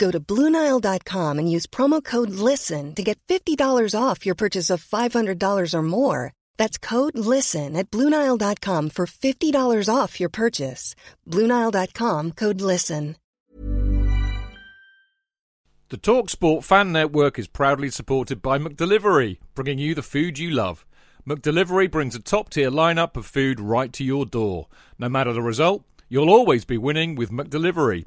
Go to Bluenile.com and use promo code LISTEN to get $50 off your purchase of $500 or more. That's code LISTEN at Bluenile.com for $50 off your purchase. Bluenile.com code LISTEN. The TalkSport Fan Network is proudly supported by McDelivery, bringing you the food you love. McDelivery brings a top tier lineup of food right to your door. No matter the result, you'll always be winning with McDelivery.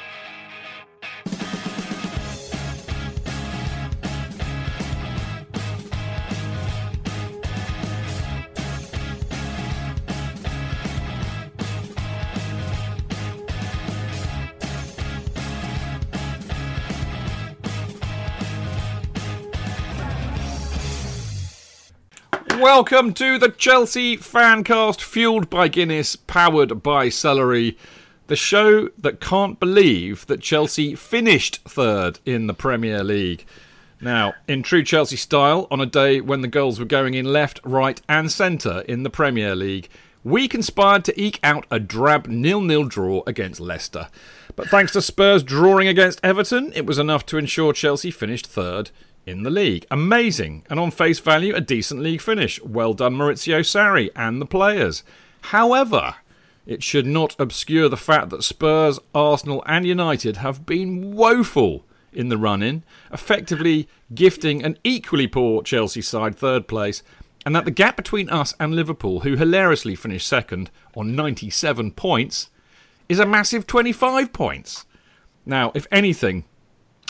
Welcome to the Chelsea Fancast, fueled by Guinness, powered by Celery. The show that can't believe that Chelsea finished third in the Premier League. Now, in true Chelsea style, on a day when the goals were going in left, right, and centre in the Premier League, we conspired to eke out a drab nil-nil draw against Leicester. But thanks to Spurs drawing against Everton, it was enough to ensure Chelsea finished third in the league. Amazing, and on face value, a decent league finish. Well done, Maurizio Sarri and the players. However, it should not obscure the fact that Spurs, Arsenal, and United have been woeful in the run in, effectively gifting an equally poor Chelsea side third place, and that the gap between us and Liverpool, who hilariously finished second on 97 points, is a massive 25 points. Now, if anything,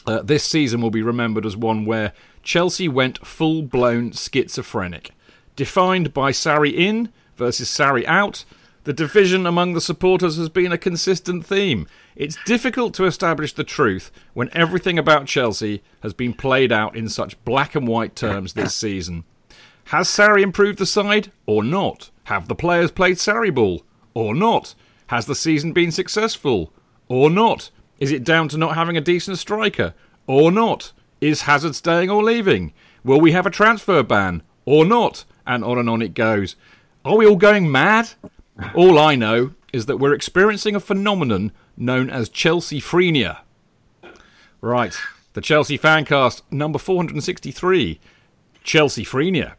uh, this season will be remembered as one where Chelsea went full blown schizophrenic. Defined by Sarri in versus Sarri out, the division among the supporters has been a consistent theme. It's difficult to establish the truth when everything about Chelsea has been played out in such black and white terms this season. Has Sarri improved the side or not? Have the players played Sarri ball or not? Has the season been successful or not? Is it down to not having a decent striker or not? Is Hazard staying or leaving? Will we have a transfer ban or not? And on and on it goes. Are we all going mad? All I know is that we're experiencing a phenomenon known as Chelsea frenia. Right, the Chelsea Fancast number 463, Chelsea frenia.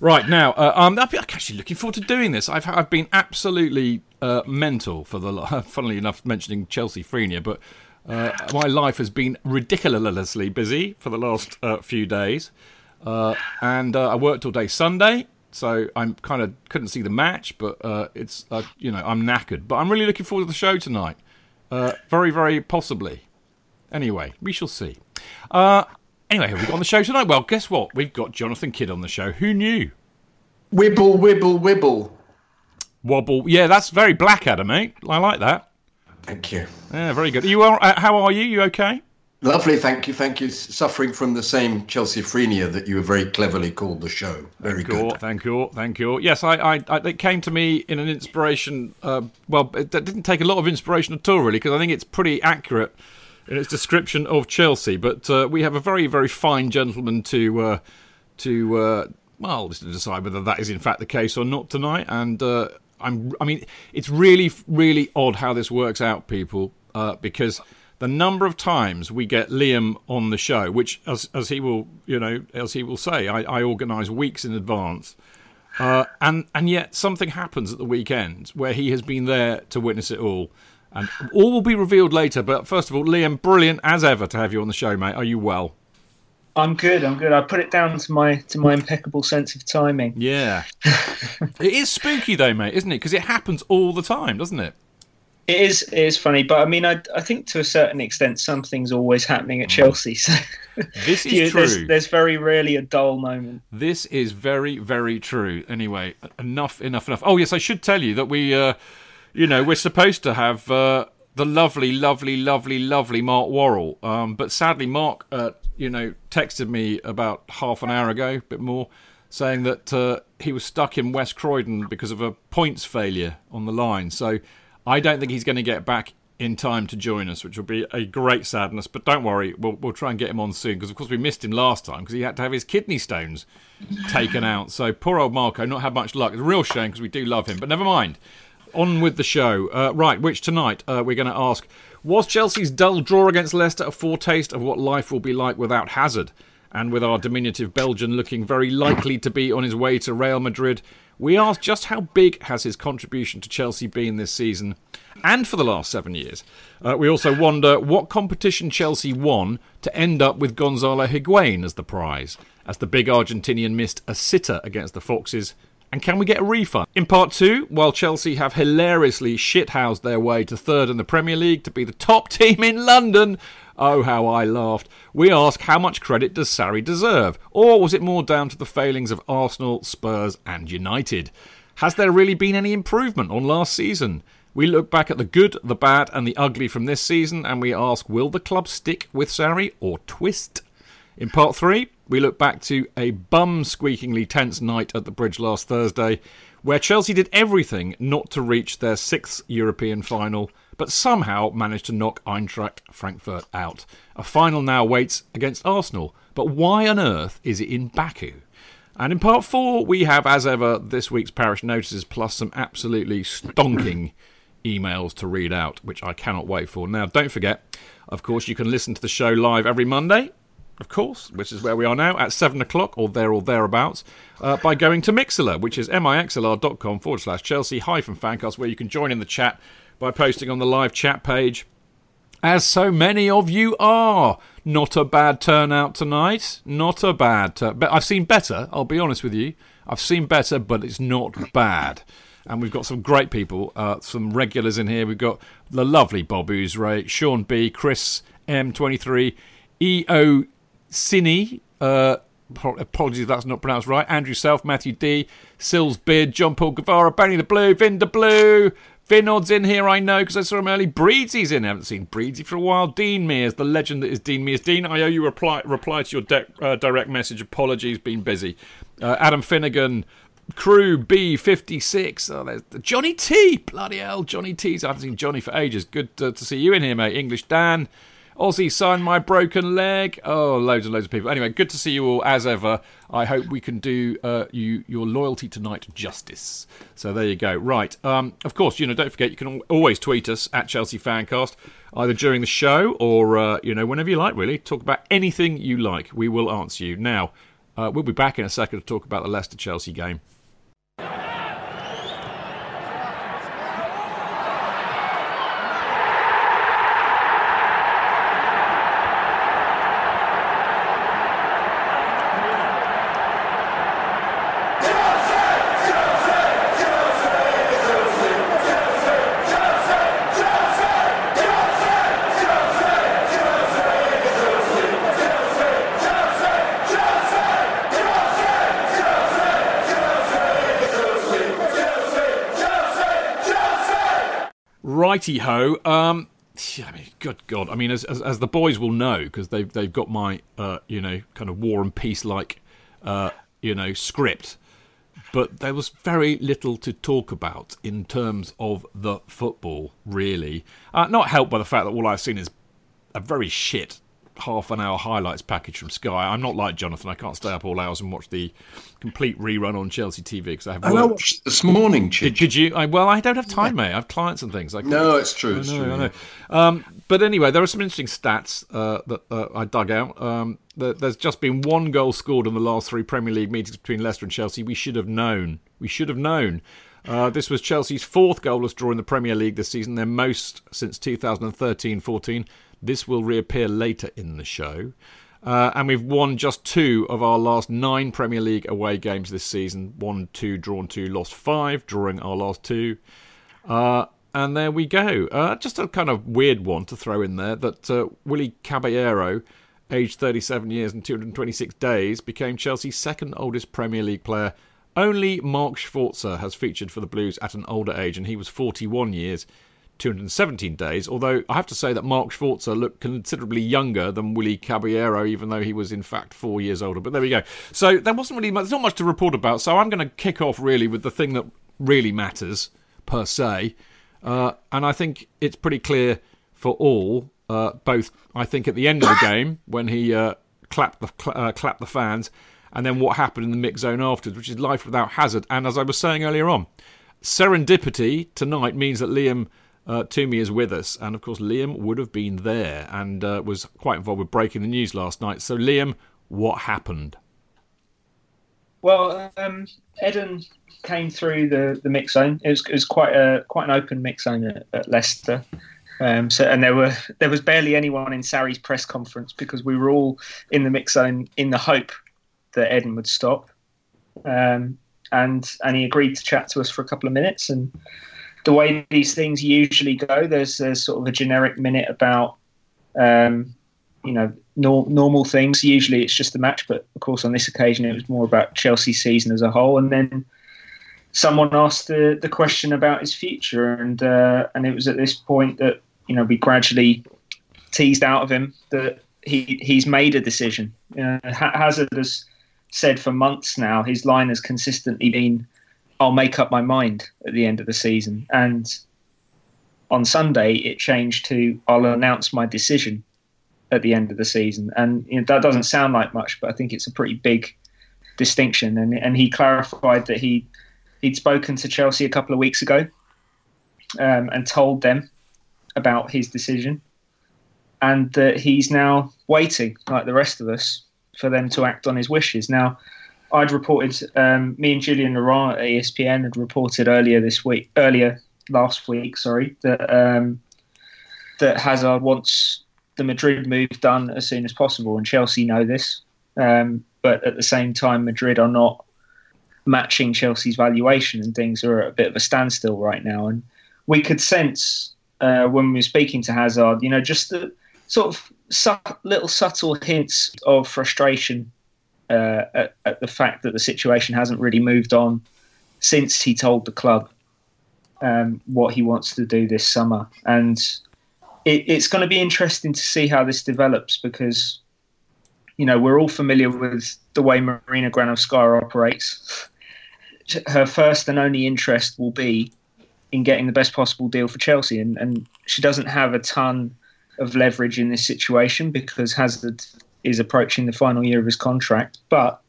Right now, uh, I'm actually looking forward to doing this. I've I've been absolutely uh, mental for the. Funnily enough, mentioning Chelsea frenia, but uh, my life has been ridiculously busy for the last uh, few days, uh, and uh, I worked all day Sunday, so I'm kind of couldn't see the match, but it's you know I'm knackered, but I'm really looking forward to the show tonight. very, very possibly. Anyway, we shall see. Anyway, have we got on the show tonight? Well, guess what? We've got Jonathan Kydd on the show. Who knew? Wibble, wibble, wibble. Wobble. Yeah, that's very Blackadder, mate. I like that. Thank you. Yeah, very good. You are? Uh, how are you? You okay? Lovely, thank you, thank you. Suffering from the same Chelsea frenia that you very cleverly called the show. Very thank good. You, thank you, thank you. Yes, I, I, I it came to me in an inspiration. Uh, well, it didn't take a lot of inspiration at all, really, because I think it's pretty accurate in its description of Chelsea. But uh, we have a very, very fine gentleman to uh, to uh, well, to decide whether that is in fact the case or not tonight. And uh, I'm, I mean, it's really, really odd how this works out, people, uh, because the number of times we get Liam on the show, which, as as he will, you know, as he will say, I, I organise weeks in advance. Uh, and and yet something happens at the weekend where he has been there to witness it all, and all will be revealed later. But first of all, Liam, brilliant as ever to have you on the show, mate. Are you well? I'm good. I'm good. I put it down to my to my impeccable sense of timing. Yeah, it is spooky though, mate, isn't it? Because it happens all the time, doesn't it? It is. It is funny, but I mean, I I think to a certain extent, something's always happening at Mm. Chelsea. So This is you- true. there's, there's very rarely a dull moment. This is very, very true. Anyway, enough, enough, enough. Oh yes, I should tell you that we, uh, you know, we're supposed to have uh, the lovely, lovely, lovely, lovely Mark Worrall. Um, but sadly, Mark, uh, you know, texted me about half an hour ago, a bit more, saying that uh, he was stuck in West Croydon because of a points failure on the line. So I don't think he's going to get back in time to join us, which will be a great sadness. But don't worry, we'll, we'll try and get him on soon because, of course, we missed him last time because he had to have his kidney stones taken out. So poor old Marco, not had much luck. It's a real shame because we do love him. But never mind. On with the show. Uh, right, which tonight uh, we're going to ask Was Chelsea's dull draw against Leicester a foretaste of what life will be like without Hazard? And with our diminutive Belgian looking very likely to be on his way to Real Madrid, we ask just how big has his contribution to Chelsea been this season and for the last seven years. Uh, we also wonder what competition Chelsea won to end up with Gonzalo Higuain as the prize, as the big Argentinian missed a sitter against the Foxes. And can we get a refund? In part two, while Chelsea have hilariously shithoused their way to third in the Premier League to be the top team in London, oh how I laughed, we ask how much credit does Sarri deserve? Or was it more down to the failings of Arsenal, Spurs, and United? Has there really been any improvement on last season? We look back at the good, the bad, and the ugly from this season, and we ask will the club stick with Sarri or twist? In part three, we look back to a bum squeakingly tense night at the bridge last Thursday, where Chelsea did everything not to reach their sixth European final, but somehow managed to knock Eintracht Frankfurt out. A final now waits against Arsenal, but why on earth is it in Baku? And in part four, we have, as ever, this week's parish notices plus some absolutely stonking emails to read out, which I cannot wait for. Now, don't forget, of course, you can listen to the show live every Monday, of course, which is where we are now, at 7 o'clock or there or thereabouts, uh, by going to Mixlr, which is mixlr.com forward slash Chelsea hyphen fancast, where you can join in the chat by posting on the live chat page. As so many of you are. Not a bad turnout tonight. Not a bad. But I've seen better, I'll be honest with you. I've seen better, but it's not bad. And we've got some great people, uh, some regulars in here. We've got the lovely Bob Oozray, Sean B, Chris M23, EO Cine, uh, apologies if that's not pronounced right, Andrew Self, Matthew D, Sills Beard, John Paul Guevara, Benny the Blue, Vin the Blue, Vinod's in here, I know, because I saw him early. Breedsy's in. I haven't seen Breedsy for a while. Dean Mears, the legend that is Dean Mears. Dean, I owe you a reply, reply to your de- uh, direct message. Apologies, been busy. Uh, Adam Finnegan, Crew B56. Oh, there's Johnny T. Bloody hell, Johnny T's. I haven't seen Johnny for ages. Good uh, to see you in here, mate. English Dan. Aussie sign my broken leg. Oh, loads and loads of people. Anyway, good to see you all as ever. I hope we can do uh, you your loyalty tonight justice. So there you go. Right. Um, of course, you know, don't forget you can always tweet us at Chelsea Fancast either during the show or uh, you know whenever you like. Really, talk about anything you like. We will answer you. Now, uh, we'll be back in a second to talk about the Leicester Chelsea game. Righty ho. Um, I mean, good God. I mean, as as, as the boys will know, because they've they've got my uh, you know kind of war and peace like uh, you know script. But there was very little to talk about in terms of the football, really. Uh, not helped by the fact that all I've seen is a very shit half an hour highlights package from Sky. I'm not like Jonathan. I can't stay up all hours and watch the complete rerun on Chelsea TV because I have And I watched this morning, Did, did you? I, well, I don't have time, mate. I have clients and things. I No, it's true. I It's true. I know. Um, but anyway, there are some interesting stats uh, that uh, I dug out. Um, there- there's just been one goal scored in the last three Premier League meetings between Leicester and Chelsea. We should have known. We should have known. Uh, this was Chelsea's fourth goalless draw in the Premier League this season, their most since 2013 14. This will reappear later in the show. Uh, and we've won just two of our last nine Premier League away games this season. Won two, drawn two, lost five, drawing our last two. Uh, and there we go. Uh, just a kind of weird one to throw in there that uh, Willy Caballero, aged 37 years and 226 days, became Chelsea's second oldest Premier League player. Only Mark Schwarzer has featured for the Blues at an older age, and he was 41 years 217 days. Although I have to say that Mark Schwarzer looked considerably younger than Willy Caballero, even though he was in fact four years older. But there we go. So there wasn't really much, not much to report about. So I'm going to kick off really with the thing that really matters per se, uh, and I think it's pretty clear for all. Uh, both, I think, at the end of the game when he uh, clapped the cl- uh, clapped the fans, and then what happened in the mix zone afterwards, which is life without hazard. And as I was saying earlier on, serendipity tonight means that Liam uh, Twomey is with us, and of course Liam would have been there and uh, was quite involved with breaking the news last night. So Liam, what happened? Well, um, Eden came through the, the mix zone. It was, it was quite a quite an open mix zone at, at Leicester. Um, so and there were there was barely anyone in Sarri's press conference because we were all in the mix zone in the hope that Eden would stop. Um, and and he agreed to chat to us for a couple of minutes. And the way these things usually go, there's, there's sort of a generic minute about um, you know nor- normal things. Usually it's just the match, but of course on this occasion it was more about Chelsea's season as a whole. And then someone asked the, the question about his future, and uh, and it was at this point that you know we gradually teased out of him that he he's made a decision. Know, Hazard has said for months now his line has consistently been, "I'll make up my mind at the end of the season," and on Sunday it changed to, "I'll announce my decision." At the end of the season, and you know, that doesn't sound like much, but I think it's a pretty big distinction. And and he clarified that he he'd spoken to Chelsea a couple of weeks ago um, and told them about his decision, and that he's now waiting, like the rest of us, for them to act on his wishes. Now, I'd reported, um, me and Julien Laurens at ESPN had reported earlier this week, earlier last week, sorry, that um, that Hazard wants the Madrid move done as soon as possible, and Chelsea know this. Um, but at the same time, Madrid are not matching Chelsea's valuation, and things are at a bit of a standstill right now. And we could sense uh, when we were speaking to Hazard, you know, just the sort of su- little subtle hints of frustration uh, at, at, the fact that the situation hasn't really moved on since he told the club um, what he wants to do this summer. And it, it's going to be interesting to see how this develops because, you know, we're all familiar with the way Marina Granovskaya operates. Her first and only interest will be in getting the best possible deal for Chelsea, and, and she doesn't have a ton of leverage in this situation because Hazard is approaching the final year of his contract. But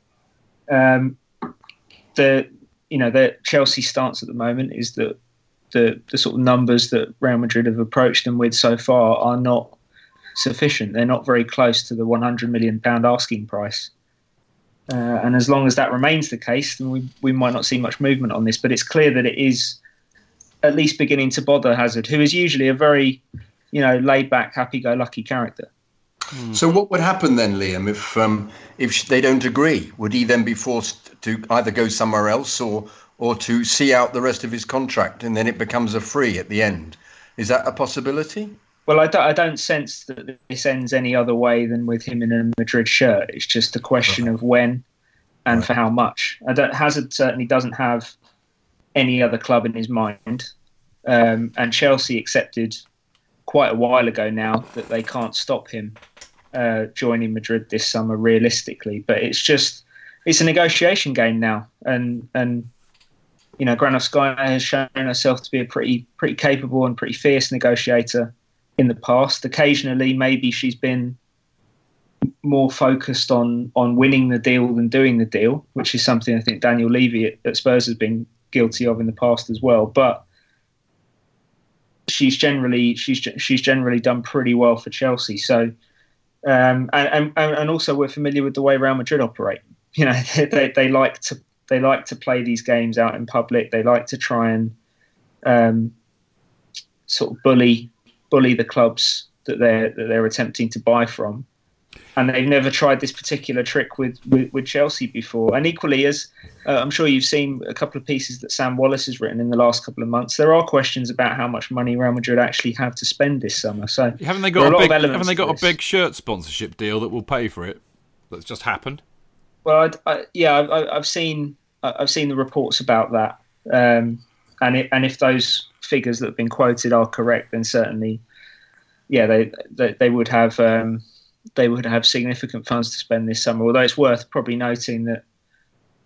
um, the you know the Chelsea stance at the moment is that the the sort of numbers that Real Madrid have approached them with so far are not sufficient. They're not very close to the 100 million pound asking price. Uh, and as long as that remains the case, then we, we might not see much movement on this. But it's clear that it is at least beginning to bother Hazard, who is usually a very, you know, laid back, happy go lucky character. Hmm. So what would happen then, Liam, if um, if they don't agree? Would he then be forced to either go somewhere else or or to see out the rest of his contract, and then it becomes a free at the end? Is that a possibility? Well, I don't, I don't sense that this ends any other way than with him in a Madrid shirt. It's just a question right. of when and right. for how much. I don't, Hazard certainly doesn't have any other club in his mind. Um, and Chelsea accepted quite a while ago now that they can't stop him uh, joining Madrid this summer realistically. But it's just it's a negotiation game now, and and you know Granovskaya has shown herself to be a pretty pretty capable and pretty fierce negotiator in the past. Occasionally, maybe she's been more focused on on winning the deal than doing the deal, which is something I think Daniel Levy at, at Spurs has been guilty of in the past as well. But she's generally she's she's generally done pretty well for Chelsea. So, um, and, and and also we're familiar with the way Real Madrid operate. You know, they they like to they like to play these games out in public. They like to try and um, sort of bully bully the clubs that they're that they're attempting to buy from. And they've never tried this particular trick with, with, with Chelsea before. And equally, as uh, I'm sure you've seen a couple of pieces that Sam Wallace has written in the last couple of months, there are questions about how much money Real Madrid actually have to spend this summer. So haven't they got a, a big, haven't they got a big shirt sponsorship deal that will pay for it? That's just happened. Well, I, I, yeah, I, have seen I've seen the reports about that, um, and it, and if those figures that have been quoted are correct, then certainly, yeah, they they, they would have. Um, they would have significant funds to spend this summer. Although it's worth probably noting that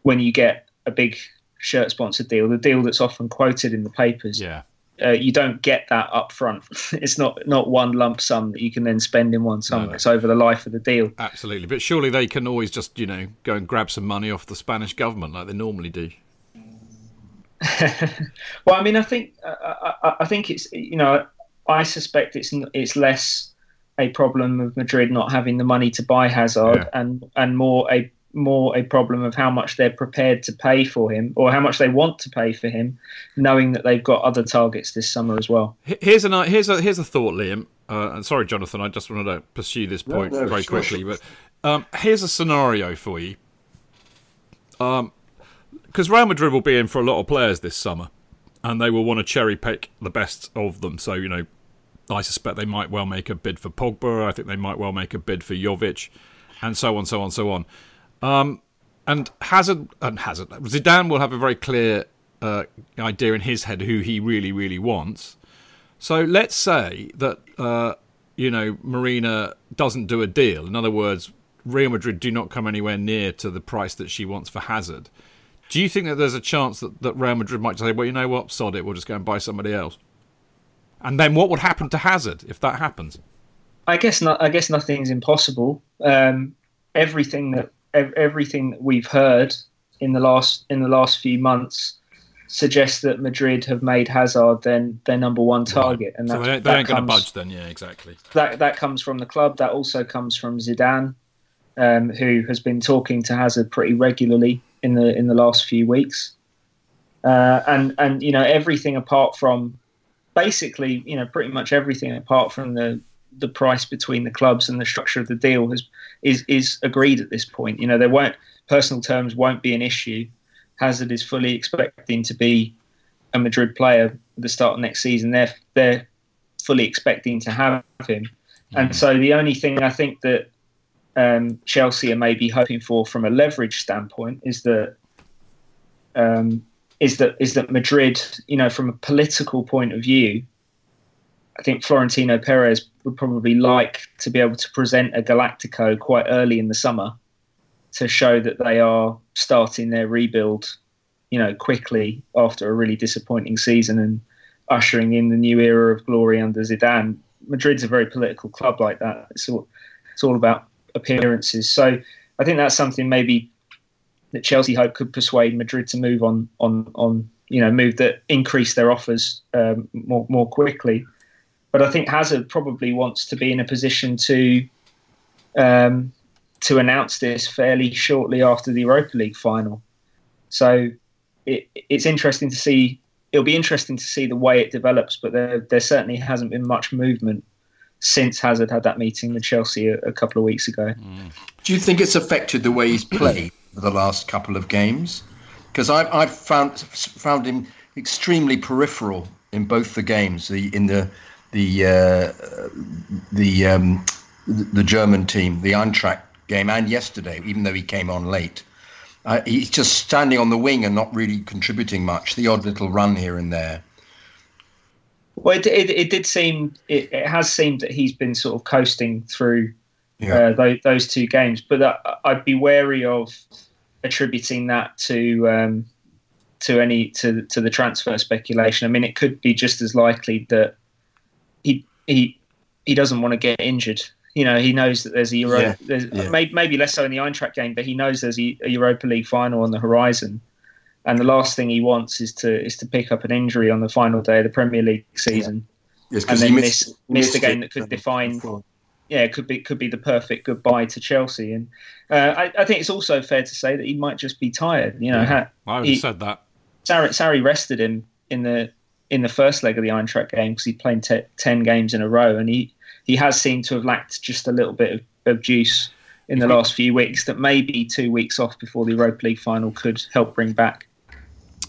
when you get a big shirt sponsored deal, the deal that's often quoted in the papers, yeah. Uh, you don't get that up front. it's not not one lump sum that you can then spend in one summer. No, no. It's over the life of the deal. Absolutely, but surely they can always just you know go and grab some money off the Spanish government like they normally do. well, I mean, I think uh, I, I, think it's you know I suspect it's it's less a problem of Madrid not having the money to buy Hazard, yeah. and and more a more a problem of how much they're prepared to pay for him, or how much they want to pay for him, knowing that they've got other targets this summer as well. Here's an here's a here's a thought, Liam. Uh, sorry, Jonathan. I just wanted to pursue this point no, no, very sure. quickly, but um, here's a scenario for you. Um, because Real Madrid will be in for a lot of players this summer, and they will want to cherry pick the best of them. So you know, I suspect they might well make a bid for Pogba. I think they might well make a bid for Jovic, and so on, so on, so on. Um, and Hazard and Hazard Zidane will have a very clear uh, idea in his head who he really, really wants. So let's say that uh, you know Marina doesn't do a deal. In other words, Real Madrid do not come anywhere near to the price that she wants for Hazard. Do you think that there's a chance that, that Real Madrid might say, well, you know what, sod it, we'll just go and buy somebody else? And then what would happen to Hazard if that happens? I guess not. I guess nothing's impossible. Um, everything that everything that we've heard in the last in the last few months suggests that Madrid have made Hazard then their number one target, right. and so they, they ain't going to budge. Then, yeah, exactly. That that comes from the club. That also comes from Zidane, um, who has been talking to Hazard pretty regularly in the in the last few weeks, uh, and and you know everything apart from basically, you know, pretty much everything apart from the the price between the clubs and the structure of the deal has is is agreed at this point. You know, there won't personal terms won't be an issue. Hazard is fully expecting to be a Madrid player at the start of next season. They're they're fully expecting to have him, and so the only thing I think that um, Chelsea are maybe hoping for from a leverage standpoint is that um, is that is that Madrid, you know, from a political point of view, I think Florentino Perez would probably like to be able to present a Galactico quite early in the summer to show that they are starting their rebuild, you know, quickly after a really disappointing season and ushering in the new era of glory under Zidane. Madrid's a very political club like that. It's all it's all about appearances. So I think that's something maybe that Chelsea hope could persuade Madrid to move on on on you know move that increase their offers um, more more quickly. But I think Hazard probably wants to be in a position to um, to announce this fairly shortly after the Europa League final. So it, it's interesting to see. It'll be interesting to see the way it develops, but there there certainly hasn't been much movement since Hazard had that meeting with Chelsea a, a couple of weeks ago. Mm. Do you think it's affected the way he's played? The last couple of games because I've, I've found found him extremely peripheral in both the games. The in the the uh, the um, the German team, the Eintracht game, and yesterday, even though he came on late. Uh, he's just standing on the wing and not really contributing much. The odd little run here and there. Well, it, it, it did seem it, it, has seemed that he's been sort of coasting through yeah. uh, those, those, two games, but that, I'd be wary of attributing that to um, to any to to the transfer speculation. I mean, it could be just as likely that he he he doesn't want to get injured. You know, he knows that there's a Euro, yeah, there's, yeah. Maybe, maybe less so in the Eintracht game, but he knows there's a, a Europa League final on the horizon, and the last thing he wants is to is to pick up an injury on the final day of the Premier League season, yeah. yes, and then miss miss the game that could define yeah, it could be could be the perfect goodbye to Chelsea. And uh, I, I, think it's also fair to say that he might just be tired. You know, yeah, I would have said that. Sarri, Sarri rested him in the in the first leg of the Eintracht game because he played t- ten games in a row, and he he has seemed to have lacked just a little bit of, of juice in the last few weeks that maybe two weeks off before the Europa League final could help bring back.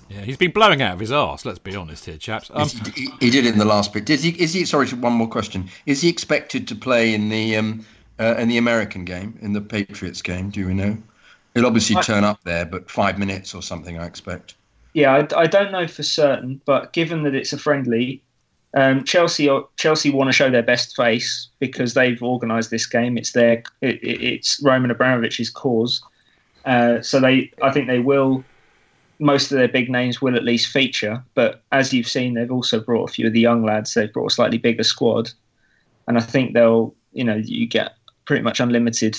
Yeah, he's been blowing out of his arse. Let's be honest here, chaps. Um, he, he, did in the last bit. Did he? Is he? Sorry, one more question. Is he expected to play in the um, uh, in the American game, in the Patriots game? Do we know? He'll obviously turn up there, but five minutes or something, I expect. Yeah, I, I don't know for certain, but given that it's a friendly, um, Chelsea Chelsea want to show their best face because they've organised this game. It's their it, it's Roman Abramovich's cause, uh, so they I think they will. Most of their big names will at least feature, but as you've seen, they've also brought a few of the young lads. They've brought a slightly bigger squad, and I think they'll you know you get pretty much unlimited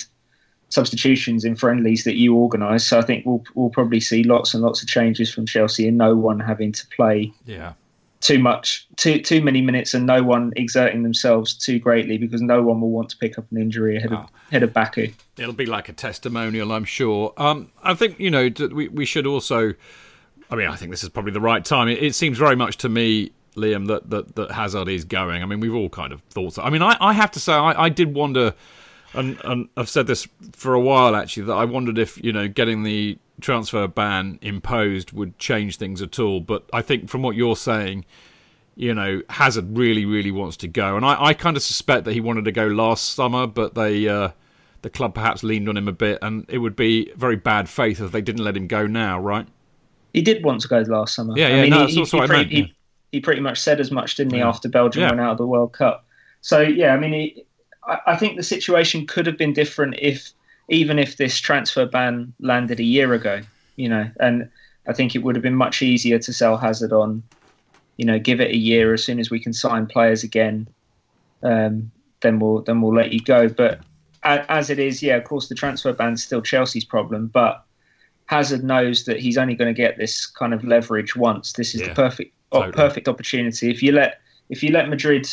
substitutions in friendlies that you organise. So I think we'll we'll probably see lots and lots of changes from Chelsea and no one having to play yeah too much, too too many minutes, and no one exerting themselves too greatly because no one will want to pick up an injury ahead of oh. ahead of Baku. It'll be like a testimonial, I'm sure. Um, I think you know we we should also. I mean, I think this is probably the right time. It, it seems very much to me Liam, that, that, that Hazard is going. I mean, we've all kind of thought so. I mean, I, I have to say, I, I did wonder, and, and I've said this for a while actually, that I wondered if, you know, getting the transfer ban imposed would change things at all. But I think from what you're saying, you know, Hazard really, really wants to go, and I, I kind of suspect that he wanted to go last summer, but they, uh, the club perhaps leaned on him a bit, and it would be very bad faith if they didn't let him go now, right? He did want to go last summer. Yeah, yeah, I mean, no, he, that's he, what he, I meant. He, he, pretty much said as much, didn't he, yeah. after Belgium yeah. went out of the World Cup? So yeah, I mean, he, I, I think the situation could have been different if even if this transfer ban landed a year ago, you know, and I think it would have been much easier to sell Hazard on, you know, give it a year as soon as we can sign players again, um, then we'll then we'll let you go. But as it is, yeah, of course the transfer ban's still Chelsea's problem, but Hazard knows that he's only going to get this kind of leverage once. This is yeah, the perfect totally. perfect opportunity. If you let if you let Madrid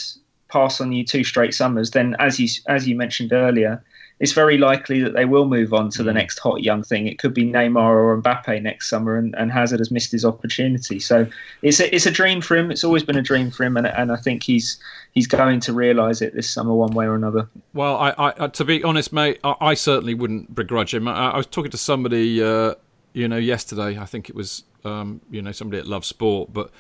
pass on you two straight summers, then as you as you mentioned earlier, it's very likely that they will move on to the mm. next hot young thing. It could be Neymar or Mbappe next summer, and, and Hazard has missed his opportunity. So it's a, it's a dream for him. It's always been a dream for him, and, and I think he's he's going to realise it this summer one way or another. Well, I, I to be honest, mate, I, I certainly wouldn't begrudge him. I, I was talking to somebody, uh, you know, yesterday. I think it was, um, you know, somebody at Love Sport, but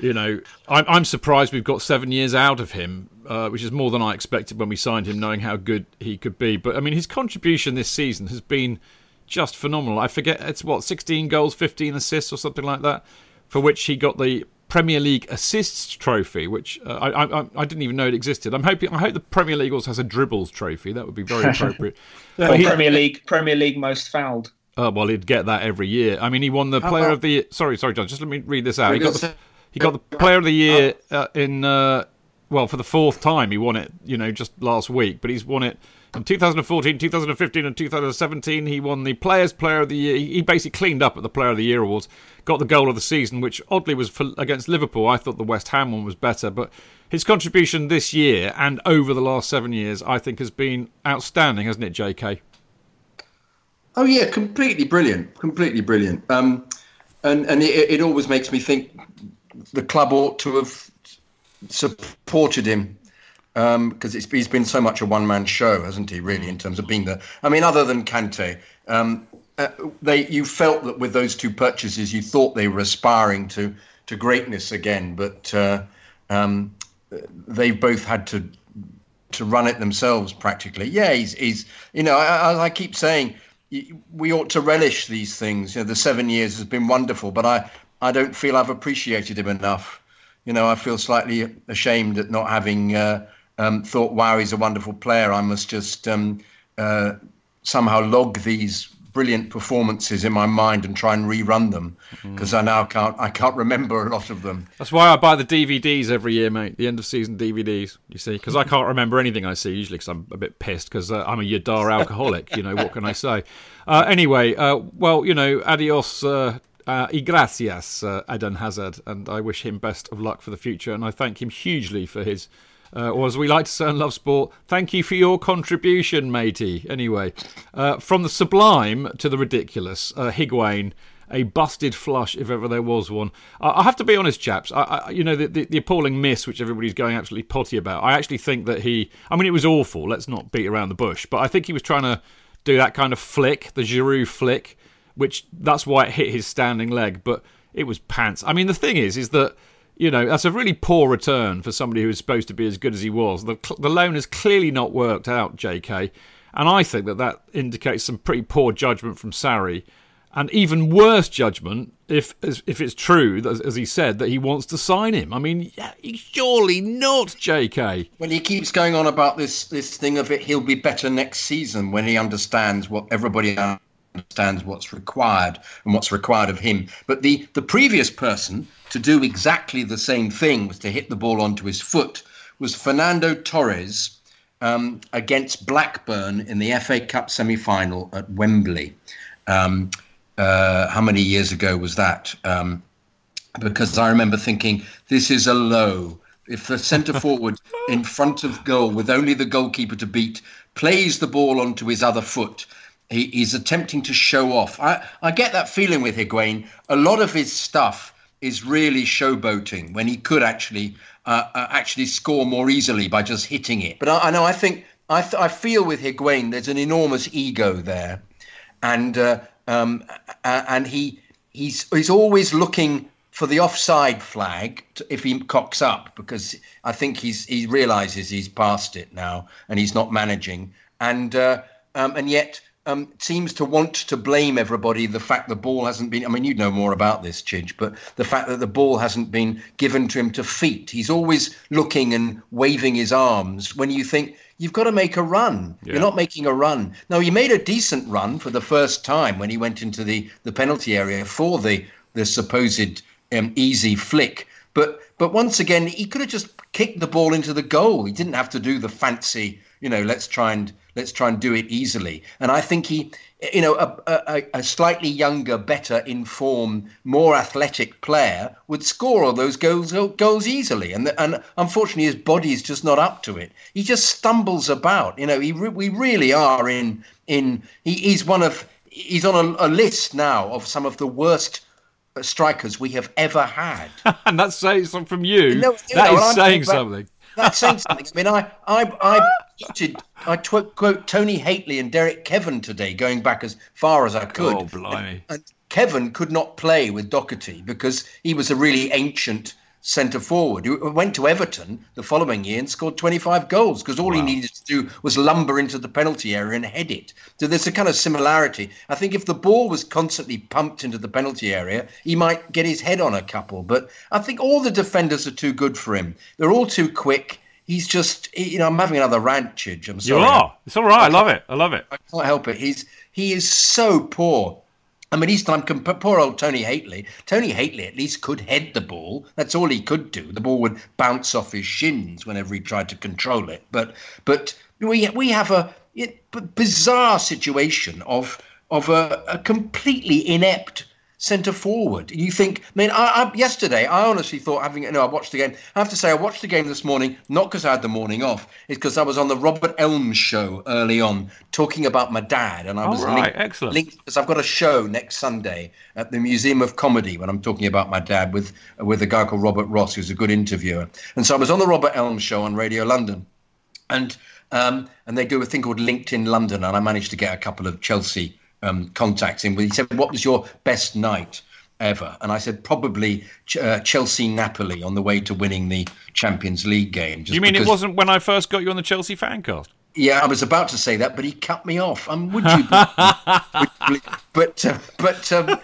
you know, I'm, I'm surprised we've got seven years out of him, uh, which is more than I expected when we signed him, knowing how good he could be. But I mean, his contribution this season has been just phenomenal. I forget it's what 16 goals, 15 assists, or something like that, for which he got the Premier League assists trophy, which uh, I, I, I didn't even know it existed. I'm hoping I hope the Premier League also has a dribbles trophy. That would be very appropriate. he, Premier League Premier League most fouled. Oh well, he'd get that every year. I mean, he won the Player of the. Sorry, sorry, John. Just let me read this out. He got the, he got the Player of the Year uh, in uh, well for the fourth time. He won it, you know, just last week. But he's won it in 2014, 2015, and 2017. He won the Players Player of the Year. He basically cleaned up at the Player of the Year awards. Got the goal of the season, which oddly was for, against Liverpool. I thought the West Ham one was better, but his contribution this year and over the last seven years, I think, has been outstanding, hasn't it, J.K. Oh yeah, completely brilliant, completely brilliant. Um, and and it, it always makes me think the club ought to have supported him because um, he's been so much a one man show, hasn't he? Really, in terms of being the. I mean, other than Kante, um, uh, they you felt that with those two purchases, you thought they were aspiring to to greatness again, but uh, um, they both had to to run it themselves practically. Yeah, he's he's you know I, I keep saying we ought to relish these things. You know, the seven years has been wonderful, but I I don't feel I've appreciated him enough. You know, I feel slightly ashamed at not having uh, um, thought, wow, he's a wonderful player. I must just um, uh, somehow log these brilliant performances in my mind and try and rerun them because mm. I now can't I can't remember a lot of them. That's why I buy the DVDs every year, mate. The end of season DVDs. You see, because I can't remember anything I see usually because I'm a bit pissed because uh, I'm a Yadar alcoholic. you know what can I say? Uh, anyway, uh, well, you know, adios. Uh, y gracias, uh, Eden Hazard, and I wish him best of luck for the future. And I thank him hugely for his, uh, or as we like to say in Love Sport, thank you for your contribution, matey. Anyway, uh, from the sublime to the ridiculous, uh, a busted flush if ever there was one. I, I have to be honest, chaps. I, I, you know, the, the, the, appalling miss which everybody's going absolutely potty about. I actually think that he. I mean, it was awful. Let's not beat around the bush. But I think he was trying to do that kind of flick, the Giroud flick, which that's why it hit his standing leg. But it was pants. I mean, the thing is, is that you know that's a really poor return for somebody who is supposed to be as good as he was. The the loan has clearly not worked out, J.K. And I think that that indicates some pretty poor judgment from Sarri and even worse judgment if if it's true as he said that he wants to sign him. I mean, surely not, J.K. Well, he keeps going on about this this thing of it. He'll be better next season when he understands what everybody understands what's required and what's required of him. But the the previous person to do exactly the same thing was to hit the ball onto his foot was Fernando Torres. Um, against Blackburn in the FA Cup semi final at Wembley. Um, uh, how many years ago was that? Um, because I remember thinking, this is a low. If the centre forward in front of goal, with only the goalkeeper to beat, plays the ball onto his other foot, he, he's attempting to show off. I, I get that feeling with Higuain. A lot of his stuff is really showboating when he could actually uh, uh, actually score more easily by just hitting it. But I, I know I think I, th- I feel with Higuain there's an enormous ego there, and uh, um, and he he's he's always looking for the offside flag if he cocks up because I think he's he realizes he's past it now and he's not managing and uh, um, and yet um, seems to want to blame everybody the fact the ball hasn't been. I mean, you'd know more about this, Chidge, but the fact that the ball hasn't been given to him to feet. He's always looking and waving his arms when you think you've got to make a run. Yeah. You're not making a run. Now, he made a decent run for the first time when he went into the, the penalty area for the, the supposed um, easy flick. But but once again, he could have just kicked the ball into the goal. He didn't have to do the fancy, you know, let's try and let's try and do it easily. And I think he, you know, a, a, a slightly younger, better informed, more athletic player would score all those goals goals easily. And and unfortunately, his body is just not up to it. He just stumbles about. You know, he we really are in in. He, he's one of he's on a, a list now of some of the worst strikers we have ever had. and that's saying something from you. No, that is saying something. That's saying something. I mean, I I I I tw- quote Tony Hateley and Derek Kevan today, going back as far as I oh, could. Oh, blimey! And, and Kevan could not play with Docherty because he was a really ancient centre forward who went to Everton the following year and scored 25 goals because all wow. he needed to do was lumber into the penalty area and head it. So there's a kind of similarity. I think if the ball was constantly pumped into the penalty area, he might get his head on a couple. But I think all the defenders are too good for him. They're all too quick. He's just, you know, I'm having another rant, Chidge. I'm sorry. You are. It's all right. I, I love it. I love it. I can't help it. He's he is so poor I mean, East time, poor old Tony Hateley. Tony Hateley at least could head the ball. That's all he could do. The ball would bounce off his shins whenever he tried to control it. But but we we have a bizarre situation of of a, a completely inept centre forward. You think, I mean, I, I, yesterday I honestly thought having no, I watched the game. I have to say I watched the game this morning not because I had the morning off, it's because I was on the Robert Elms show early on talking about my dad, and I was right, linked, excellent. linked because I've got a show next Sunday at the Museum of Comedy when I'm talking about my dad with with a guy called Robert Ross, who's a good interviewer, and so I was on the Robert Elms show on Radio London, and. Um, and they do a thing called LinkedIn London, and I managed to get a couple of Chelsea um, contacts him. He said, "What was your best night?" ever. And I said probably uh, Chelsea Napoli on the way to winning the Champions League game. you mean because... it wasn't when I first got you on the Chelsea fancast? Yeah, I was about to say that, but he cut me off. Um, would you? but uh, but um,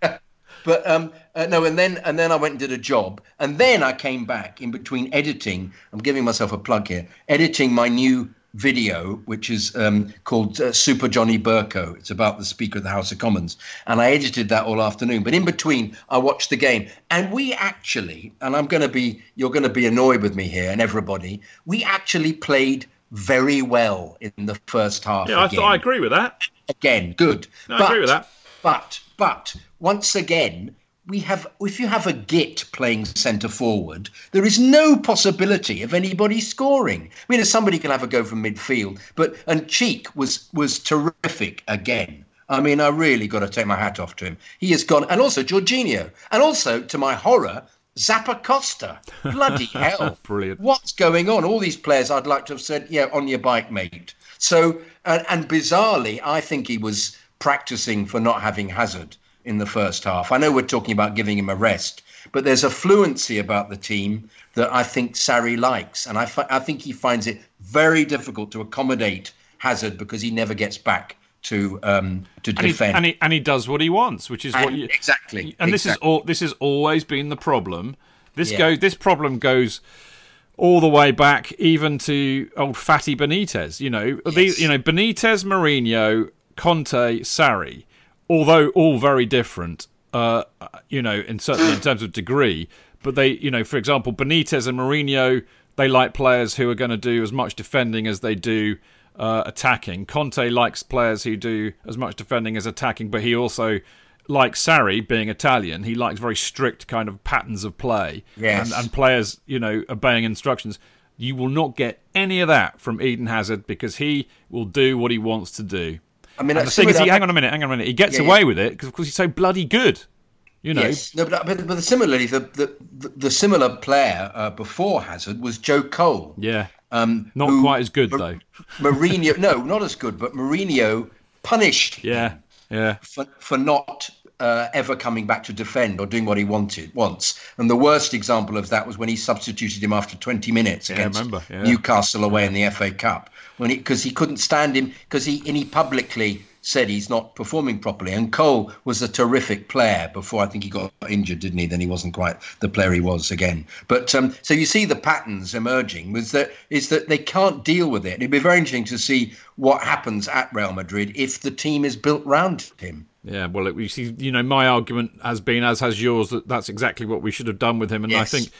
but um, uh, no, and then and then I went and did a job, and then I came back in between editing. I'm giving myself a plug here, editing my new video, which is um, called uh, Super Johnny Bercow. It's about the Speaker of the House of Commons. And I edited that all afternoon. But in between, I watched the game. And we actually, and I'm going to be, you're going to be annoyed with me here and everybody, we actually played very well in the first half. Yeah, I, th- I agree with that. Again, good. No, but, I agree with that. But, but, once again, we have if you have a git playing centre forward, there is no possibility of anybody scoring. I mean, somebody can have a go from midfield, but and Cheek was was terrific again. I mean, I really got to take my hat off to him. He has gone, and also Jorginho, and also to my horror, Zappacosta. Bloody hell! Brilliant. What's going on? All these players, I'd like to have said, yeah, on your bike, mate. So, and, and bizarrely, I think he was practicing for not having Hazard in the first half. I know we're talking about giving him a rest, but there's a fluency about the team that I think Sarri likes, and I, fi- I think he finds it very difficult to accommodate Hazard because he never gets back to um, to and defend. He, and, he, and he does what he wants, which is And what you exactly. And this is all. This has always been the problem. This Yeah. goes. This problem goes all the way back, even to old fatty Benitez. You know, these. You know, Benitez, Mourinho, Conte, Sarri, although all very different. Uh, you know, in certainly in terms of degree, but they, you know, for example, Benitez and Mourinho, they like players who are going to do as much defending as they do uh, attacking. Conte likes players who do as much defending as attacking, but he also, like Sarri, being Italian, he likes very strict kind of patterns of play Yes. and, and players, you know, obeying instructions. You will not get any of that from Eden Hazard because he will do what he wants to do. I mean, the thing is, he, hang on a minute, hang on a minute. He gets Yeah, away yeah. with it because, of course, he's so bloody good. You know, Yes, no, but, but, but similarly, the, the, the, similar player uh, before Hazard was Joe Cole. yeah, Um, not who- quite as good Mar- though. Mourinho, no, not as good, but Mourinho punished Yeah, yeah. for, for not uh, ever coming back to defend or doing what he wanted once. And the worst example of that was when he substituted him after 20 minutes Yeah, against remember, yeah. Newcastle away in the FA Cup when because he, couldn't stand him because he and he publicly said he's not performing properly. And Cole was a terrific player before I think he got injured, didn't he? Then he wasn't quite the player he was again. But um, so you see the patterns emerging was that is that they can't deal with it. It'd be very interesting to see what happens at Real Madrid if the team is built round him. Yeah, well, it, you see, you know, my argument has been, as has yours, that that's exactly what we should have done with him, and I think,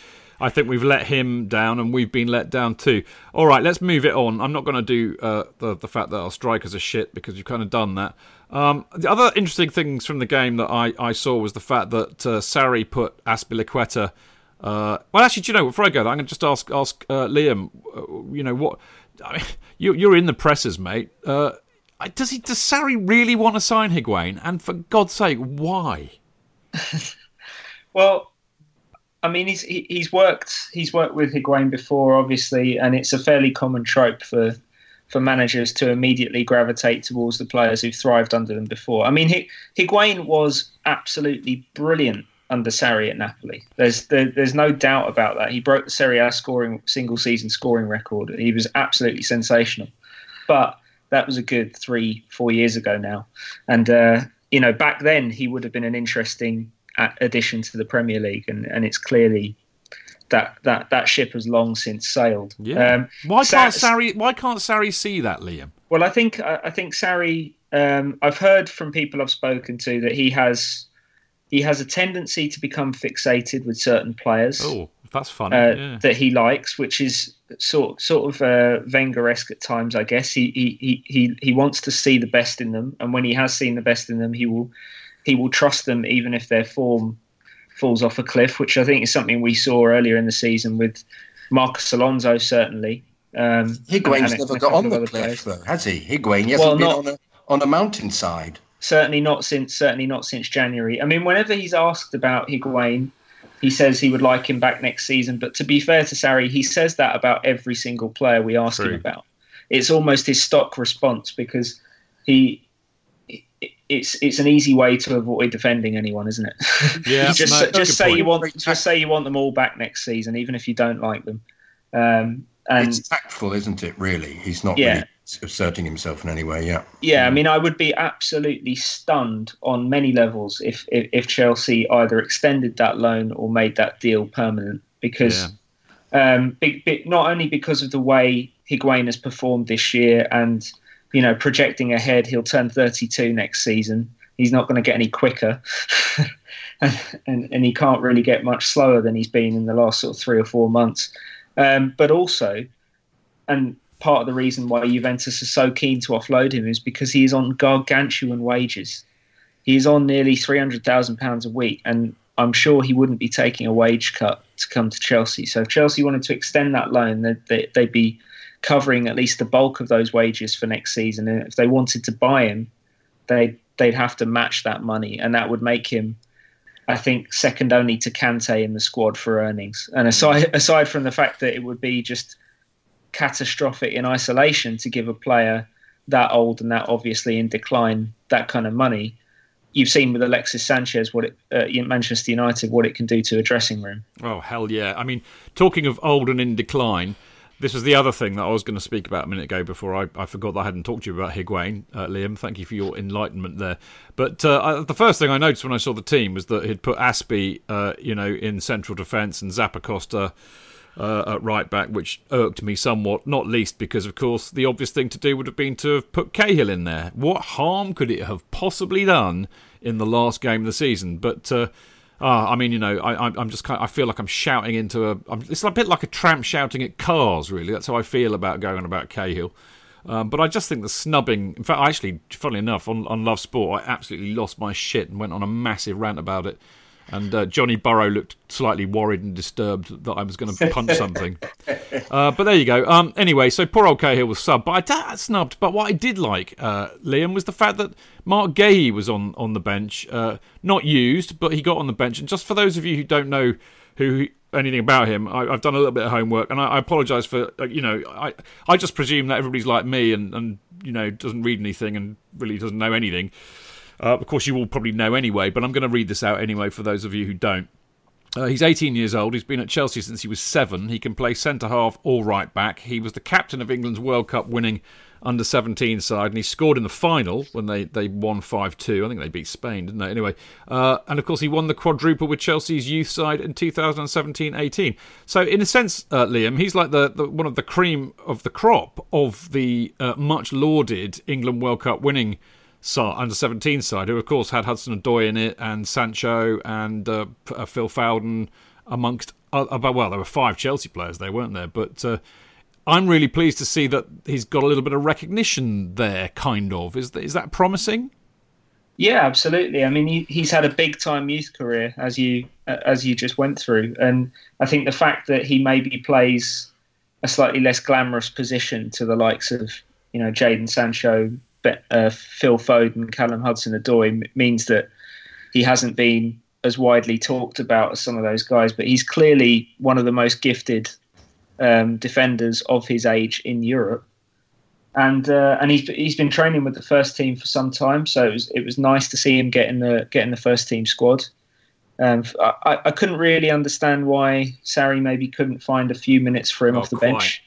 I think we've let him down, and we've been let down too. All right, let's move it on. I'm not going to do uh, the the fact that our strikers are shit because you've kind of done that. Um, the other interesting things from the game that I, I saw was the fact that uh, Sarri put Azpilicueta. Uh, well, actually, do you know? Before I go, there, I'm going to just ask ask uh, Liam. Uh, you know what? I mean, you, you're in the presses, mate. Does he? Does Sarri really want to sign Higuain? And for God's sake, why? Well, I mean, he's he, he's worked he's worked with Higuain before, obviously, and it's a fairly common trope for for managers to immediately gravitate towards the players who've thrived under them before. I mean, Hi- Higuain was absolutely brilliant under Sarri at Napoli. There's there, there's no doubt about that. He broke the Serie A scoring single season scoring record. He was absolutely sensational, but that was a good three four years ago now, and uh, you know back then he would have been an interesting addition to the Premier League, and, and it's clearly that that that ship has long since sailed. Yeah. Um, why can't Sarri? Why can't Sarri see that, Liam? well, I think I I think Sarri. Um, I've heard from people I've spoken to that he has he has a tendency to become fixated with certain players Oh, that's funny. uh, yeah. that he likes, which is sort sort of uh, Wenger-esque at times, I guess. He, he he he he wants to see the best in them, and when he has seen the best in them, he will he will trust them even if their form falls off a cliff, which I think is something we saw earlier in the season with Marcos Alonso, certainly. Um, Higuain's never got on the cliff, players. though, has he? Higuain, he hasn't Well, been on a on a mountainside. Certainly not since certainly not since January. I mean, whenever he's asked about Higuain, he says he would like him back next season. But to be fair to Sarri, he says that about every single player we ask True. him about. It's almost his stock response because he. It's it's an easy way to avoid defending anyone, isn't it? Yeah, just no, just good say you want just say you want them all back next season, even if you don't like them. Um, and it's tactful, isn't it? Really, he's not Yeah. really asserting himself in any way. Yeah. Yeah, I mean, I would be absolutely stunned on many levels if, if, if Chelsea either extended that loan or made that deal permanent. Because um, big, big, not only because of the way Higuain has performed this year, and you know, projecting ahead, he'll turn 32 next season. He's not going to get any quicker, and, and and he can't really get much slower than he's been in the last sort of three or four months. Um, but also, and part of the reason why Juventus are so keen to offload him is because he is on gargantuan wages. He is on nearly three hundred thousand pounds a week, and I'm sure he wouldn't be taking a wage cut to come to Chelsea. So if Chelsea wanted to extend that loan, they'd, they- they'd be covering at least the bulk of those wages for next season. And if they wanted to buy him, they they'd have to match that money, and that would make him, I think, second only to Kante in the squad for earnings. And aside aside from the fact that it would be just catastrophic in isolation to give a player that old and that obviously in decline that kind of money. You've seen with Alexis Sanchez what it, uh, Manchester United what it can do to a dressing room. Oh hell yeah! I mean, talking of old and in decline, this was the other thing that I was going to speak about a minute ago before I, I forgot that I hadn't talked to you about Higuain, uh, Liam. Thank you for your enlightenment there. But uh, I, the first thing I noticed when I saw the team was that he'd put Azpi, uh, you know, in central defence and Zappacosta uh, at right back, which irked me somewhat, not least because, of course, the obvious thing to do would have been to have put Cahill in there. What harm could it have possibly done in the last game of the season? But. Uh, uh, I mean, you know, I, am just kind of, I feel like I'm shouting into a. I'm, it's a bit like a tramp shouting at cars, really. That's how I feel about going on about Cahill. Um, but I just think the snubbing. In fact, I actually, funnily enough, on, on Love Sport, I absolutely lost my shit and went on a massive rant about it and uh, Johnny Burrow looked slightly worried and disturbed that I was going to punch something. uh, but there you go. Um, anyway, so poor old Cahill was subbed, but I snubbed. But what I did like, uh, Liam, was the fact that Marc Guéhi was on on the bench, uh, not used, but he got on the bench. And just for those of you who don't know who anything about him, I, have done a little bit of homework, and I, I apologise for uh, you know I I just presume that everybody's like me and and you know doesn't read anything and really doesn't know anything. Uh, of course, you will probably know anyway, but I'm going to read this out anyway for those of you who don't. Uh, he's 18 years old. He's been at Chelsea since he was seven. He can play centre half or right back. He was the captain of England's World Cup winning under 17 side, and he scored in the final when they, they won 5 2. I think they beat Spain, didn't they? Anyway, uh, and of course, he won the quadruple with Chelsea's youth side in 2017 18. So, in a sense, uh, Liam, he's like the, the, one of the cream of the crop of the uh, much lauded England World Cup winning under 17 side, who of course had Hudson and Odoi in it and Sancho and uh, uh Phil Foden amongst uh, well, there were five Chelsea players there, weren't there? But uh, I'm really pleased to see that he's got a little bit of recognition there. Kind of is is that promising? Yeah, absolutely. I mean, he, he's had a big time youth career, as you as you just went through, and I think the fact that he maybe plays a slightly less glamorous position to the likes of you know Jadon Sancho, uh, Phil Foden, Callum Hudson-Odoi means that he hasn't been as widely talked about as some of those guys, but he's clearly one of the most gifted um, defenders of his age in Europe. And uh, and he's he's been training with the first team for some time, so it was it was nice to see him get in the get in the first team squad. Um, I, I couldn't really understand why Sarri maybe couldn't find a few minutes for him Not off the quite. bench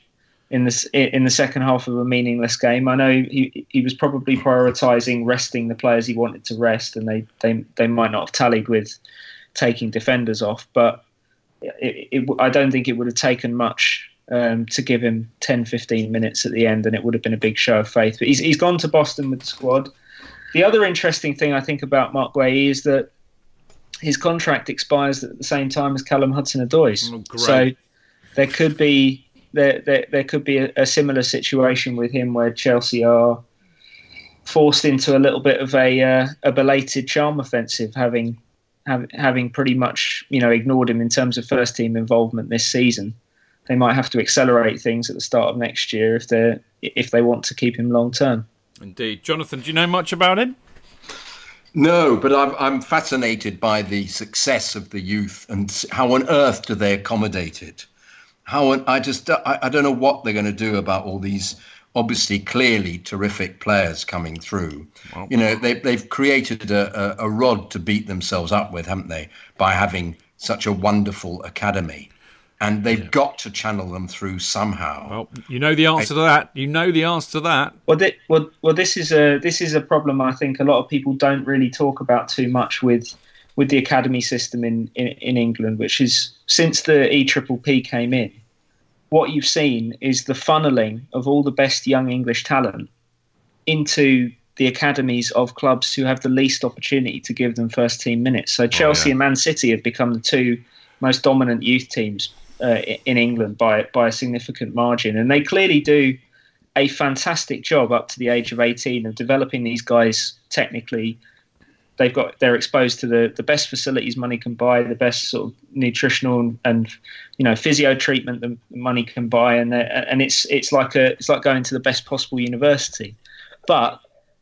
in the in the second half of a meaningless game. I know he he was probably prioritising resting the players he wanted to rest, and they they they might not have tallied with taking defenders off. But it, it, I don't think it would have taken much um, to give him 10, 15 minutes at the end, and it would have been a big show of faith. But he's he's gone to Boston with the squad. The other interesting thing I think about Marc Guéhi is that his contract expires at the same time as Callum Hudson-Odoi's. Oh, so there could be there, there, there could be a, a, similar situation with him where Chelsea are forced into a little bit of a uh, a belated charm offensive, having have, having pretty much you know ignored him in terms of first team involvement this season. They might have to accelerate things at the start of next year if they if they want to keep him long term. Indeed, Jonathan, do you know much about him? No, but I'm, I'm fascinated by the success of the youth and how on earth do they accommodate it? How I just uh, I, I don't know what they're going to do about all these obviously clearly terrific players coming through. Well, you know, they, they've created a, a, a, rod to beat themselves up with, haven't they, by having such a wonderful academy. And they've yeah. got to channel them through somehow. Well, you know the answer I, to that. You know the answer to that. Well, th- well, well, this is a this is a problem. I think a lot of people don't really talk about too much with with the academy system in, in, in England, which is since the EPPP came in, what you've seen is the funneling of all the best young English talent into the academies of clubs who have the least opportunity to give them first team minutes. So Chelsea oh, yeah. and Man City have become the two most dominant youth teams uh, in England by by a significant margin, and they clearly do a fantastic job up to the age of 18 of developing these guys technically they've got they're exposed to the the best facilities money can buy, the best sort of nutritional and, you know physio treatment that money can buy, and and it's it's like a it's like going to the best possible university. But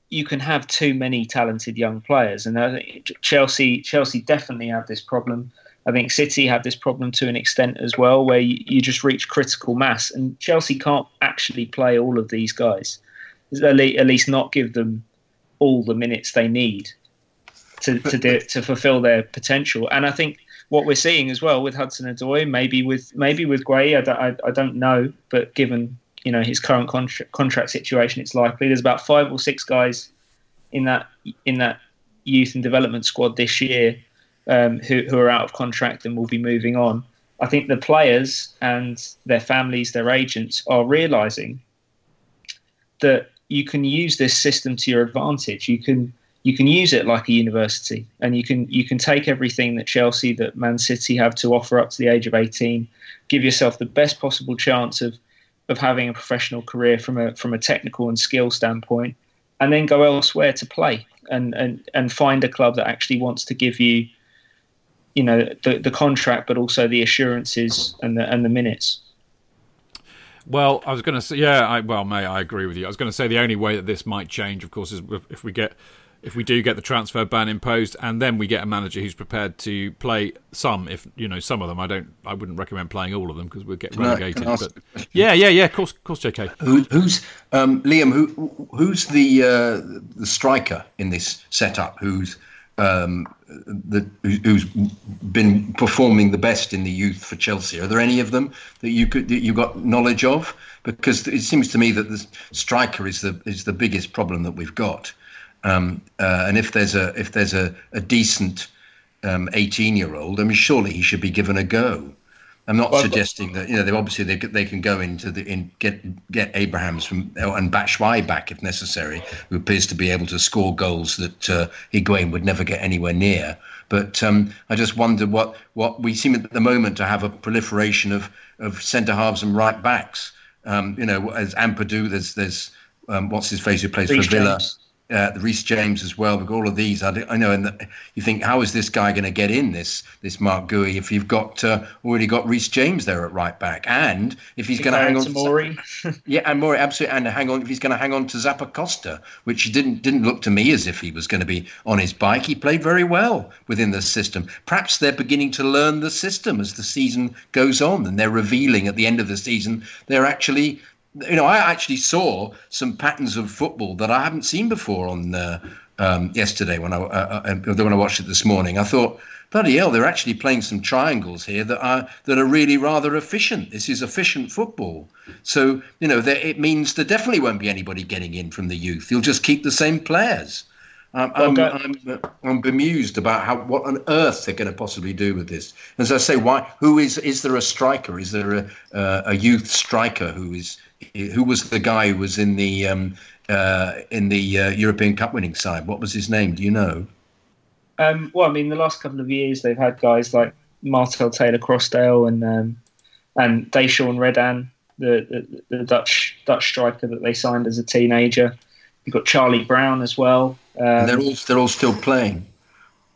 you can have too many talented young players, and I think Chelsea Chelsea definitely have this problem. I think City have this problem to an extent as well, where you, you just reach critical mass, and Chelsea can't actually play all of these guys. At least not give them all the minutes they need to to do, to fulfil their potential. And I think what we're seeing as well with Hudson Odoi, maybe with maybe with Guéhi, I don't, I, I don't know, but given you know his current contract contract situation, it's likely there's about five or six guys in that in that youth and development squad this year um, who, who are out of contract and will be moving on. I think the players and their families, their agents, are realizing that you can use this system to your advantage. You can you can use it like a university, and you can you can take everything that Chelsea, that Man City have to offer up to the age of eighteen, give yourself the best possible chance of of having a professional career from a from a technical and skill standpoint, and then go elsewhere to play and and and find a club that actually wants to give you you know the the contract, but also the assurances and the and the minutes. Well, I was going to say, yeah, I, well, May I agree with you. I was going to say the only way that this might change, of course, is if we get if we do get the transfer ban imposed, and then we get a manager who's prepared to play some, if you know, some of them. I don't, I wouldn't recommend playing all of them because we'll get relegated. but yeah, yeah, yeah, of course, of course, JK. Who, who's um, Liam? Who, who's the uh, the striker in this setup? Who's um, the, who's been performing the best in the youth for Chelsea? Are there any of them that you could that you got knowledge of? Because it seems to me that the striker is the is the biggest problem that we've got. Um, uh, and if there's a if there's a, a decent um, 18 year old, I mean, surely he should be given a go. I'm not well, suggesting that you know they obviously they they can go into the in get get Abrahams from and Batshuayi back if necessary, who appears to be able to score goals that uh, Higuain would never get anywhere near. But um, I just wonder what what we seem at the moment to have a proliferation of of centre halves and right backs. Um, you know, as Ampadu, there's there's um, what's his face who plays Reece for Villa. James uh, Reece James as well. We've got all of these. I, I know, and the, you think, how is this guy going to get in this this Marc Guéhi if you've got uh, already got Reece James there at right back, and if he's going to hang on to Mori, yeah, and Mori absolutely, and hang on if he's going to hang on to Zappacosta, which didn't didn't look to me as if he was going to be on his bike. He played very well within the system. Perhaps they're beginning to learn the system as the season goes on, and they're revealing at the end of the season they're actually you know, I actually saw some patterns of football that I haven't seen before on uh, um, yesterday when I uh, uh, when I watched it this morning. I thought, bloody hell, they're actually playing some triangles here that are that are really rather efficient. This is efficient football. So you know, there, it means there definitely won't be anybody getting in from the youth. You'll just keep the same players. Um, I'm, I'm, I'm, bemused about how what on earth they're going to possibly do with this. As I say, why? Who is? Is there a striker? Is there a, uh, a youth striker who is who was the guy who was in the um, uh, in the uh, European Cup winning side? What was his name? Do you know? Um, well, I mean, the last couple of years they've had guys like Martell Taylor-Crossdale and um, and Daishawn Redan, the, the, the Dutch Dutch striker that they signed as a teenager. You've got Charlie Brown as well. Um, they're all they're all still playing.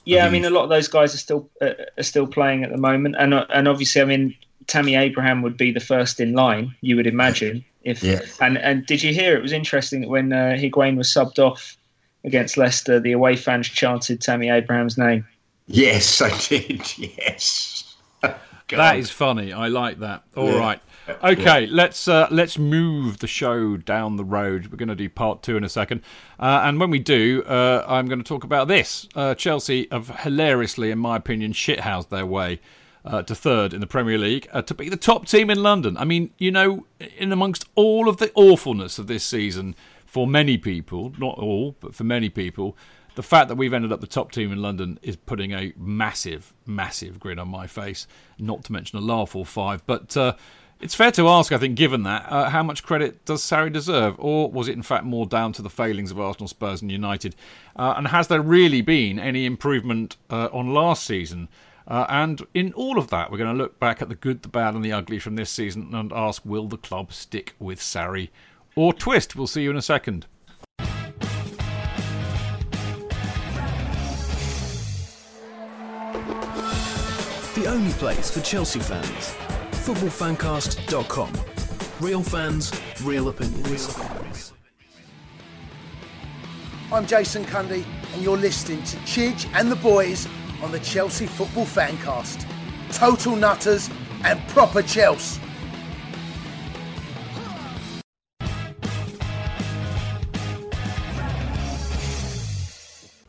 Yeah, I mean, a lot of those guys are still uh, are still playing at the moment, and uh, and obviously, I mean, Tammy Abraham would be the first in line, you would imagine. If yeah. and and did you hear? It was interesting that when uh, Higuain was subbed off against Leicester, the away fans chanted Tammy Abraham's name. Yes, I did. Yes. that is funny. I like that. All yeah. right. Okay, yeah. let's uh, let's move the show down the road. We're going to do part two in a second, uh, and when we do, uh, I'm going to talk about this. Uh, Chelsea have hilariously, in my opinion, shithoused their way uh, to third in the Premier League uh, to be the top team in London. I mean, you know, in amongst all of the awfulness of this season, for many people, not all, but for many people, the fact that we've ended up the top team in London is putting a massive, massive grin on my face. Not to mention a laugh or five, but. Uh, it's fair to ask, I think, given that, uh, how much credit does Sarri deserve? Or was it, in fact, more down to the failings of Arsenal, Spurs, and United? Uh, and has there really been any improvement uh, on last season? Uh, and in all of that, we're going to look back at the good, the bad, and the ugly from this season and ask will the club stick with Sarri or twist? We'll see you in a second. The only place for Chelsea fans. FootballFancast.com. Real fans, real opinions. Real opinions. I'm Jason Cundy, and you're listening to Chidge and the boys on the Chelsea Football Fancast. Total nutters and proper Chelsea.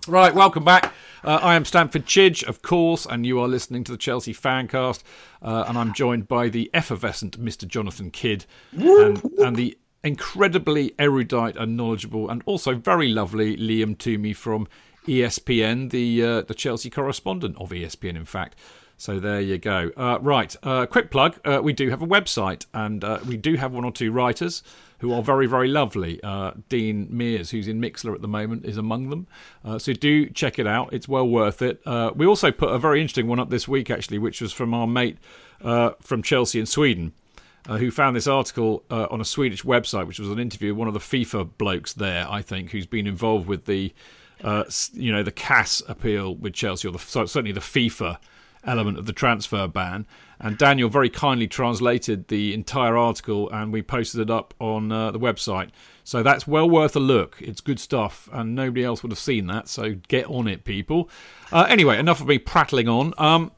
Right, welcome back. Uh, I am Stamford Chidge, of course, and you are listening to the Chelsea Fancast. Uh, and I'm joined by the effervescent Mr. Jonathan Kydd and, and the incredibly erudite and knowledgeable and also very lovely Liam Twomey from ESPN, the uh, the Chelsea correspondent of ESPN, in fact. So there you go. Uh, right, uh, quick plug. Uh, we do have a website, and uh, we do have one or two writers who are very, very lovely. Uh, Dean Mears, who's in Mixler at the moment, is among them. Uh, so do check it out. It's well worth it. we also put a very interesting one up this week, actually, which was from our mate from Chelsea in Sweden. who found this article on a Swedish website, which was an interview with one of the FIFA blokes there, I think, who's been involved with the, you know, the CAS appeal with Chelsea, or the, certainly the FIFA element of the transfer ban. And Daniel very kindly translated the entire article and we posted it up on uh, the website. So that's well worth a look. It's good stuff and nobody else would have seen that. So get on it, people. Uh, anyway, enough of me prattling on. Um,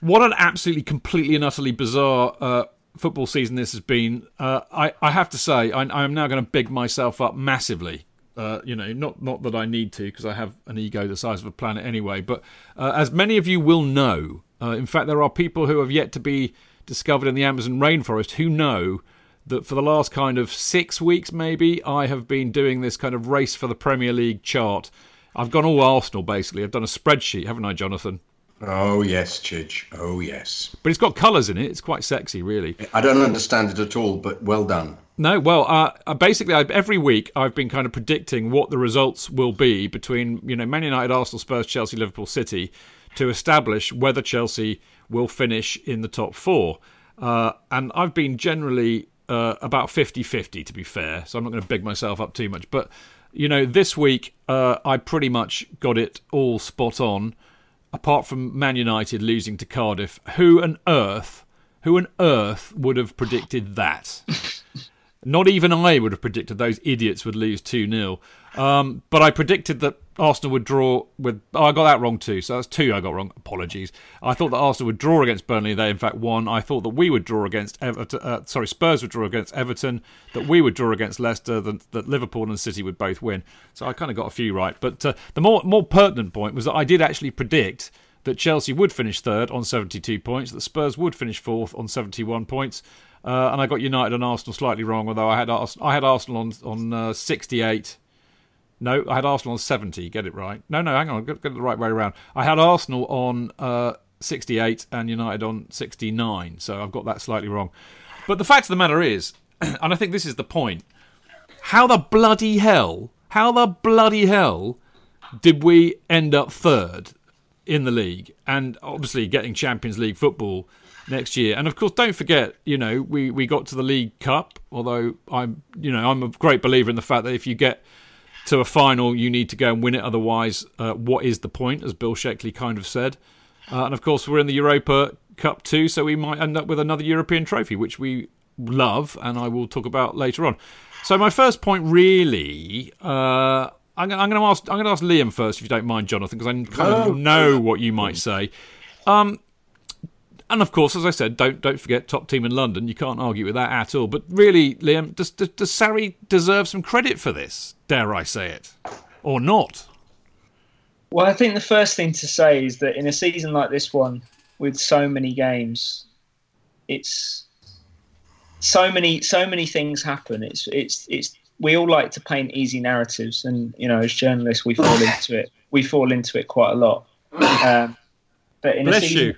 what an absolutely, completely, and utterly bizarre uh, football season this has been. Uh, I, I, have to say, I, am now going to big myself up massively uh, you know, not not that I need to because I have an ego the size of a planet anyway. But uh, as many of you will know, uh, in fact, there are people who have yet to be discovered in the Amazon rainforest who know that for the last kind of six weeks, maybe, I have been doing this kind of race for the Premier League chart. I've gone all Arsenal basically. I've done a spreadsheet, haven't I, Jonathan? Oh yes, Chidge. Oh yes. But it's got colours in it. It's quite sexy, really. I don't understand it at all, but well done. No, well, uh, uh basically, I, every week I've been kind of predicting what the results will be between you know Man United, Arsenal, Spurs, Chelsea, Liverpool, City, to establish whether Chelsea will finish in the top four. Uh, and I've been generally uh, about 50-50, to be fair. So I'm not going to big myself up too much, but you know, this week uh, I pretty much got it all spot on apart from Man United losing to Cardiff, who on earth, who on earth would have predicted that? Not even I would have predicted those idiots would lose 2 0. Um, but I predicted that Arsenal would draw with. Oh, I got that wrong too. So that's two I got wrong. Apologies. I thought that Arsenal would draw against Burnley. They in fact won. I thought that we would draw against Everton. Uh, sorry, Spurs would draw against Everton. That we would draw against Leicester. That, that Liverpool and City would both win. So I kind of got a few right. But uh, the more more pertinent point was that I did actually predict that Chelsea would finish third on 72 points. That Spurs would finish fourth on 71 points. Uh, and I got United and Arsenal slightly wrong, although I had I had Arsenal on on uh, 68 no, I had Arsenal on 70. Get it right. No, no, hang on. Get, get it the right way around. I had Arsenal on uh, 68 and United on 69. So I've got that slightly wrong. But the fact of the matter is, and I think this is the point, how the bloody hell, how the bloody hell did we end up third in the league and obviously getting Champions League football next year. And of course, don't forget, you know, we, we got to the League Cup. Although I'm, you know, I'm a great believer in the fact that if you get to a final, you need to go and win it. Otherwise, uh, what is the point, as Bill Shankly kind of said? Uh, and of course, we're in the Europa Cup too, so we might end up with another European trophy, which we love, and I will talk about later on. So my first point, really, uh, I'm, going to ask. I'm going to ask Liam first, if you don't mind, Jonathan, because I kind of know what you might say. Um, and of course, as I said, don't don't forget top team in London. You can't argue with that at all. But really, Liam, does, does, does Sarri deserve some credit for this? Dare I say it, or not? Well, I think the first thing to say is that in a season like this one, with so many games, it's so many so many things happen. It's it's it's we all like to paint easy narratives, and you know, as journalists, we fall into it. We fall into it quite a lot. Um, but in Bless a season, you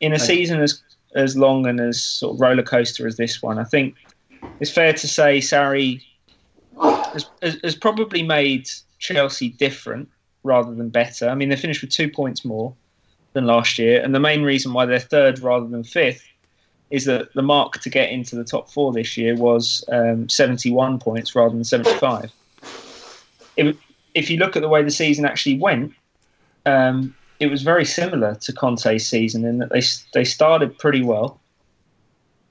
in a season as as long and as sort of roller coaster as this one, I think it's fair to say Sarri has, has probably made Chelsea different rather than better. I mean, they finished with two points more than last year, and the main reason why they're third rather than fifth is that the mark to get into the top four this year was um, 71 points rather than 75. It, if you look at the way the season actually went, um, it was very similar to Conte's season in that they they started pretty well.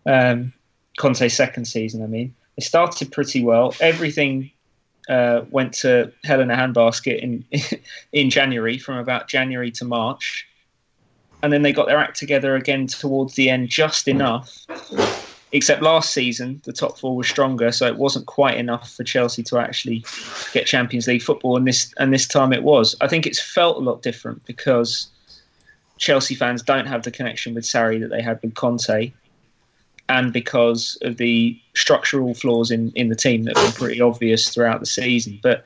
Um, Conte's second season, I mean, they started pretty well. Everything uh, went to hell in a handbasket in in January, from about January to March, and then they got their act together again towards the end, just enough. Except last season, the top four was stronger, so it wasn't quite enough for Chelsea to actually get Champions League football. And this and this time it was. I think it's felt a lot different because Chelsea fans don't have the connection with Sarri that they had with Conte, and because of the structural flaws in, in the team that were pretty obvious throughout the season. But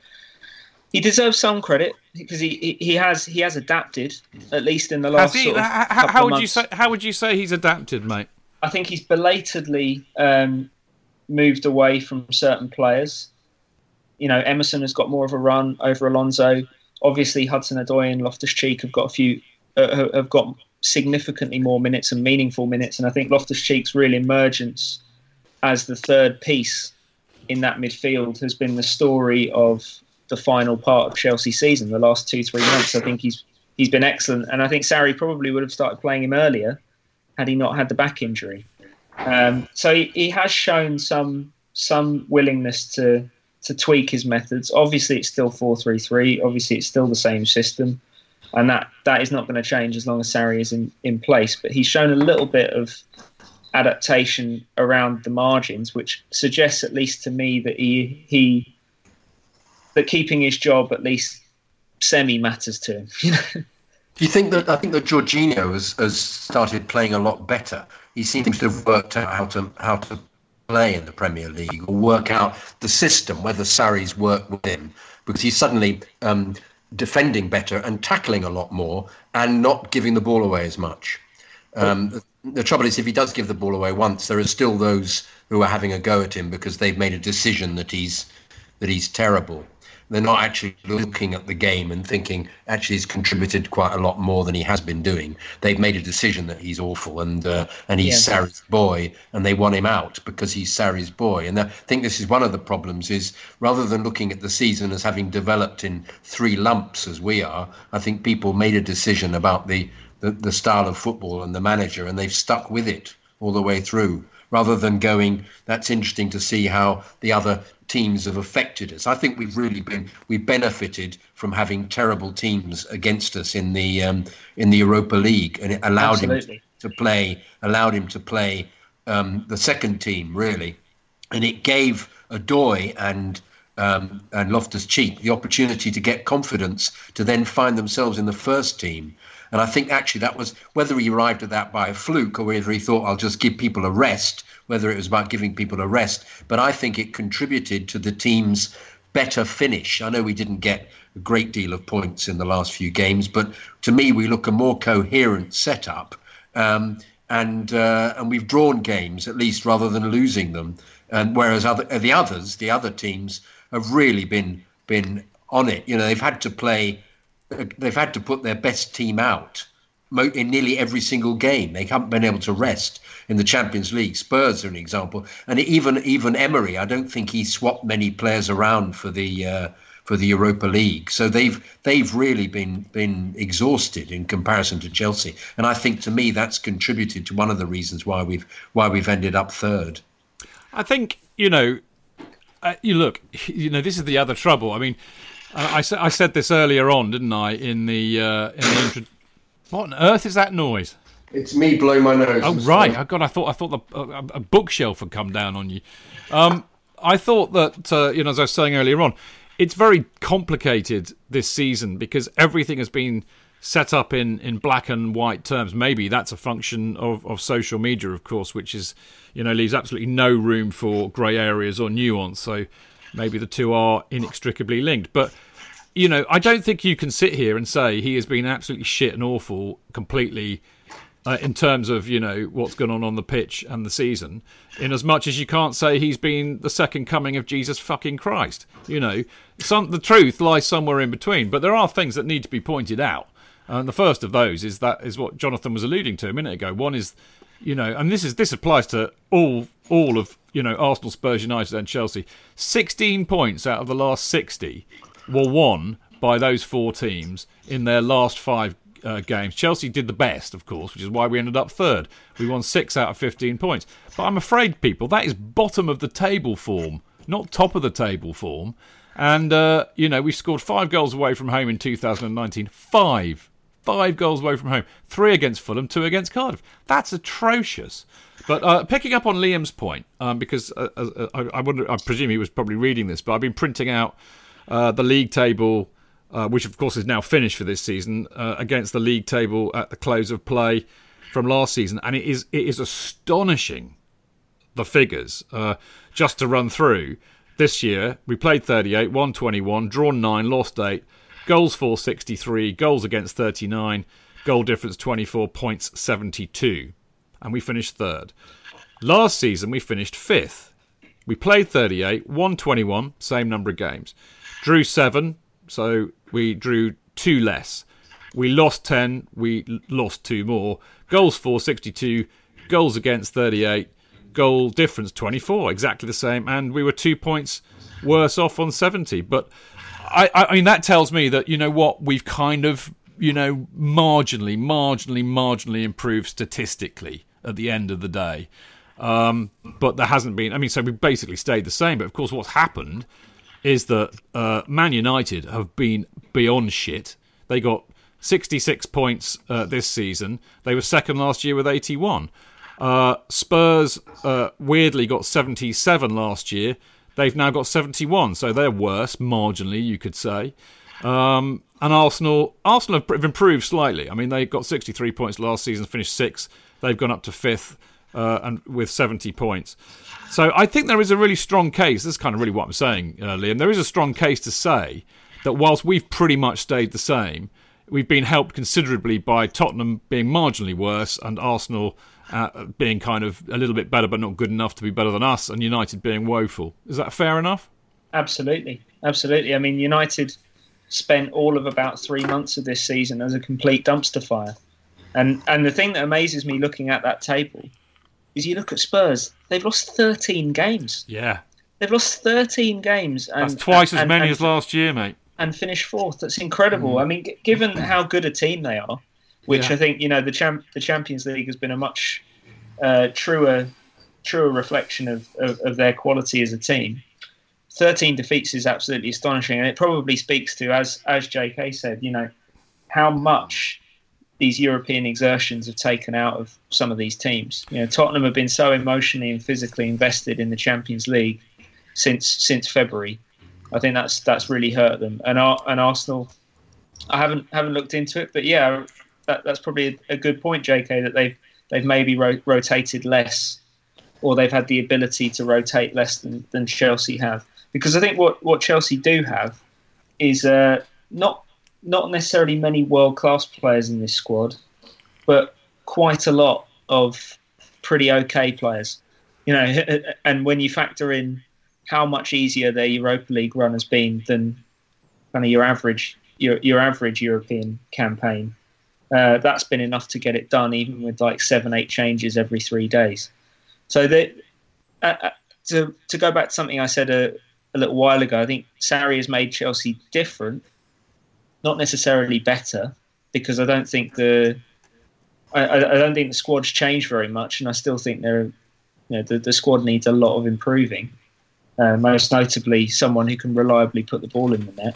he deserves some credit because he, he, has he has adapted at least in the last. He, sort of how, how would you say how would you say he's adapted, mate? I think he's belatedly um, moved away from certain players. You know, Emerson has got more of a run over Alonso. Obviously, Hudson Odoi and Loftus Cheek have got a few uh, have got significantly more minutes and meaningful minutes. And I think Loftus Cheek's real emergence as the third piece in that midfield has been the story of the final part of Chelsea season, the last two three months. I think he's he's been excellent, and I think Sarri probably would have started playing him earlier had he not had the back injury. Um, so he, he has shown some some willingness to to tweak his methods. Obviously, it's still four three three. Obviously, it's still the same system and that that is not going to change as long as Sarri is in, in place. But he's shown a little bit of adaptation around the margins, which suggests, at least to me, that he he that keeping his job at least semi matters to him. Do you think that I think that Jorginho has, has started playing a lot better? He seems to have worked out how to how to play in the Premier League or work out the system, whether Sarri's worked with him, because he's suddenly um, defending better and tackling a lot more and not giving the ball away as much. Um, the trouble is, if he does give the ball away once, there are still those who are having a go at him because they've made a decision that he's that he's terrible they're not actually looking at the game and thinking actually he's contributed quite a lot more than he has been doing. They've made a decision that he's awful and uh, and he's yeah. Sarri's boy, and they want him out because he's Sarri's boy. And I think this is one of the problems: is rather than looking at the season as having developed in three lumps as we are, I think people made a decision about the the, the style of football and the manager, and they've stuck with it all the way through rather than going, that's interesting to see how the other teams have affected us. I think we've really been we benefited from having terrible teams against us in the um, in the Europa League, and it allowed Absolutely. him to play allowed him to play um, the second team really, and it gave Odoi and um, and Loftus Cheek the opportunity to get confidence to then find themselves in the first team. And I think actually that was whether he arrived at that by a fluke or whether he thought I'll just give people a rest, whether it was about giving people a rest. But I think it contributed to the team's better finish. I know we didn't get a great deal of points in the last few games, but to me we look a more coherent setup. Um, and uh, and we've drawn games at least rather than losing them. And whereas other the others, the other teams, have really been been on it. You know, they've had to play they've had to put their best team out in nearly every single game. They haven't been able to rest in the Champions League. Spurs are an example, and even even Emery, I don't think he swapped many players around for the uh, for the Europa League. So they've they've really been been exhausted in comparison to Chelsea, and I think to me that's contributed to one of the reasons why we've why we've ended up third. I think you know, uh, you look, you know, this is the other trouble. I mean I, I, said this earlier on, didn't I? In the uh, in the intro- what on earth is that noise? It's me blowing my nose. Oh right, oh, God! I thought I thought the, a, a, bookshelf had come down on you. Um, I thought that uh, you know, as I was saying earlier on, it's very complicated this season because everything has been set up in, in black and white terms. Maybe that's a function of, of social media, of course, which is you know leaves absolutely no room for grey areas or nuance. So maybe the two are inextricably linked. But you know, I don't think you can sit here and say he has been absolutely shit and awful completely. Uh, in terms of you know what's going on on the pitch and the season, in as much as you can't say he's been the second coming of Jesus fucking Christ. You know, some the truth lies somewhere in between. But there are things that need to be pointed out, and the first of those is that is what Jonathan was alluding to a minute ago. One is, you know, and this is this applies to all all of you know Arsenal, Spurs, United, and Chelsea. Sixteen points out of the last sixty were won by those four teams in their last five uh, games. Chelsea did the best, of course, which is why we ended up third. We won six out of fifteen points. But I'm afraid, people, that is bottom of the table form, not top of the table form. And, uh, you know, we scored five goals away from home in 2019. Five. Five goals away from home. Three against Fulham, two against Cardiff. That's atrocious. But uh, picking up on Liam's point, um, because uh, uh, I, I, wonder, I presume he was probably reading this, but I've been printing out uh, the league table, uh, which of course is now finished for this season, uh, against the league table at the close of play from last season, and it is it is astonishing the figures. just to run through, this year we played 38, 121, drawn nine, lost eight, goals for 63, goals against 39, goal difference 24 points 72 and we finished third. Last season, we finished fifth. We played 38, won 21, same number of games. Drew seven, so we drew two less. We lost 10, we lost two more. Goals for 62, goals against 38, goal difference 24, exactly the same. And we were two points worse off on 70. But I, I mean, that tells me that, you know what, we've kind of, you know, marginally, marginally, marginally improved statistically at the end of the day. Um, but there hasn't been. I mean, so we basically stayed the same. But of course, what's happened is that uh, Man United have been beyond shit. They got 66 points uh, this season. They were second last year with 81. Uh, Spurs uh, weirdly got 77 last year. They've now got 71, so they're worse marginally, you could say. Um, and Arsenal, Arsenal have improved slightly. I mean, they got 63 points last season, finished sixth. They've gone up to fifth uh, and with 70 points. So I think there is a really strong case. This is kind of really what I'm saying, uh, Liam. There is a strong case to say that whilst we've pretty much stayed the same, we've been helped considerably by Tottenham being marginally worse and Arsenal uh, being kind of a little bit better but not good enough to be better than us, and United being woeful. Is that fair enough? Absolutely, absolutely. I mean, United spent all of about three months of this season as a complete dumpster fire. And and the thing that amazes me looking at that table is you look at Spurs, they've lost 13 games. Yeah. They've lost 13 games. And, That's twice and, as many and, as last year, mate. And finished fourth. That's incredible. Mm. I mean, given how good a team they are, which yeah. I think, you know, the, champ, the Champions League has been a much uh, truer truer reflection of, of, of their quality as a team. 13 defeats is absolutely astonishing. And it probably speaks to, as, as JK said, you know, how much these European exertions have taken out of some of these teams. You know, Tottenham have been so emotionally and physically invested in the Champions League since since February. I think that's that's really hurt them. And and Arsenal, I haven't haven't looked into it, but yeah, that, that's probably a, a good point, J.K. That they've they've maybe ro- rotated less, or they've had the ability to rotate less than, than Chelsea have. Because I think what, what Chelsea do have is uh, not not necessarily many world class players in this squad, but quite a lot of pretty okay players. You know, and when you factor in how much easier their Europa League run has been than kind of your average your your average European campaign, uh, that's been enough to get it done, even with like seven eight changes every three days. So that uh, uh, to to go back to something I said a, a little while ago, I think Sarri has made Chelsea different not necessarily better, because I don't think the I, I don't think the squad's changed very much, and I still think they're you know the, the squad needs a lot of improving. Uh, most notably, someone who can reliably put the ball in the net.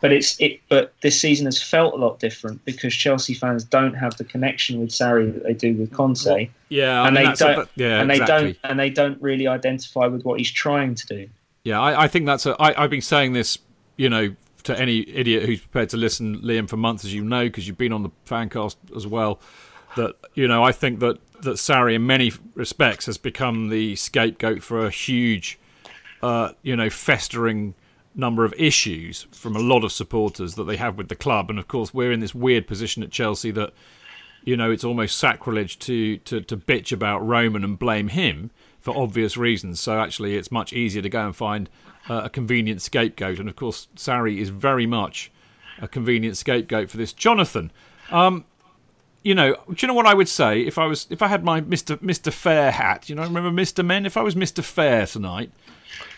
But it's it. But this season has felt a lot different because Chelsea fans don't have the connection with Sarri that they do with Conte. Well, yeah, and mean, they don't. A, yeah, and exactly. they don't. And they don't really identify with what he's trying to do. Yeah, I, I think that's. A, I, I've been saying this, you know, to any idiot who's prepared to listen, Liam, for months, as you know, because you've been on the fancast as well. That you know, I think that that Sarri, in many respects, has become the scapegoat for a huge, uh, you know, festering number of issues from a lot of supporters that they have with the club. And of course, we're in this weird position at Chelsea that, you know, it's almost sacrilege to to, to bitch about Roman and blame him for obvious reasons. So actually, it's much easier to go and find uh, a convenient scapegoat. And of course, Sarri is very much a convenient scapegoat for this. Jonathan, um, you know, do you know what I would say if I was if I had my Mister Mister Fair hat? You know, remember Mister Men? If I was Mister Fair tonight,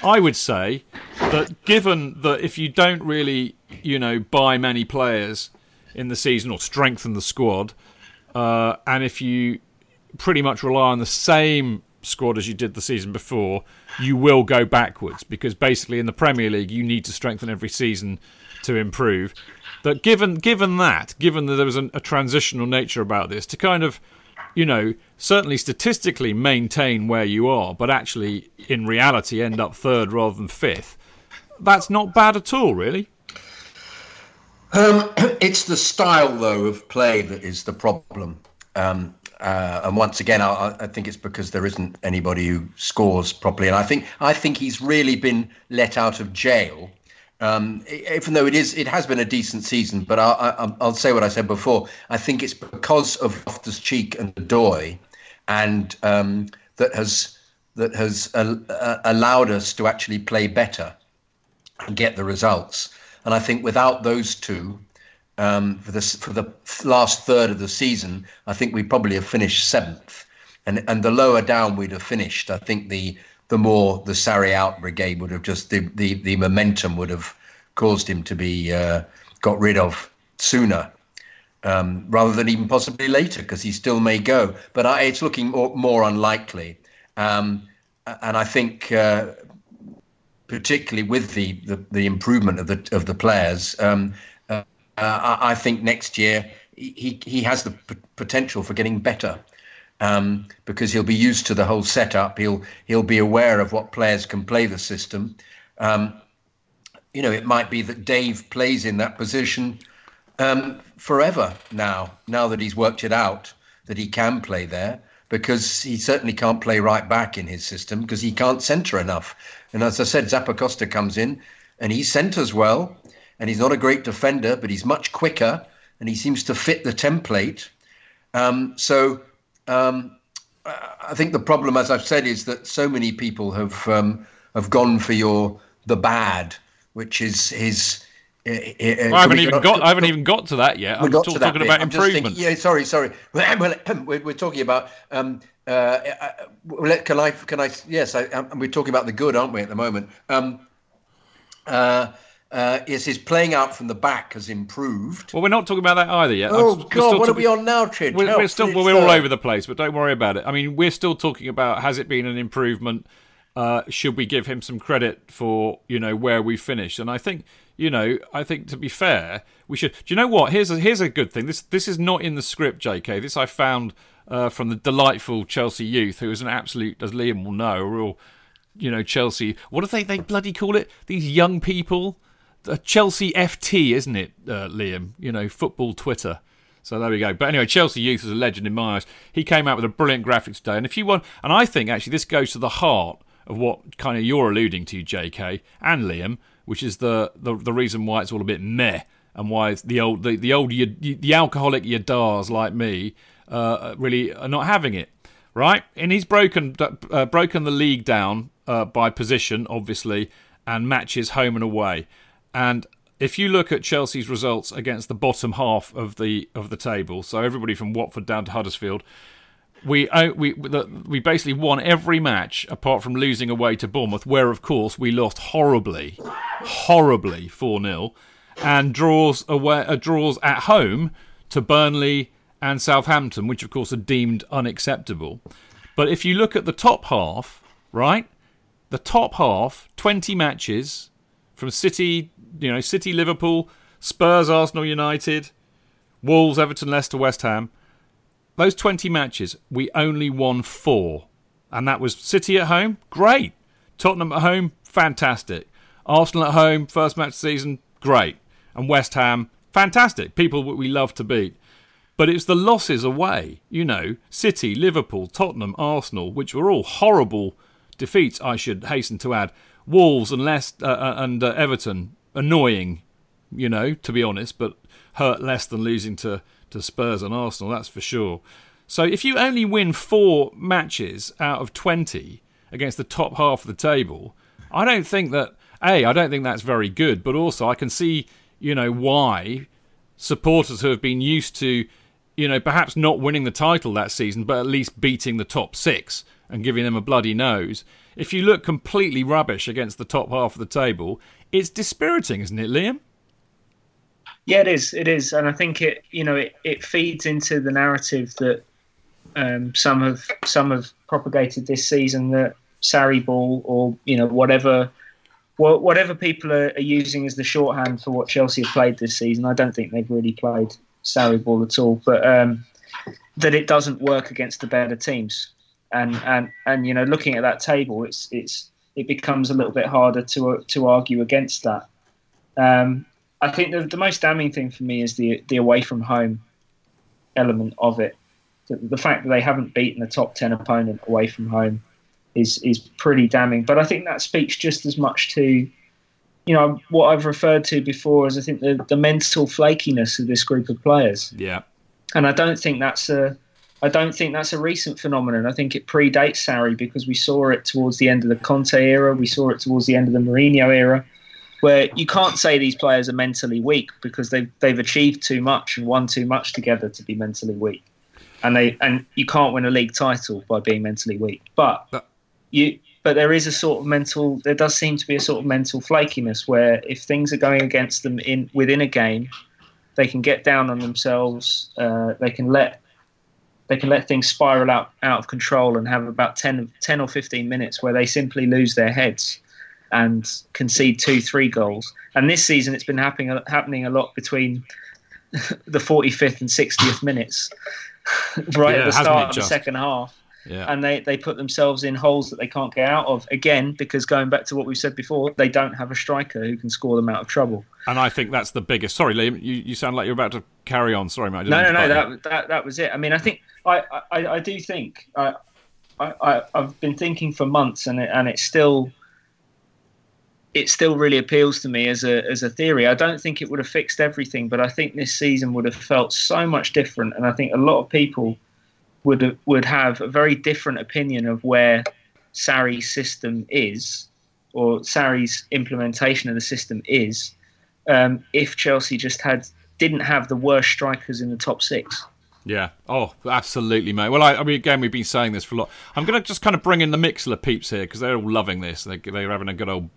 I would say that given that if you don't really, you know, buy many players in the season or strengthen the squad, uh, and if you pretty much rely on the same squad as you did the season before, you will go backwards because basically in the Premier League you need to strengthen every season to improve. That given given that, given that there was a, a transitional nature about this, to kind of you know, certainly statistically maintain where you are, but actually in reality end up third rather than fifth. That's not bad at all, really. Um, it's the style, though, of play that is the problem. Um, uh, and once again, I, I, think it's because there isn't anybody who scores properly. And I think I think he's really been let out of jail. Um, even though it is, it has been a decent season. But I, will say what I said before. I think it's because of Loftus Cheek and Doy, and um, that has that has uh, uh, allowed us to actually play better and get the results. And I think without those two, um, for this for the last third of the season, I think we probably have finished seventh. And and the lower down we'd have finished, I think the the more the Sarri out brigade would have just the the, the momentum would have caused him to be uh, got rid of sooner. Um, rather than even possibly later, because he still may go. But I, it's looking more, more unlikely. Um, and I think uh, particularly with the, the, the improvement of the of the players. Um, uh, I think next year he he has the p- potential for getting better. Um, because he'll be used to the whole setup. He'll he'll be aware of what players can play the system. Um, you know, it might be that Dave plays in that position um, forever now. Now that he's worked it out, that he can play there, because he certainly can't play right back in his system because he can't centre enough. And as I said, Zappacosta comes in and he centres well, and he's not a great defender, but he's much quicker and he seems to fit the template. Um, so um, I think the problem, as I've said, is that so many people have um, have gone for your the bad, which is his. Uh, uh, well, I haven't even got. I haven't even got to that yet. I'm talk, talking bit. about I'm improvement. Thinking, yeah, sorry, sorry. Well, we're, we're talking about um, uh, uh can I? Can I? Yes, I, we're talking about the good, aren't we, at the moment? Um, uh, uh, is his playing out from the back has improved. Well, we're not talking about that either yet. Oh God, what talking, are we on now, Chidge? We're, we're still well, we're all over the place, but don't worry about it. I mean, we're still talking about has it been an improvement? Uh, should we give him some credit for you know where we finished? And I think you know I think to be fair, we should. Do you know what? Here's a here's a good thing. This this is not in the script, J.K. This I found uh, from the delightful Chelsea youth, who is an absolute, as Liam will know, a real, you know, Chelsea. What do they they bloody call it? These young people, a Chelsea FT, isn't it, uh, Liam? You know, football Twitter. So there we go. But anyway, Chelsea Youth is a legend in my eyes. He came out with a brilliant graphic today, and if you want, and I think actually this goes to the heart of what kind of you're alluding to, J.K. and Liam, which is the the, the reason why it's all a bit meh and why the old the, the old the alcoholic yadars like me uh, really are not having it, right? And he's broken uh, broken the league down uh, by position, obviously, and matches home and away. And if you look at Chelsea's results against the bottom half of the of the table, so everybody from Watford down to Huddersfield, we uh, we we basically won every match apart from losing away to Bournemouth, where of course we lost horribly, horribly four 0 and draws away uh, draws at home to Burnley and Southampton, which of course are deemed unacceptable. But if you look at the top half, right, the top half, 20 matches from City, you know, City, Liverpool, Spurs, Arsenal, United, Wolves, Everton, Leicester, West Ham. Those 20 matches, we only won four. And that was City at home, great. Tottenham at home, fantastic. Arsenal at home, first match season, great. And West Ham, fantastic. People we love to beat. But it's the losses away, you know, City, Liverpool, Tottenham, Arsenal, which were all horrible defeats, I should hasten to add. Wolves and Leicester, uh, uh, and uh, Everton, annoying, you know, to be honest, but hurt less than losing to, to Spurs and Arsenal, that's for sure. So if you only win four matches out of 20 against the top half of the table, I don't think that, A, I don't think that's very good, but also I can see, you know, why supporters who have been used to you know, perhaps not winning the title that season, but at least beating the top six and giving them a bloody nose. If you look completely rubbish against the top half of the table, it's dispiriting, isn't it, Liam? Yeah, it is. It is, and I think it, you know, it, it feeds into the narrative that Um, some have some have propagated this season that Sarri ball or you know whatever whatever people are, are, using as the shorthand for what Chelsea have played this season. I don't think they've really played Sarri ball at all, but um, that it doesn't work against the better teams. And and and you know, looking at that table, it's it's it becomes a little bit harder to to argue against that. Um, I think the, the most damning thing for me is the the away from home element of it. The, the fact that they haven't beaten a top ten opponent away from home is is pretty damning. But I think that speaks just as much to, you know, what I've referred to before as I think the, the mental flakiness of this group of players. Yeah. And I don't think that's a I don't think that's a recent phenomenon. I think it predates Sarri because we saw it towards the end of the Conte era, we saw it towards the end of the Mourinho era, where you can't say these players are mentally weak because they've they've achieved too much and won too much together to be mentally weak. And they and you can't win a league title by being mentally weak. But you but there is a sort of mental there does seem to be a sort of mental flakiness where if things are going against them in within a game they can get down on themselves uh, they can let they can let things spiral out out of control and have about 10, 10 or 15 minutes where they simply lose their heads and concede two three goals. And this season it's been happening happening a lot between the 45th and 60th minutes right yeah, at the start of the second half yeah. And they, they put themselves in holes that they can't get out of. Again, because going back to what we said before, they don't have a striker who can score them out of trouble. And I think that's the biggest. Sorry, Liam, you, you sound like you're about to carry on. Sorry, mate. No, no, no. That, that that was it. I mean, I think I I, I do think uh, I, I I've been thinking for months, and it, and it's still it still really appeals to me as a as a theory. I don't think it would have fixed everything, but I think this season would have felt so much different, and I think a lot of people would would have a very different opinion of where Sarri's system is, or Sarri's implementation of the system is, um, if Chelsea just had didn't have the worst strikers in the top six. Yeah. Oh, absolutely, mate. Well, I, I, mean, again, we've been saying this for a lot. I'm going to just kind of bring in the Mixlr peeps here because they're all loving this. They, they're having a good old,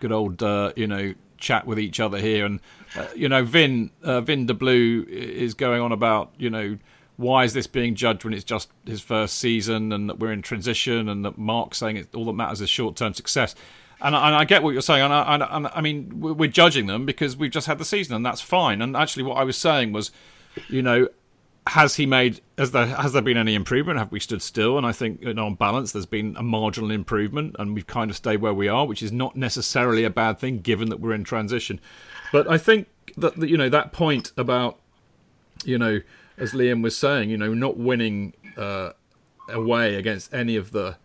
good old, uh, you know, chat with each other here. And uh, you know, Vin, uh, Vin de Blue is going on about, you know, why is this being judged when it's just his first season and that we're in transition and that Mark's saying it, all that matters is short term success. And I, and I, get what you're saying. And I, and I, mean, we're judging them because we've just had the season and that's fine. And actually, what I was saying was, you know, has he made has there has there been any improvement? Have we stood still? And I think you know, on balance, there's been a marginal improvement, and we've kind of stayed where we are, which is not necessarily a bad thing, given that we're in transition. But I think that you know that point about you know as Liam was saying, you know, not winning uh, away against any of the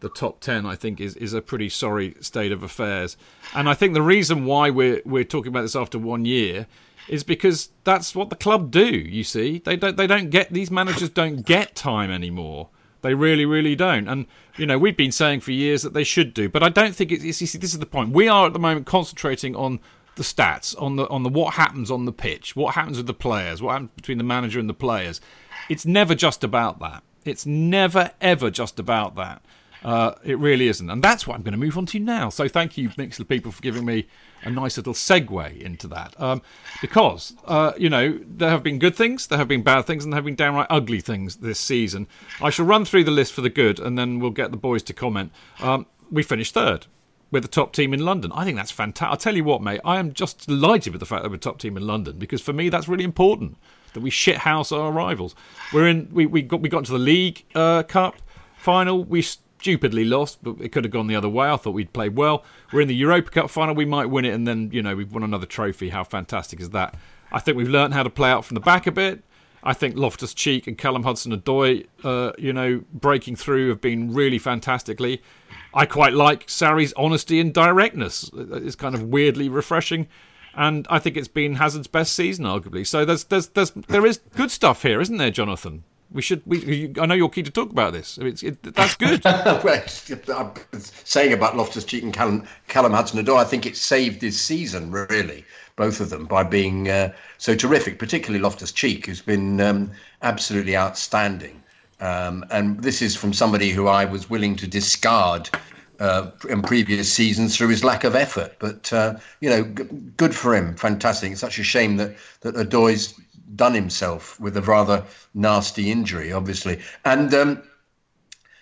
the top ten, I think, is, is a pretty sorry state of affairs. And I think the reason why we're we're talking about this after one year is because that's what the club do. You see, they don't they don't get these managers don't get time anymore. They really, really don't. And you know, we've been saying for years that they should do, but I don't think it's. You see, this is the point. We are at the moment concentrating on the stats on the on the what happens on the pitch, what happens with the players, what happens between the manager and the players. It's never just about that. It's never ever just about that. Uh, it really isn't, and that's what I'm going to move on to now. So thank you, Mixlr people, for giving me a nice little segue into that. Um, because uh, you know there have been good things, there have been bad things, and there have been downright ugly things this season. I shall run through the list for the good, and then we'll get the boys to comment. Um, we finished third we're the top team in London. I think that's fantastic. I'll tell you what, mate, I am just delighted with the fact that we're top team in London because for me that's really important that we shithouse our rivals. We're in. We we got we got to the League uh, Cup final. We stupidly lost, but it could have gone the other way. I thought we'd played well. We're in the Europa Cup final. We might win it, and then you know we've won another trophy. How fantastic is that? I think we've learned how to play out from the back a bit. I think Loftus Cheek and Callum Hudson Odoi, uh, you know, breaking through have been really fantastically. I quite like Sarri's honesty and directness. It's kind of weirdly refreshing, and I think it's been Hazard's best season, arguably. So there's there's there's there is good stuff here, isn't there, Jonathan? We should. We, I know you're keen to talk about this. It, that's good. well, I'm saying about Loftus Cheek and Callum, Callum Hudson-Odoi, I think it saved his season really, both of them, by being uh, so terrific. Particularly Loftus Cheek, who's been um, absolutely outstanding. Um, and this is from somebody who I was willing to discard uh, in previous seasons through his lack of effort. But uh, you know, g- good for him. Fantastic. It's such a shame that that Odoi's done himself with a rather nasty injury, obviously. And um,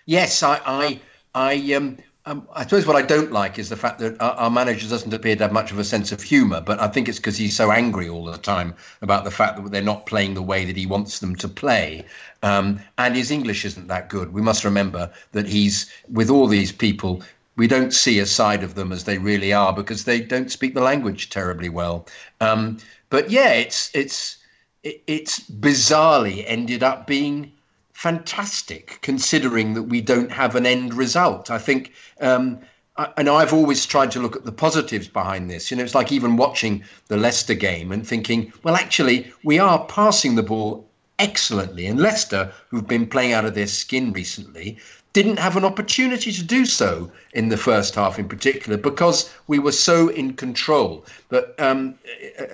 yes, I, I, I, um, um, I suppose what I don't like is the fact that our, our, manager doesn't appear to have much of a sense of humour. But I think it's because he's so angry all the time about the fact that they're not playing the way that he wants them to play. Um, and his English isn't that good. We must remember that he's with all these people. We don't see a side of them as they really are because they don't speak the language terribly well. Um, but yeah, it's it's it's bizarrely ended up being fantastic considering that we don't have an end result. I think, um, I, and I've always tried to look at the positives behind this. You know, it's like even watching the Leicester game and thinking, well, actually, we are passing the ball excellently. And Leicester, who've been playing out of their skin recently, didn't have an opportunity to do so in the first half in particular because we were so in control. But um,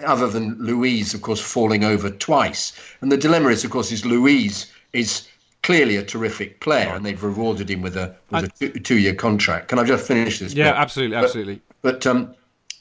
other than Luiz, of course, falling over twice. And the dilemma is, of course, is Luiz is clearly a terrific player, and they've rewarded him with a with a two, year contract. Can I just finish this? Yeah, bit? absolutely, absolutely. But but um,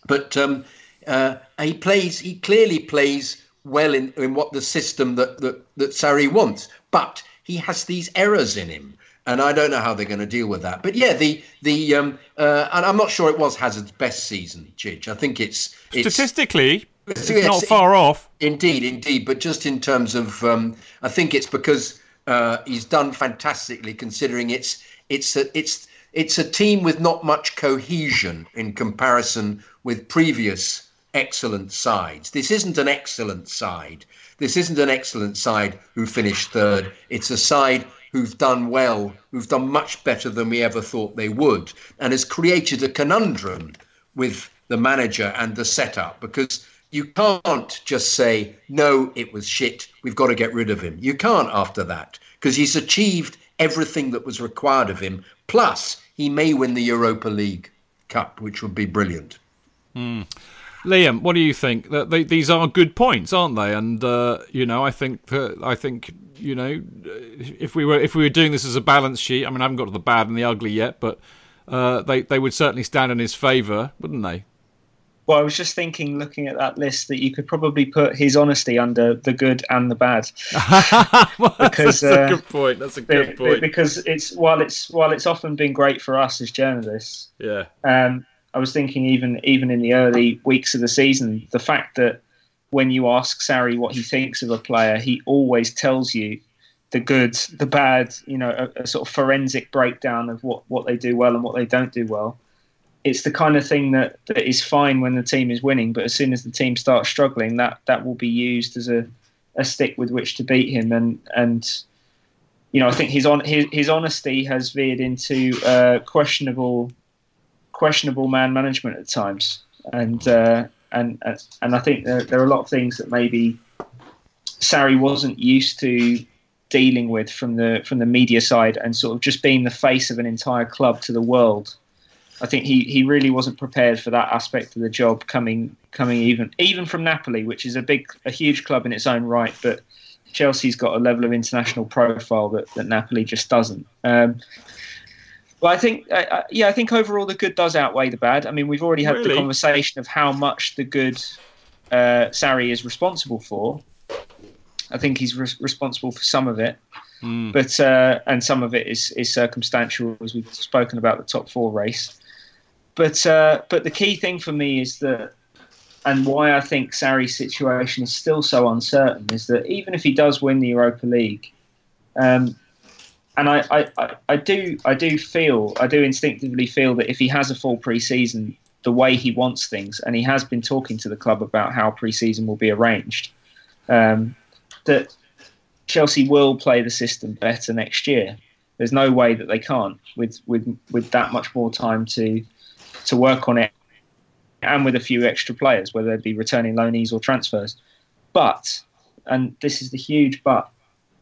but um, uh, he plays. He clearly plays well in, in what the system that that that Sarri wants, but he has these errors in him. And I don't know how they're going to deal with that, but yeah, the the um, uh, and I'm not sure it was Hazard's best season, Chidge. I think it's, it's statistically it's, it's not far off. Indeed, indeed, but just in terms of, um, I think it's because uh, he's done fantastically, considering it's it's a, it's it's a team with not much cohesion in comparison with previous excellent sides. This isn't an excellent side. This isn't an excellent side who finished third. It's a side who've done well, who've done much better than we ever thought they would, and has created a conundrum with the manager and the setup because you can't just say, no, it was shit. We've got to get rid of him. You can't after that because he's achieved everything that was required of him. Plus, he may win the Europa League Cup, which would be brilliant. Mm. Liam, what do you think? That these are good points, aren't they? And uh, you know, I think I think you know, if we were if we were doing this as a balance sheet, I mean, I haven't got to the bad and the ugly yet, but uh, they they would certainly stand in his favour, wouldn't they? Well, I was just thinking, looking at that list, that you could probably put his honesty under the good and the bad. well, because, that's a uh, good point. That's a good point. Because it's while it's while it's often been great for us as journalists. Yeah. Um, I was thinking even even in the early weeks of the season, the fact that when you ask Sarri what he thinks of a player, he always tells you the good, the bad. You know, a, a sort of forensic breakdown of what what they do well and what they don't do well it's the kind of thing that, that is fine when the team is winning, but as soon as the team starts struggling, that that will be used as a, a stick with which to beat him. And and you know, I think his on his, his honesty has veered into uh, questionable questionable man management at times. And uh, and and I think there, there are a lot of things that maybe Sarri wasn't used to dealing with from the from the media side and sort of just being the face of an entire club to the world I think he, he really wasn't prepared for that aspect of the job coming coming even even from Napoli, which is a big a huge club in its own right, but Chelsea's got a level of international profile that, that Napoli just doesn't. Um, well, I think, uh, yeah, I think overall the good does outweigh the bad. I mean, we've already had really? the conversation of how much the good uh, Sarri is responsible for. I think he's re- responsible for some of it, mm. but uh, and some of it is is circumstantial, as we've spoken about the top four race. But uh, but the key thing for me is that, and why I think Sarri's situation is still so uncertain is that even if he does win the Europa League, um, and I, I, I do I do feel I do instinctively feel that if he has a full preseason the way he wants things, and he has been talking to the club about how preseason will be arranged, um, that Chelsea will play the system better next year. There's no way that they can't with with with that much more time to to work on it and with a few extra players, whether they be returning loanees or transfers. But, and this is the huge but,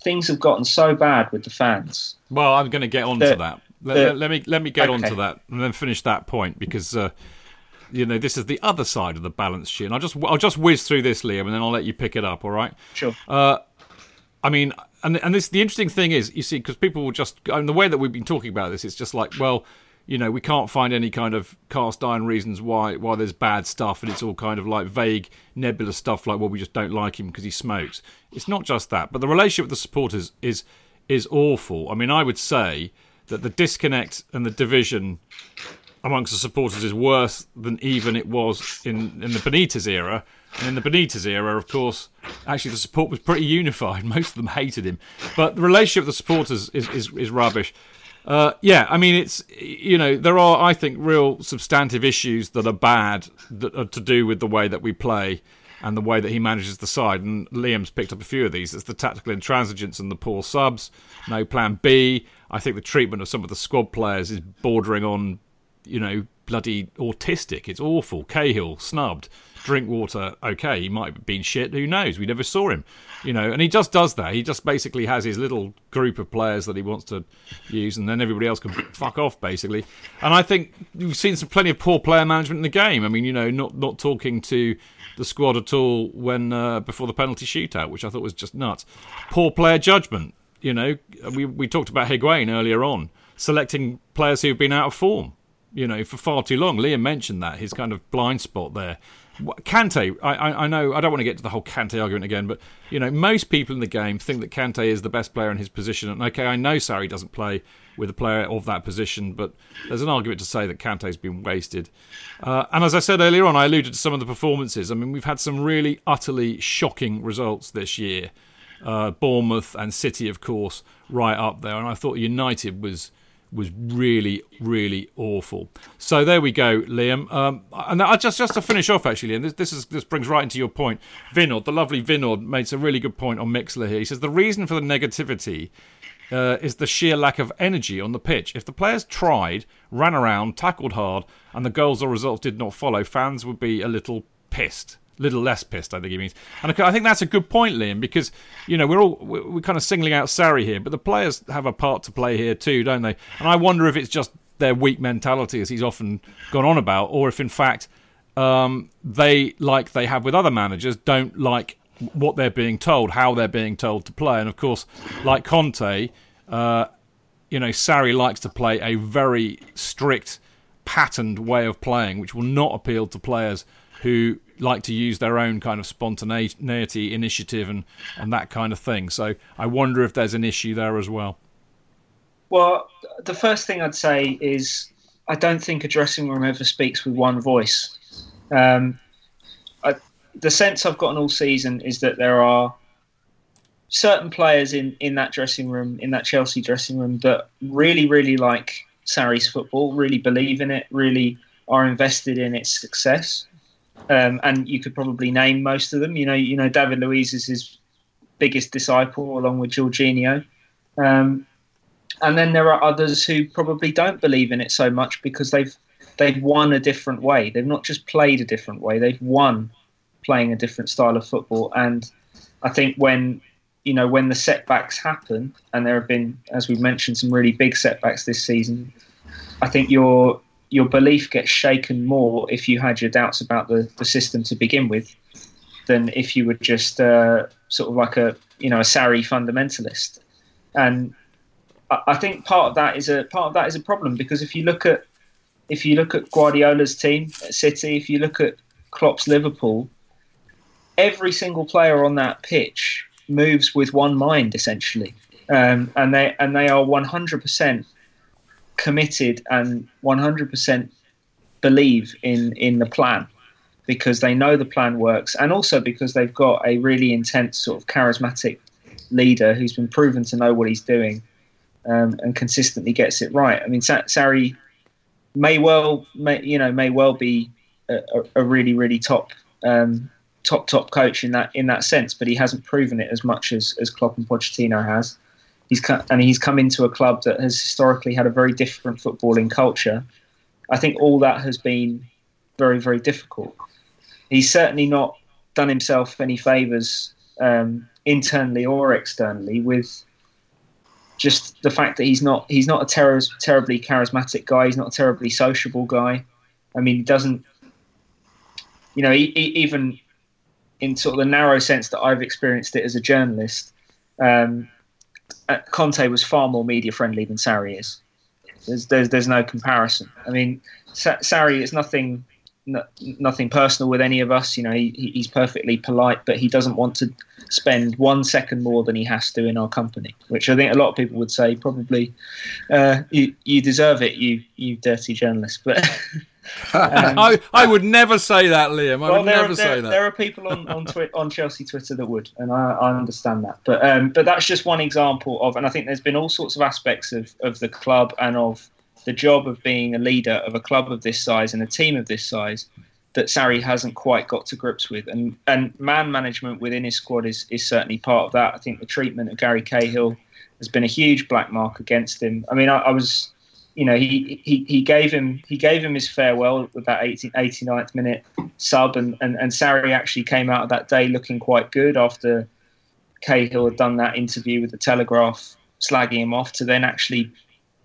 things have gotten so bad with the fans. Well, I'm going to get on that, to that. Let, that, let, me let me get okay. on to that and then finish that point because uh, you know this is the other side of the balance sheet. And I'll just I'll just whiz through this, Liam, and then I'll let you pick it up. All right? Sure. Uh, I mean, and and this the interesting thing is, you see, because people will just, I mean, the way that we've been talking about this, it's just like, well, you know, we can't find any kind of cast iron reasons why why there's bad stuff, and it's all kind of like vague, nebulous stuff like, well, we just don't like him because he smokes. It's not just that, but the relationship with the supporters is is awful. I mean, I would say that the disconnect and the division amongst the supporters is worse than even it was in in the Benitez era. And in the Benitez era, of course, actually the support was pretty unified. Most of them hated him, but the relationship with the supporters is is, is rubbish. Uh, yeah, I mean, it's you know there are I think real substantive issues that are bad that are to do with the way that we play and the way that he manages the side. And Liam's picked up a few of these. It's the tactical intransigence and the poor subs, no plan B. I think the treatment of some of the squad players is bordering on, you know, bloody autistic. It's awful. Cahill snubbed. Drinkwater, okay, he might have been shit. Who knows? We never saw him, you know. And he just does that. He just basically has his little group of players that he wants to use, and then everybody else can fuck off, basically. And I think we've seen some plenty of poor player management in the game. I mean, you know, not not talking to the squad at all when uh, before the penalty shootout, which I thought was just nuts. Poor player judgment. You know, we we talked about Higuain earlier on, selecting players who have been out of form. You know, for far too long. Liam mentioned that his kind of blind spot there. Kante, I, I, know I don't want to get to the whole Kante argument again, but you know most people in the game think that Kante is the best player in his position. And okay, I know Sarri doesn't play with a player of that position, but there's an argument to say that Kante's been wasted. Uh, and as I said earlier on, I alluded to some of the performances. I mean, we've had some really utterly shocking results this year. Uh, Bournemouth and City, of course, right up there. And I thought United was was really, really awful. So there we go, Liam. Um, and I just just to finish off, actually, and this this, is, this brings right into your point. Vinod, the lovely Vinod, makes a really good point on Mixlr here. He says the reason for the negativity uh, is the sheer lack of energy on the pitch. If the players tried, ran around, tackled hard, and the goals or results did not follow, fans would be a little pissed little less pissed, I think he means. And I think that's a good point, Liam, because you know we're all we're kind of singling out Sarri here, but the players have a part to play here too, don't they? And I wonder if it's just their weak mentality, as he's often gone on about, or if in fact um, they, like they have with other managers, don't like what they're being told, how they're being told to play. And of course, like Conte, uh, you know, Sarri likes to play a very strict, patterned way of playing, which will not appeal to players who like to use their own kind of spontaneity, initiative, and, and that kind of thing. So I wonder if there's an issue there as well. Well, the first thing I'd say is I don't think a dressing room ever speaks with one voice. Um, I, the sense I've gotten all season is that there are certain players in, in that dressing room, in that Chelsea dressing room, that really, really like Sarri's football, really believe in it, really are invested in its success um, and you could probably name most of them. You know, you know, David Luiz is his biggest disciple, along with Jorginho. Um, and then there are others who probably don't believe in it so much because they've they've won a different way. They've not just played a different way; they've won playing a different style of football. And I think when you know when the setbacks happen, and there have been, as we've mentioned, some really big setbacks this season. I think you're your belief gets shaken more if you had your doubts about the, the system to begin with than if you were just uh, sort of like a you know a Sarri fundamentalist. And I, I think part of that is a part of that is a problem because if you look at if you look at Guardiola's team at City, if you look at Klopp's Liverpool, every single player on that pitch moves with one mind essentially, um, and they and they are one hundred percent committed and 100% believe in in the plan because they know the plan works and also because they've got a really intense sort of charismatic leader who's been proven to know what he's doing um, and consistently gets it right. I mean, Sarri may well, may, you know, may well be a, a really, really top, um, top, top coach in that in that sense, but he hasn't proven it as much as as Klopp and Pochettino has. He's and he's come into a club that has historically had a very different footballing culture. I think all that has been very, very difficult. He's certainly not done himself any favours um, internally or externally with just the fact that he's not he's not a ter- terribly charismatic guy. He's not a terribly sociable guy. I mean, he doesn't. You know, he, he, even in sort of the narrow sense that I've experienced it as a journalist, um, Conte was far more media friendly than Sarri is. There's there's, there's no comparison. I mean, Sa- Sarri is nothing no, nothing personal with any of us. You know, he, he's perfectly polite, but he doesn't want to spend one second more than he has to in our company, which I think a lot of people would say probably uh, you, you deserve it, you you dirty journalist. But um, I, I would never say that, Liam. I well, would never are, say there, that. There are people on on, twi- on Chelsea Twitter that would, and I, I understand that. But um, but that's just one example of, and I think there's been all sorts of aspects of, of the club and of the job of being a leader of a club of this size and a team of this size that Sarri hasn't quite got to grips with. And and man management within his squad is, is certainly part of that. I think the treatment of Gary Cahill has been a huge black mark against him. I mean, I, I was, you know, he, he, he gave him he gave him his farewell with that 80, 89th minute sub, and, and, and Sarri actually came out of that day looking quite good after Cahill had done that interview with the Telegraph, slagging him off, to then actually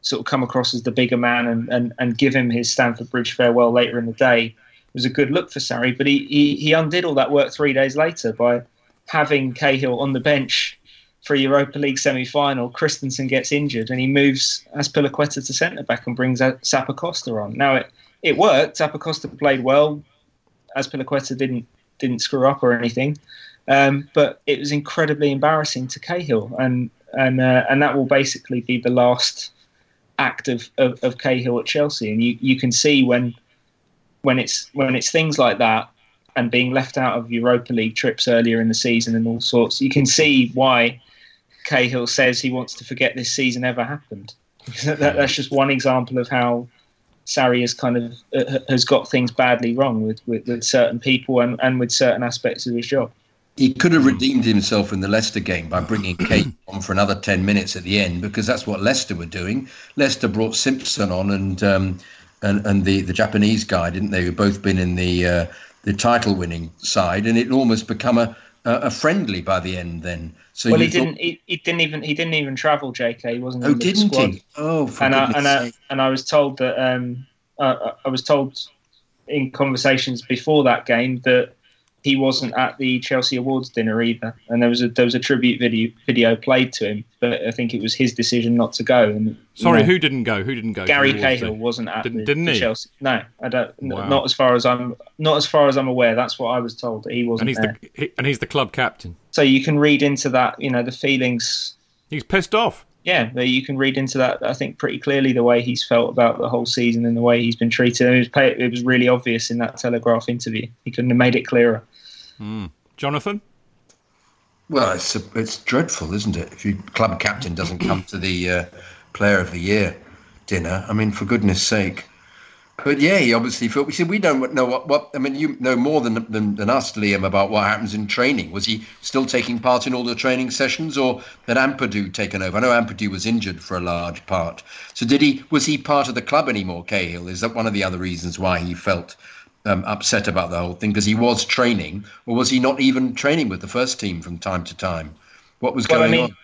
sort of come across as the bigger man and, and, and give him his Stamford Bridge farewell later in the day it was a good look for Sarri. But he, he, he undid all that work three days later by having Cahill on the bench for Europa League semi final. Christensen gets injured and he moves Azpilicueta to centre back and brings Zappacosta on. Now, it, it worked. Zappacosta played well. Azpilicueta didn't, didn't screw up or anything. Um, but it was incredibly embarrassing to Cahill. And, and, uh, and that will basically be the last act of, of, of Cahill at Chelsea, and you, you can see when when it's when it's things like that and being left out of Europa League trips earlier in the season and all sorts, you can see why Cahill says he wants to forget this season ever happened. that, that's just one example of how Sarri has kind of uh, has got things badly wrong with, with, with certain people and, and with certain aspects of his job he could have redeemed himself in the Leicester game by bringing Kate on for another 10 minutes at the end because that's what Leicester were doing. Leicester brought Simpson on and um, and, and the, the Japanese guy, didn't they? Who both been in the uh, the title winning side, and it almost become a, a friendly by the end then. So well, he didn't. He, he, didn't even. He didn't even travel. J.K. He wasn't. Oh, didn't he? Oh, and I, and I, and I was told that. Um, uh, I was told in conversations before that game that he wasn't at the Chelsea Awards dinner either, and there was a there was a tribute video video played to him, but I think it was his decision not to go. And sorry, know, who didn't go? Who didn't go? Gary Cahill wasn't at didn't, the, didn't the Chelsea. No, I don't. Wow. Not as far as I'm not as far as I'm aware. That's what I was told that he wasn't. And he's there. the he, and he's the club captain. So you can read into that, you know, the feelings. He's pissed off. Yeah, you can read into that. I think pretty clearly the way he's felt about the whole season and the way he's been treated. It was, it was really obvious in that Telegraph interview. He couldn't have made it clearer. Mm. Jonathan? Well, it's a, it's dreadful, isn't it? If your club captain doesn't come to the uh, Player of the Year dinner, I mean, for goodness' sake. But yeah, he obviously felt. We said we don't know what, what. I mean, you know more than, than than us, Liam, about what happens in training. Was he still taking part in all the training sessions, or had Ampadu taken over? I know Ampadu was injured for a large part. So did he? Was he part of the club anymore? Cahill is that one of the other reasons why he felt um, upset about the whole thing because he was training, or was he not even training with the first team from time to time? What was well, going I mean, on?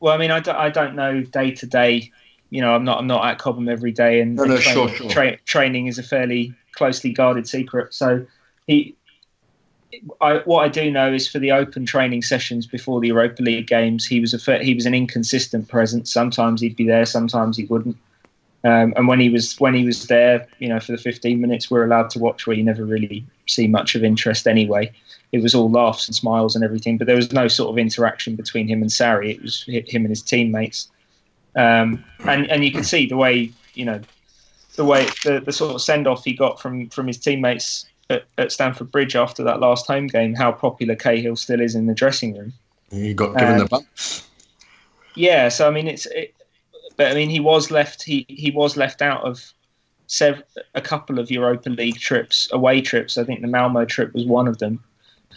Well, I mean, I don't, I don't know day to day. You know, I'm not I'm not at Cobham every day, and, no, no, and sure, sure. Tra- training is a fairly closely guarded secret. So he. I, what I do know is for the open training sessions before the Europa League games, he was a he was an inconsistent presence. Sometimes he'd be there, sometimes he wouldn't. Um, and when he was when he was there, you know, for the 15 minutes we're allowed to watch, where you never really see much of interest anyway. It was all laughs and smiles and everything, but there was no sort of interaction between him and Sarri. It was him and his teammates, um, and and you can see the way you know the way the, the sort of send off he got from from his teammates at, at Stamford Bridge after that last home game. How popular Cahill still is in the dressing room. He got given um, the bumps. Yeah, so I mean, it's it, but I mean, he was left. He he was left out of sev- a couple of Europa League trips, away trips. I think the Malmo trip was one of them,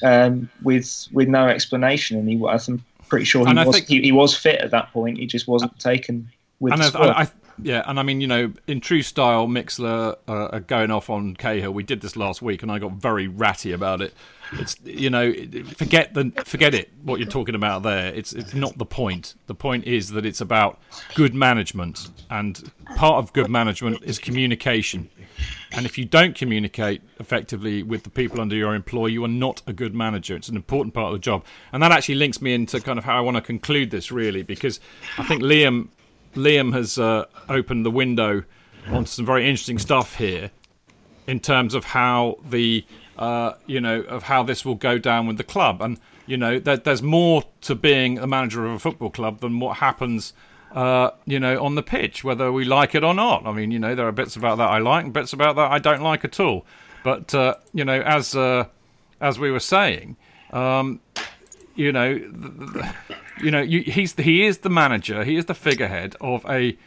um, with with no explanation. And he, I'm pretty sure he was think, he, he, was fit at that point. He just wasn't taken with and. I, I, yeah, and I mean, you know, in true style, Mixlr uh, going off on Cahill. We did this last week, and I got very ratty about it. It's you know, forget the forget it. What you're talking about there, it's it's not the point. The point is that it's about good management, and part of good management is communication. And if you don't communicate effectively with the people under your employ, you are not a good manager. It's an important part of the job, and that actually links me into kind of how I want to conclude this, really, because I think Liam Liam has uh, opened the window onto some very interesting stuff here in terms of how the uh, you know of how this will go down with the club, and you know there, there's more to being a manager of a football club than what happens. Uh, you know, on the pitch, whether we like it or not. I mean, you know, there are bits about that I like, and bits about that I don't like at all. But uh, you know, as uh, as we were saying, um, you know, you know, you, he's he is the manager, he is the figurehead of a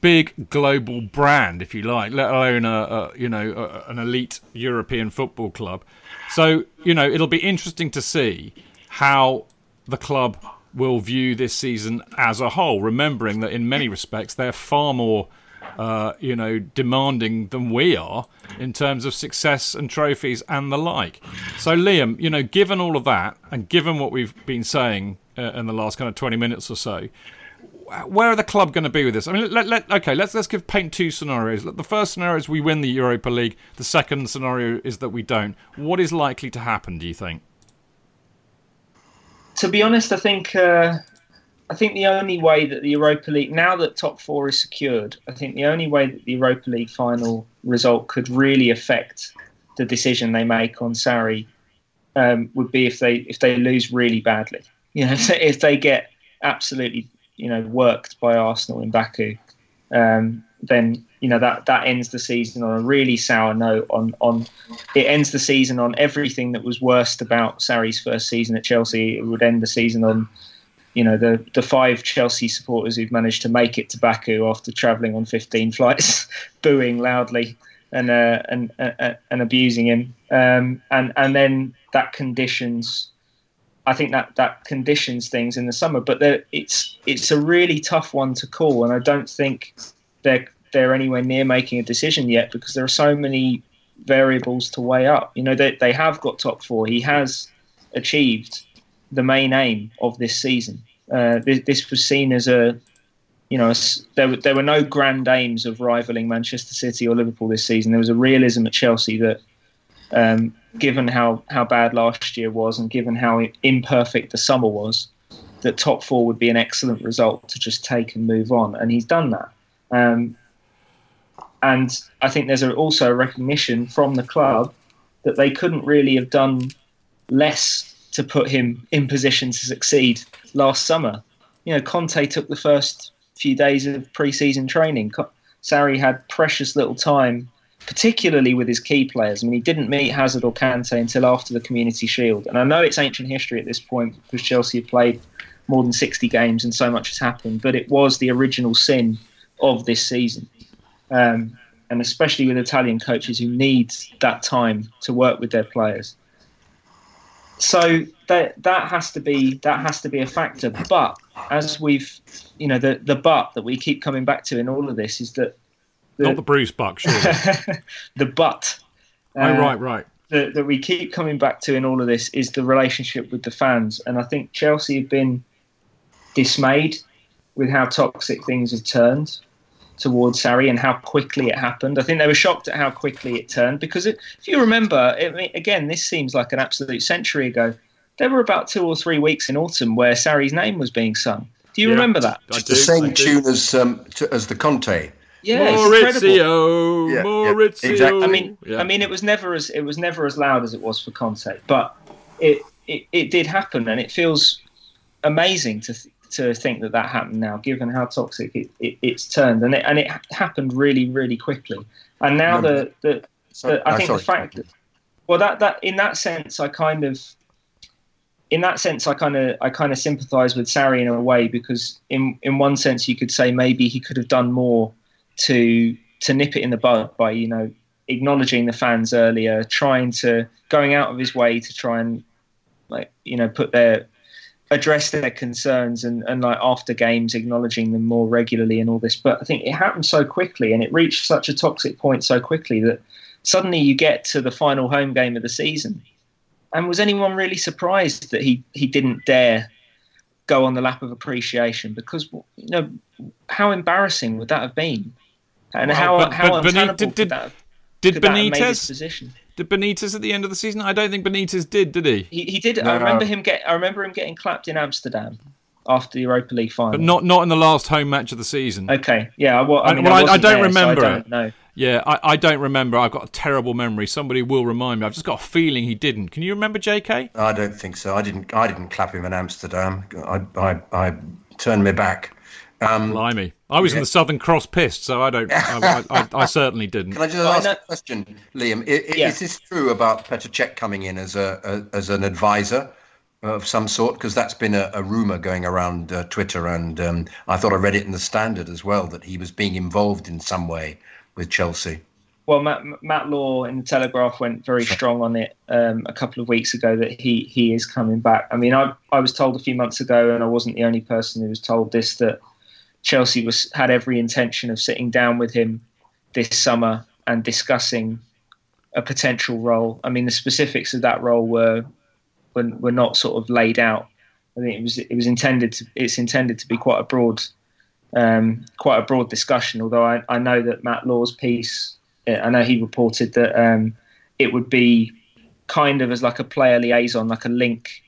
big global brand, if you like, let alone a, a you know a, an elite European football club. So you know, it'll be interesting to see how the club will view this season as a whole, remembering that in many respects they're far more uh, you know, demanding than we are in terms of success and trophies and the like. So, Liam, you know, given all of that, and given what we've been saying uh, in the last kind of twenty minutes or so, where are the club going to be with this? I mean, let, let, okay, let's let's give paint two scenarios. The first scenario is we win the Europa League. The second scenario is that we don't. What is likely to happen? Do you think? To be honest, I think uh, I think the only way that the Europa League, now that top four is secured, I think the only way that the Europa League final result could really affect the decision they make on Sarri um, would be if they if they lose really badly. You know, if they get absolutely you know worked by Arsenal in Baku, um, then you know that that ends the season on a really sour note. On on it ends the season on everything that was worst about Sarri's first season at Chelsea. It would end the season on you know the the five Chelsea supporters who've managed to make it to Baku after travelling on 15 flights, booing loudly and uh, and uh, and abusing him, um, and and then that conditions. I think that that conditions things in the summer, but it's it's a really tough one to call, and I don't think they're they're anywhere near making a decision yet because there are so many variables to weigh up. You know, they they have got top four. He has achieved the main aim of this season. Uh, this, this, was seen as a, you know, a, there, there were no grand aims of rivaling Manchester City or Liverpool this season. There was a realism at Chelsea that, um, given how, how bad last year was and given how imperfect the summer was, that top four would be an excellent result to just take and move on. And he's done that. Um, and I think there's also a recognition from the club that they couldn't really have done less to put him in position to succeed last summer. You know, Conte took the first few days of pre-season training. Sarri had precious little time, particularly with his key players. I mean, he didn't meet Hazard or Kante until after the Community Shield. And I know it's ancient history at this point because Chelsea have played more than 60 games and so much has happened, but it was the original sin of this season. Um, and especially with Italian coaches who need that time to work with their players so that that has to be that has to be a factor. But as we've, you know, the the but that we keep coming back to in all of this is that the, not the Bruce Buck, sure. the but. Uh, oh right, right. That, that we keep coming back to in all of this is the relationship with the fans, and I think Chelsea have been dismayed with how toxic things have turned towards Sarri and how quickly it happened. I think they were shocked at how quickly it turned because it, if you remember, it, again, this seems like an absolute century ago. There were about two or three weeks in autumn where Sarri's name was being sung. Do you yeah, remember that? It's the same tune as um, to, as the Conte. Yeah, Maurizio, yeah, Maurizio. Yeah, exactly. I mean, yeah. I mean, it was never as it was never as loud as it was for Conte, but it it, it did happen, and it feels amazing to to think that that happened now, given how toxic it, it, it's turned, and it and it happened really, really quickly. And now the the, the I think the fact that well that that in that sense I kind of in that sense I kind of I kind of sympathise with Sarri in a way because in in one sense you could say maybe he could have done more to to nip it in the bud by you know acknowledging the fans earlier, trying to going out of his way to try and like you know put their address their concerns and, and like after games acknowledging them more regularly and all this. But i think it happened so quickly and it reached such a toxic point so quickly that suddenly you get to the final home game of the season. And was anyone really surprised that he he didn't dare go on the lap of appreciation? Because you know how embarrassing would that have been? And well, how but, how but did, did, did Benitez position? Did Benitez at the end of the season? I don't think Benitez did. Did he? He, he did. No, I remember no. him get. I remember him getting clapped in Amsterdam. after the Europa League final. But not not in the last home match of the season. Okay, yeah. Well, I, mean, well, I, I, I don't there, remember so I don't know. Yeah, I, I don't remember. I've got a terrible memory. Somebody will remind me. I've just got a feeling he didn't. Can you remember, J.K.? I don't think so. I didn't. I didn't clap him in Amsterdam. I I, I turned my back. Um, Blimey. I was in the Southern Cross pissed, so I don't. I, I, I, I certainly didn't. Can I just Well, ask know- a question, Liam? I- i- Yeah. Is this true about Petr Cech coming in as a, a as an advisor of some sort? Because that's been a, a rumor going around uh, Twitter, and um, I thought I read it in the Standard as well that he was being involved in some way with Chelsea. Well, Matt, Matt Law in the Telegraph went very strong on it um, a couple of weeks ago that he he is coming back. I mean, I I was told a few months ago, and I wasn't the only person who was told this that Chelsea was had every intention of sitting down with him this summer and discussing a potential role. I mean, the specifics of that role were were, were not sort of laid out. I think it was it was intended to it's intended to be quite a broad um, quite a broad discussion. Although I, I know that Matt Law's piece, uh, I know he reported that um, it would be kind of as like a player liaison, like a link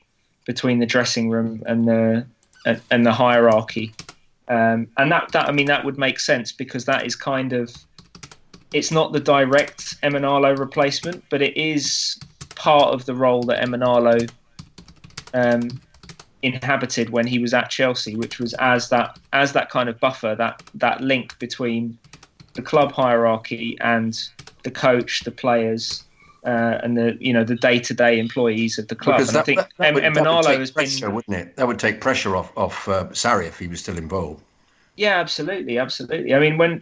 between the dressing room and the and, and the hierarchy. Um, and that, that I mean that would make sense because that is kind of it's not the direct Emenalo replacement, but it is part of the role that Emenalo um, inhabited when he was at Chelsea, which was as that as that kind of buffer, that that link between the club hierarchy and the coach, the players, uh, and the you know the day to day employees of the club. Because and I that, think that, that would, that would take has pressure, been wouldn't it? That would take pressure off off uh, Sarri if he was still involved. Yeah, absolutely, absolutely. I mean, when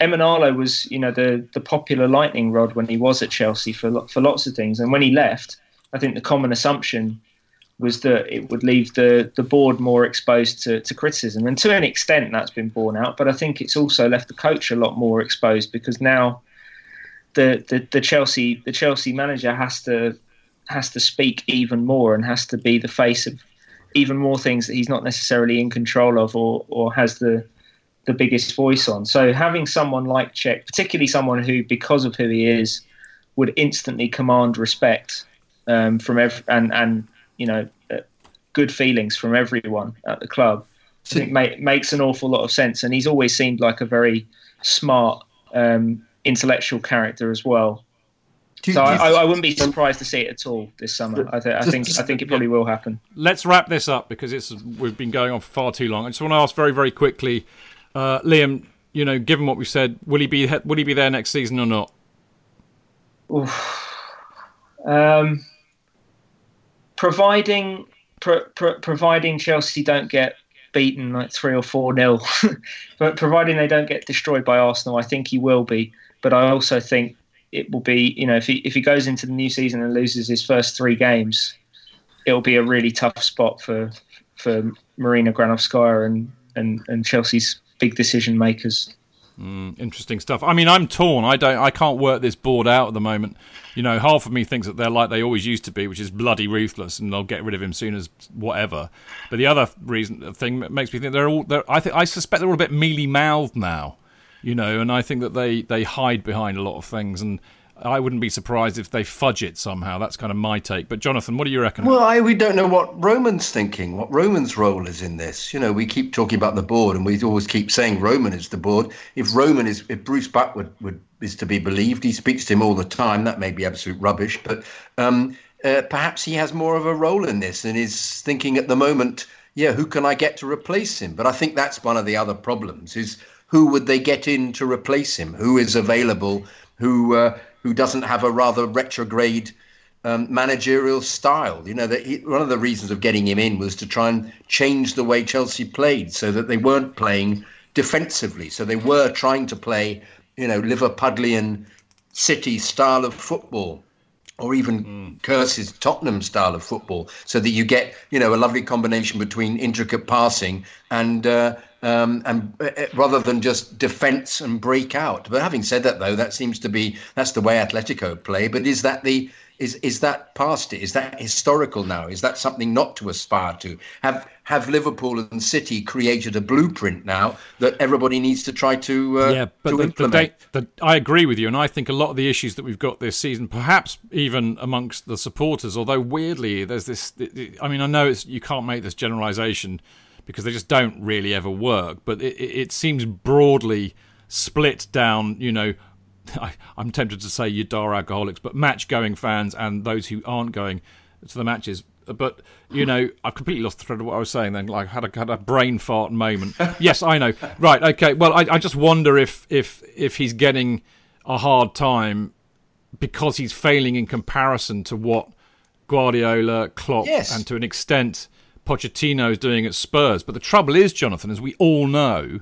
Emenalo was, you know, the the popular lightning rod when he was at Chelsea for for lots of things, and when he left, I think the common assumption was that it would leave the the board more exposed to, to criticism, and to an extent that's been borne out. But I think it's also left the coach a lot more exposed because now the the, the Chelsea the Chelsea manager has to has to speak even more and has to be the face of even more things that he's not necessarily in control of or or has the the biggest voice on. So having someone like Cech, particularly someone who, because of who he is, would instantly command respect um, from every and and you know uh, good feelings from everyone at the club, I think ma- makes an awful lot of sense. And he's always seemed like a very smart, um, intellectual character as well. Do you- So do I, you- I, I wouldn't be surprised to see it at all this summer. I, th- I think I think it probably will happen. Let's wrap this up because it's we've been going on for far too long. I just want to ask very very quickly, uh, Liam. You know, given what we've said, will he be will he be there next season or not? Um, providing pro, pro, providing Chelsea don't get beaten like three or four nil, but providing they don't get destroyed by Arsenal, I think he will be. But I also think it will be, you know, if he if he goes into the new season and loses his first three games, it'll be a really tough spot for for Marina Granovskaya and and and Chelsea's big decision makers. Hmm, interesting stuff. I mean, I'm torn. I don't. I can't work this board out at the moment. You know, half of me thinks that they're like they always used to be, which is bloody ruthless, and they'll get rid of him soon as whatever. But the other reason thing makes me think they're all. They're, I think I suspect they're all a bit mealy mouthed now. You know, and I think that they they hide behind a lot of things, and I wouldn't be surprised if they fudge it somehow. That's kind of my take. But Jonathan, what do you reckon? Well, I, we don't know what Roman's thinking, what Roman's role is in this. You know, we keep talking about the board, and we always keep saying Roman is the board. If Roman is, if Bruce Buck would, would is to be believed, he speaks to him all the time. That may be absolute rubbish, but um, uh, perhaps he has more of a role in this and is thinking at the moment, yeah, who can I get to replace him? But I think that's one of the other problems: is who would they get in to replace him? Who is available? Who uh, who doesn't have a rather retrograde um, managerial style. You know, that he, one of the reasons of getting him in was to try and change the way Chelsea played, so that they weren't playing defensively. So they were trying to play, you know, Liverpudlian City style of football. Or even Curse's Tottenham style of football, so that you get, you know, a lovely combination between intricate passing and uh, um, and uh, uh, rather than just defence and break out. But having said that, though, that seems to be that's the way Atletico play. But is that the is is that past it? Is that historical now? Is that something not to aspire to? Have have Liverpool and City created a blueprint now that everybody needs to try to uh, yeah, but to the, the, implement? da- the, I agree with you, and I think a lot of the issues that we've got this season, perhaps even amongst the supporters, although weirdly there's this. I mean, I know it's you can't make this generalisation, because they just don't really ever work. But it, it seems broadly split down, you know. I, am tempted to say you Yadar alcoholics, but match going fans and those who aren't going to the matches. But you know, I've completely lost the thread of what I was saying. Then, like, had a had a brain fart moment. yes, I know. Right, okay. Well, I, I just wonder if if if he's getting a hard time because he's failing in comparison to what Guardiola, Klopp, yes. and to an extent Pochettino is doing at Spurs. But the trouble is, Jonathan, as we all know,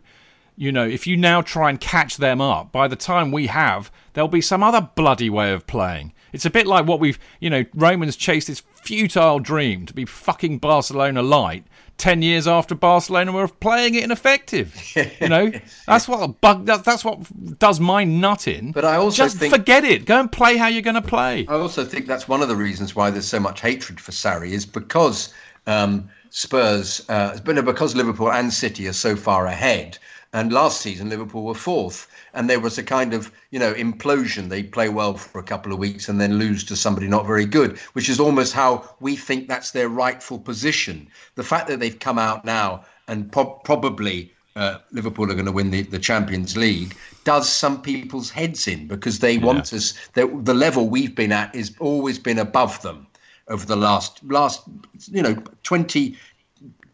you know, if you now try and catch them up, by the time we have, there'll be some other bloody way of playing. It's a bit like what we've, you know, Romans chased this futile dream to be fucking Barcelona light. Ten years after Barcelona were playing it ineffective, you know that's what bug. That, that's what does my nut in. But I also just think, forget it. Go and play how you're going to play. I also think that's one of the reasons why there's so much hatred for Sarri is because um, Spurs, uh, because Liverpool and City are so far ahead. And last season, Liverpool were fourth, and there was a kind of you know implosion. They play well for a couple of weeks and then lose to somebody not very good, which is almost how we think that's their rightful position. The fact that they've come out now and pro- probably uh, Liverpool are going to win the, the Champions League does some people's heads in because they yeah. want us. The, the level we've been at is always been above them over the last last you know 20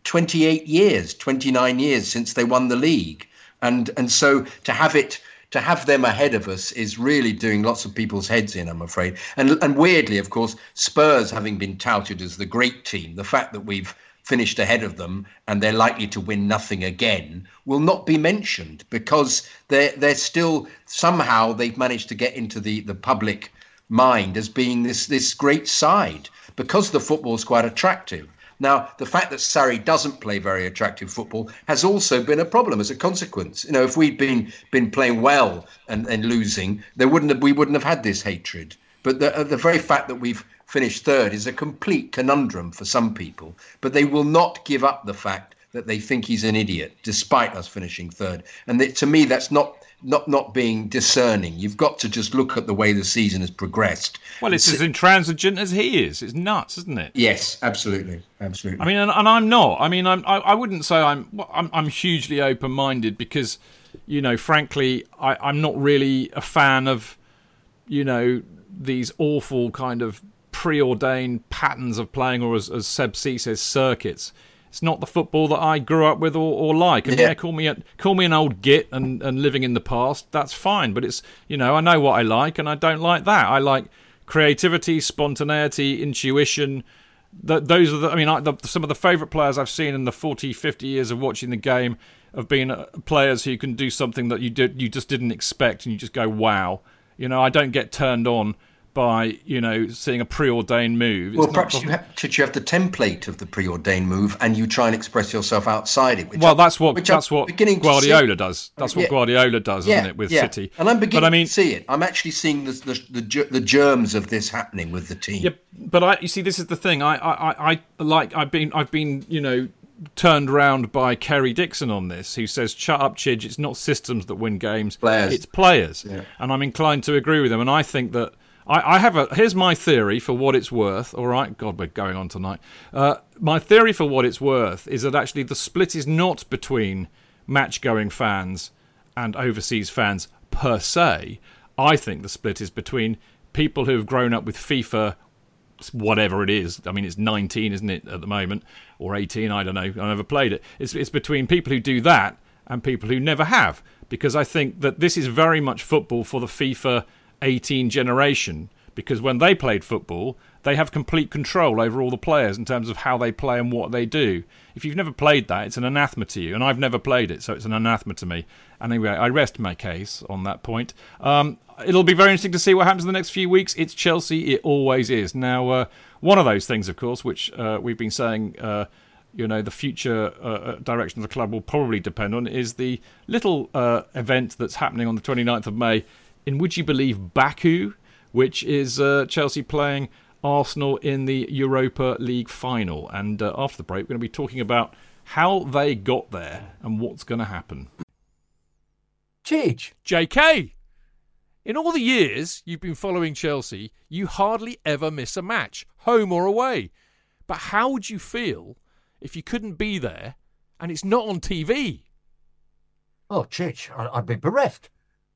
28 years 29 years since they won the league and and so to have it to have them ahead of us is really doing lots of people's heads in, I'm afraid. And and weirdly, of course, Spurs having been touted as the great team, the fact that we've finished ahead of them and they're likely to win nothing again will not be mentioned because they're they're still somehow they've managed to get into the, the public mind as being this this great side because the football is quite attractive. Now, the fact that Sarri doesn't play very attractive football has also been a problem as a consequence. You know, if we'd been been playing well and, and losing, there wouldn't have, we wouldn't have had this hatred. But the, uh, the very fact that we've finished third is a complete conundrum for some people. But they will not give up the fact that they think he's an idiot, despite us finishing third. And that, to me, that's not not not being discerning. You've got to just look at the way the season has progressed. Well, it's, as intransigent as he is. It's nuts, isn't it? Yes, absolutely, absolutely. I mean, and, and I'm not. I mean, I'm. I, I wouldn't say I'm, I'm. I'm hugely open-minded because, you know, frankly, I, I'm not really a fan of, you know, these awful kind of preordained patterns of playing, or as, as Seb C says, circuits it's not the football that I grew up with or, or like. And yeah. yeah, call me a, call me an old git and, and living in the past. That's fine. But it's you know I know what I like and I don't like that. I like creativity, spontaneity, intuition. The, those are the. I mean, I, the, some of the favourite players I've seen in the 40, 50 years of watching the game have been uh, players who can do something that you did you just didn't expect and you just go wow. You know, I don't get turned on by you know seeing a preordained move. It's well, perhaps you have, you have the template of the preordained move, and you try and express yourself outside it. well, I, that's what that's what Guardiola does. Uh, that's what yeah. Guardiola does, isn't it, with yeah. City? And I'm beginning but, I mean, to see it. I'm actually seeing the, the the, the germs of this happening with the team. Yeah, but I you see, this is the thing. I I, I like I've been I've been you know turned round by Kerry Dixon on this, who says, "Shut up, Chidge. It's not systems that win games. Players. It's players." Yeah. And I'm inclined to agree with him. And I think that I, I, have a here's my theory for what it's worth. All right, God, we're going on tonight. Uh, my theory for what it's worth is that actually the split is not between match-going fans and overseas fans per se. I think the split is between people who have grown up with FIFA, whatever it is. I mean, it's 19, isn't it, at the moment, or 18? I don't know. I never played it. It's it's between people who do that and people who never have, because I think that this is very much football for the FIFA 18 generation because when they played football, they have complete control over all the players in terms of how they play and what they do. If you've never played that, it's an anathema to you, and I've never played it, so it's an anathema to me. Anyway, I rest my case on that point. Um, it'll be very interesting to see what happens in the next few weeks. It's Chelsea, it always is. Now, uh, one of those things, of course, which uh, we've been saying. Uh, you know the future uh, uh direction of the club will probably depend on is the little uh, event that's happening on the 29th of May in would you believe Baku, which is uh, Chelsea playing Arsenal in the Europa League final. And uh, after the break, we're going to be talking about how they got there and what's going to happen. Cheech. JK. In all the years you've been following Chelsea, you hardly ever miss a match, home or away. But how would you feel if you couldn't be there and it's not on TV. Oh, Chich, I'd be bereft.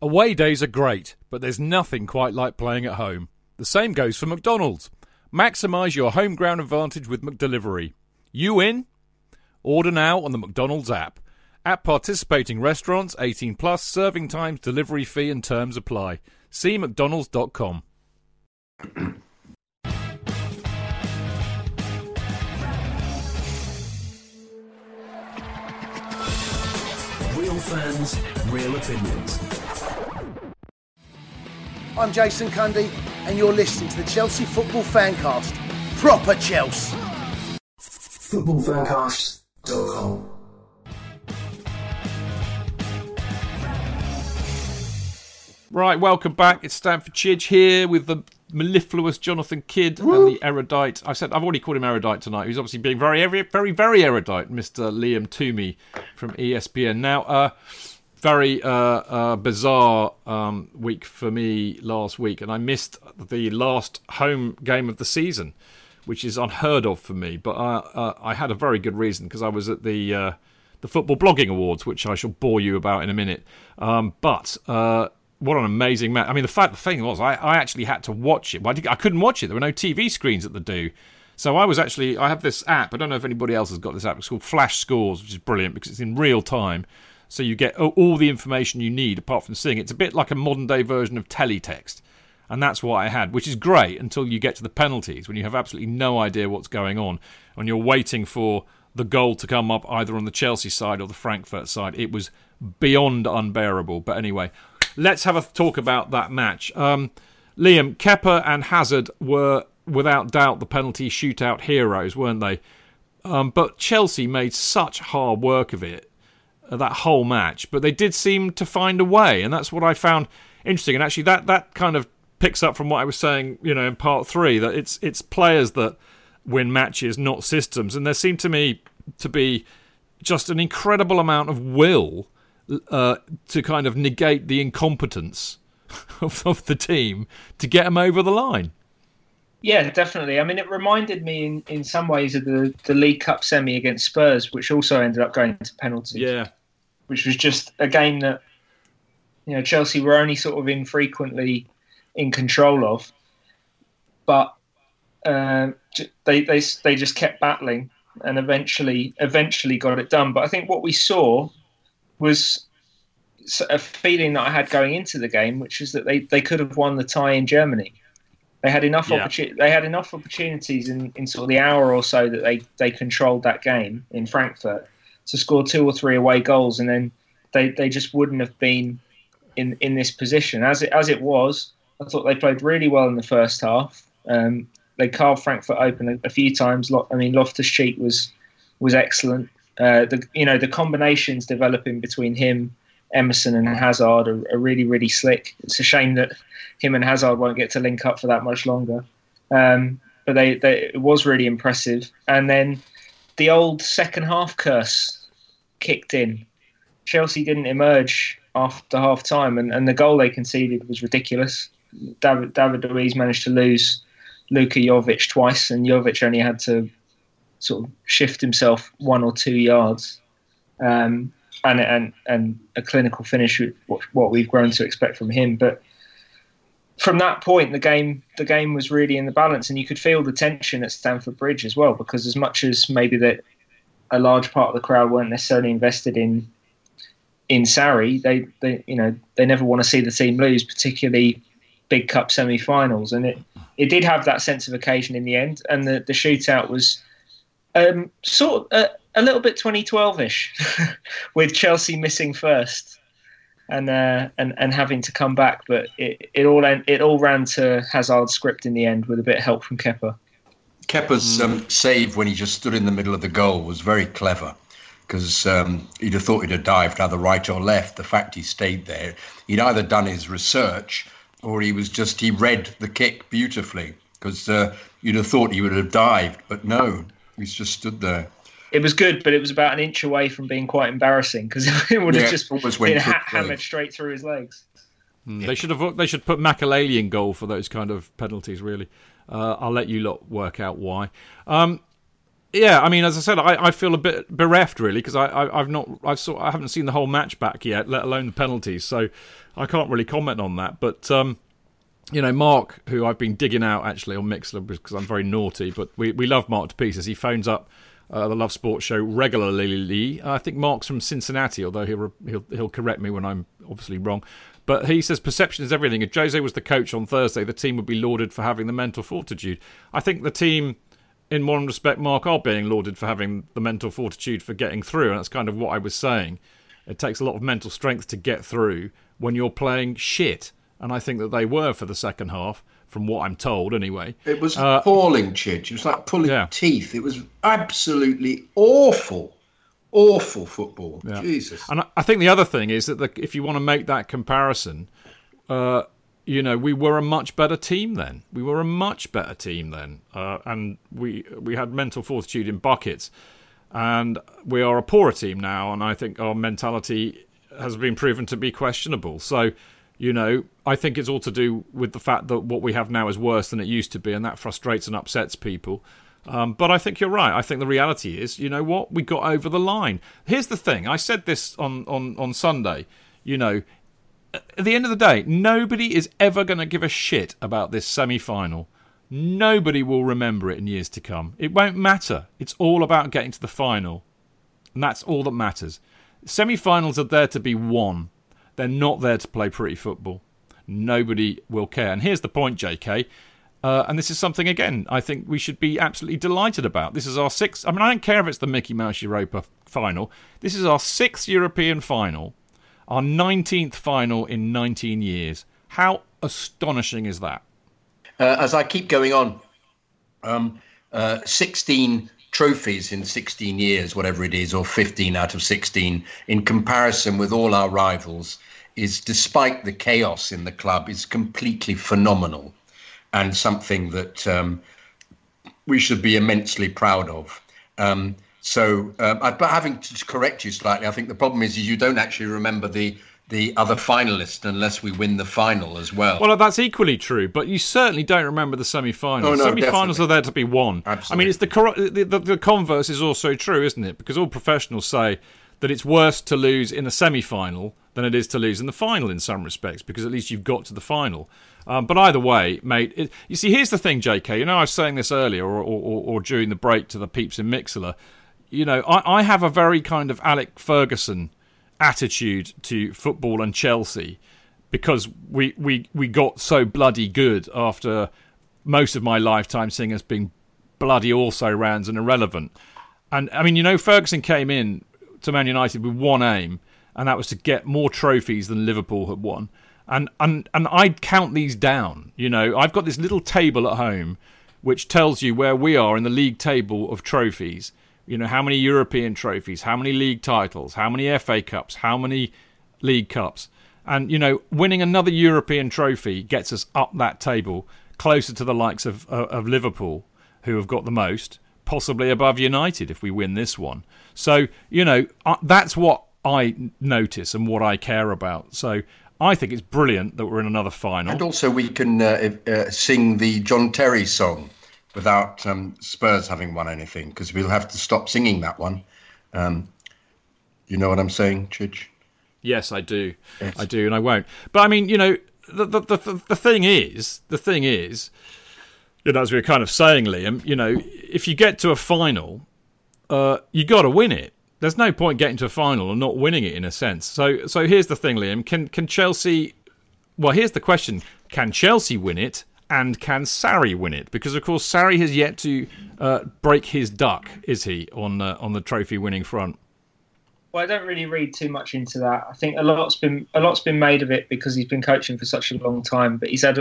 Away days are great, but there's nothing quite like playing at home. The same goes for McDonald's. Maximise your home ground advantage with McDelivery. You in? Order now on the McDonald's app. At participating restaurants, 18 plus, serving times, delivery fee and terms apply. See mcdonalds.com. Real fans, real opinions. I'm Jason Cundy, and you're listening to the Chelsea Football Fancast. Proper Chelsea. Footballfancast.com. Right, welcome back. It's Stamford Chidge here with the mellifluous Jonathan Kydd and the erudite. I said I've already called him erudite tonight. He's obviously being very, very, very, very erudite, Mr. Liam Twomey from ESPN. Now, uh, very uh, uh, bizarre um, week for me last week, and I missed the last home game of the season, which is unheard of for me. But I, uh, I had a very good reason because I was at the uh, the Football Blogging Awards, which I shall bore you about in a minute. Um, but uh, what an amazing match! I mean, the fact the thing was, I, I actually had to watch it. I, I couldn't watch it. There were no TV screens at the do. So I was actually I have this app. I don't know if anybody else has got this app. It's called Flash Scores, which is brilliant because it's in real time. So you get all the information you need apart from seeing. it. It's a bit like a modern day version of teletext. And that's what I had, which is great until you get to the penalties when you have absolutely no idea what's going on. When you're waiting for the goal to come up either on the Chelsea side or the Frankfurt side. It was beyond unbearable. But anyway, let's have a talk about that match. Um, Liam, Kepa and Hazard were without doubt the penalty shootout heroes, weren't they? Um, but Chelsea made such hard work of it that whole match, but they did seem to find a way, and that's what I found interesting. And actually, that that kind of picks up from what I was saying, you know, in part three, that it's it's players that win matches, not systems, and there seemed to me to be just an incredible amount of will uh, to kind of negate the incompetence of, of the team to get them over the line. Yeah, definitely. I mean, it reminded me in, in some ways of the, the League Cup semi against Spurs, which also ended up going to penalties. Yeah, Which was just a game that, you know, Chelsea were only sort of infrequently in control of. But um, they, they, they just kept battling and eventually eventually got it done. But I think what we saw was a feeling that I had going into the game, which is that they, they could have won the tie in Germany. They had enough Yeah. They had enough opportunities in, in sort of the hour or so that they, they controlled that game in Frankfurt to score two or three away goals, and then they, they just wouldn't have been in in this position. As it as it was, I thought they played really well in the first half. Um, they carved Frankfurt open a, a few times. I mean, Loftus Cheek was was excellent. Uh, the you know the combinations developing between him, Emerson, and Hazard are, are really really slick. It's a shame that him and Hazard won't get to link up for that much longer. Um, but they, they it was really impressive. And then the old second half curse kicked in. Chelsea didn't emerge after half time, and, and the goal they conceded was ridiculous. David, David Luiz managed to lose Luka Jovic twice, and Jovic only had to sort of shift himself one or two yards, um, and and and a clinical finish, what, what we've grown to expect from him. But from that point, the game the game was really in the balance, and you could feel the tension at Stamford Bridge as well, because as much as maybe that a large part of the crowd weren't necessarily invested in in Sarri, they, they you know they never want to see the team lose, particularly big cup semi-finals, and it it did have that sense of occasion in the end, and the the shootout was um, sort of a, little bit 2012ish, with Chelsea missing first and uh, and and having to come back, but it, it all it all ran to Hazard's script in the end with a bit of help from Kepa. Kepa's um, save when he just stood in the middle of the goal was very clever because um, he'd have thought he'd have dived either right or left. The fact he stayed there, he'd either done his research or he was just he read the kick beautifully because uh, you'd have thought he would have dived, but no, he's just stood there. It was good, but it was about an inch away from being quite embarrassing because it would have Yeah, just been ha- hammered straight through his legs. Mm, They should have. They should put Makelele in goal for those kind of penalties. Really, uh, I'll let you lot work out why. Um, yeah, I mean, as I said, I, I feel a bit bereft really because I, I I've not I've sort I haven't seen the whole match back yet, let alone the penalties. So I can't really comment on that. But um, you know, Mark, who I've been digging out actually on Mixlr because I'm very naughty, but we, we love Mark to pieces. He phones up uh, the Love Sports show regularly. I think Mark's from Cincinnati, although he'll he'll he'll correct me when I'm obviously wrong. But he says perception is everything. If Jose was the coach on Thursday, the team would be lauded for having the mental fortitude. I think the team, in one respect, Mark, are being lauded for having the mental fortitude for getting through, and that's kind of what I was saying. It takes a lot of mental strength to get through when you're playing shit, and I think that they were for the second half, from what I'm told, anyway. It was Uh, appalling, Chidge. It was like pulling Yeah. teeth. It was absolutely awful, awful football. Yeah. Jesus. And I- think the other thing is that the, if you want to make that comparison, uh, you know, we were a much better team then. We were a much better team then, uh, and we we had mental fortitude in buckets. And we are a poorer team now, and I think our mentality has been proven to be questionable. So, you know, I think it's all to do with the fact that what we have now is worse than it used to be, and that frustrates and upsets people. Um, but I think you're right. I think the reality is, you know what, we got over the line. Here's the thing. I said this on on on Sunday. You know, at the end of the day, nobody is ever going to give a shit about this semi final. Nobody will remember it in years to come. It won't matter. It's all about getting to the final. And that's all that matters. Semi finals are there to be won, they're not there to play pretty football. Nobody will care. And here's the point, JK. Uh, and this is something, again, I think we should be absolutely delighted about. This is our sixth. I mean, I don't care if it's the Mickey Mouse Europa final. This is our sixth European final our 19th final in 19 years. How astonishing is that? Uh, as I keep going on, um, uh, 16 trophies in 16 years, whatever it is, or 15 out of 16, in comparison with all our rivals, is despite the chaos in the club, is completely phenomenal and something that um, we should be immensely proud of. Um, so, I, but having to correct you slightly, I think the problem is, is you don't actually remember the the other finalists unless we win the final as well. Well, that's equally true, but you certainly don't remember the semi-finals. Oh, no, semi-finals definitely. are there to be won. I mean, it's the, the, the the converse is also true, isn't it? Because all professionals say that it's worse to lose in a semi-final than it is to lose in the final in some respects, because at least you've got to the final. Um, but either way, mate, it, you see, here's the thing, JK. You know, I was saying this earlier, or, or, or, during the break to the peeps in Mixlr. You know, I, I have a very kind of Alex Ferguson attitude to football and Chelsea because we, we, we got so bloody good after most of my lifetime seeing us being bloody also rounds and irrelevant. And I mean, you know, Ferguson came in to Man United with one aim, and that was to get more trophies than Liverpool had won. And and and I'd count these down. You know, I've got this little table at home which tells you where we are in the league table of trophies. You know, how many European trophies, how many league titles, how many FA Cups, how many League Cups. And, you know, winning another European trophy gets us up that table closer to the likes of, of Liverpool, who have got the most, possibly above United if we win this one. So, you know, uh, that's what I notice and what I care about. So I think it's brilliant that we're in another final. And also, we can uh, uh, sing the John Terry song without um, Spurs having won anything because we'll have to stop singing that one. Um, you know what I'm saying, Chidge? Yes, I do. Yes. I do, and I won't. But I mean, you know, the the the, the thing is, the thing is, you know, as we were kind of saying, Liam, you know, if you get to a final, uh, you got to win it. There's no point getting to a final and not winning it in a sense. So, so here's the thing, Liam. Can can Chelsea? Well, here's the question: Can Chelsea win it? And can Sarri win it? Because of course Sarri has yet to uh, break his duck, is he on uh, on the trophy winning front? Well, I don't really read too much into that. I think a lot's been a lot's been made of it because he's been coaching for such a long time. But he's had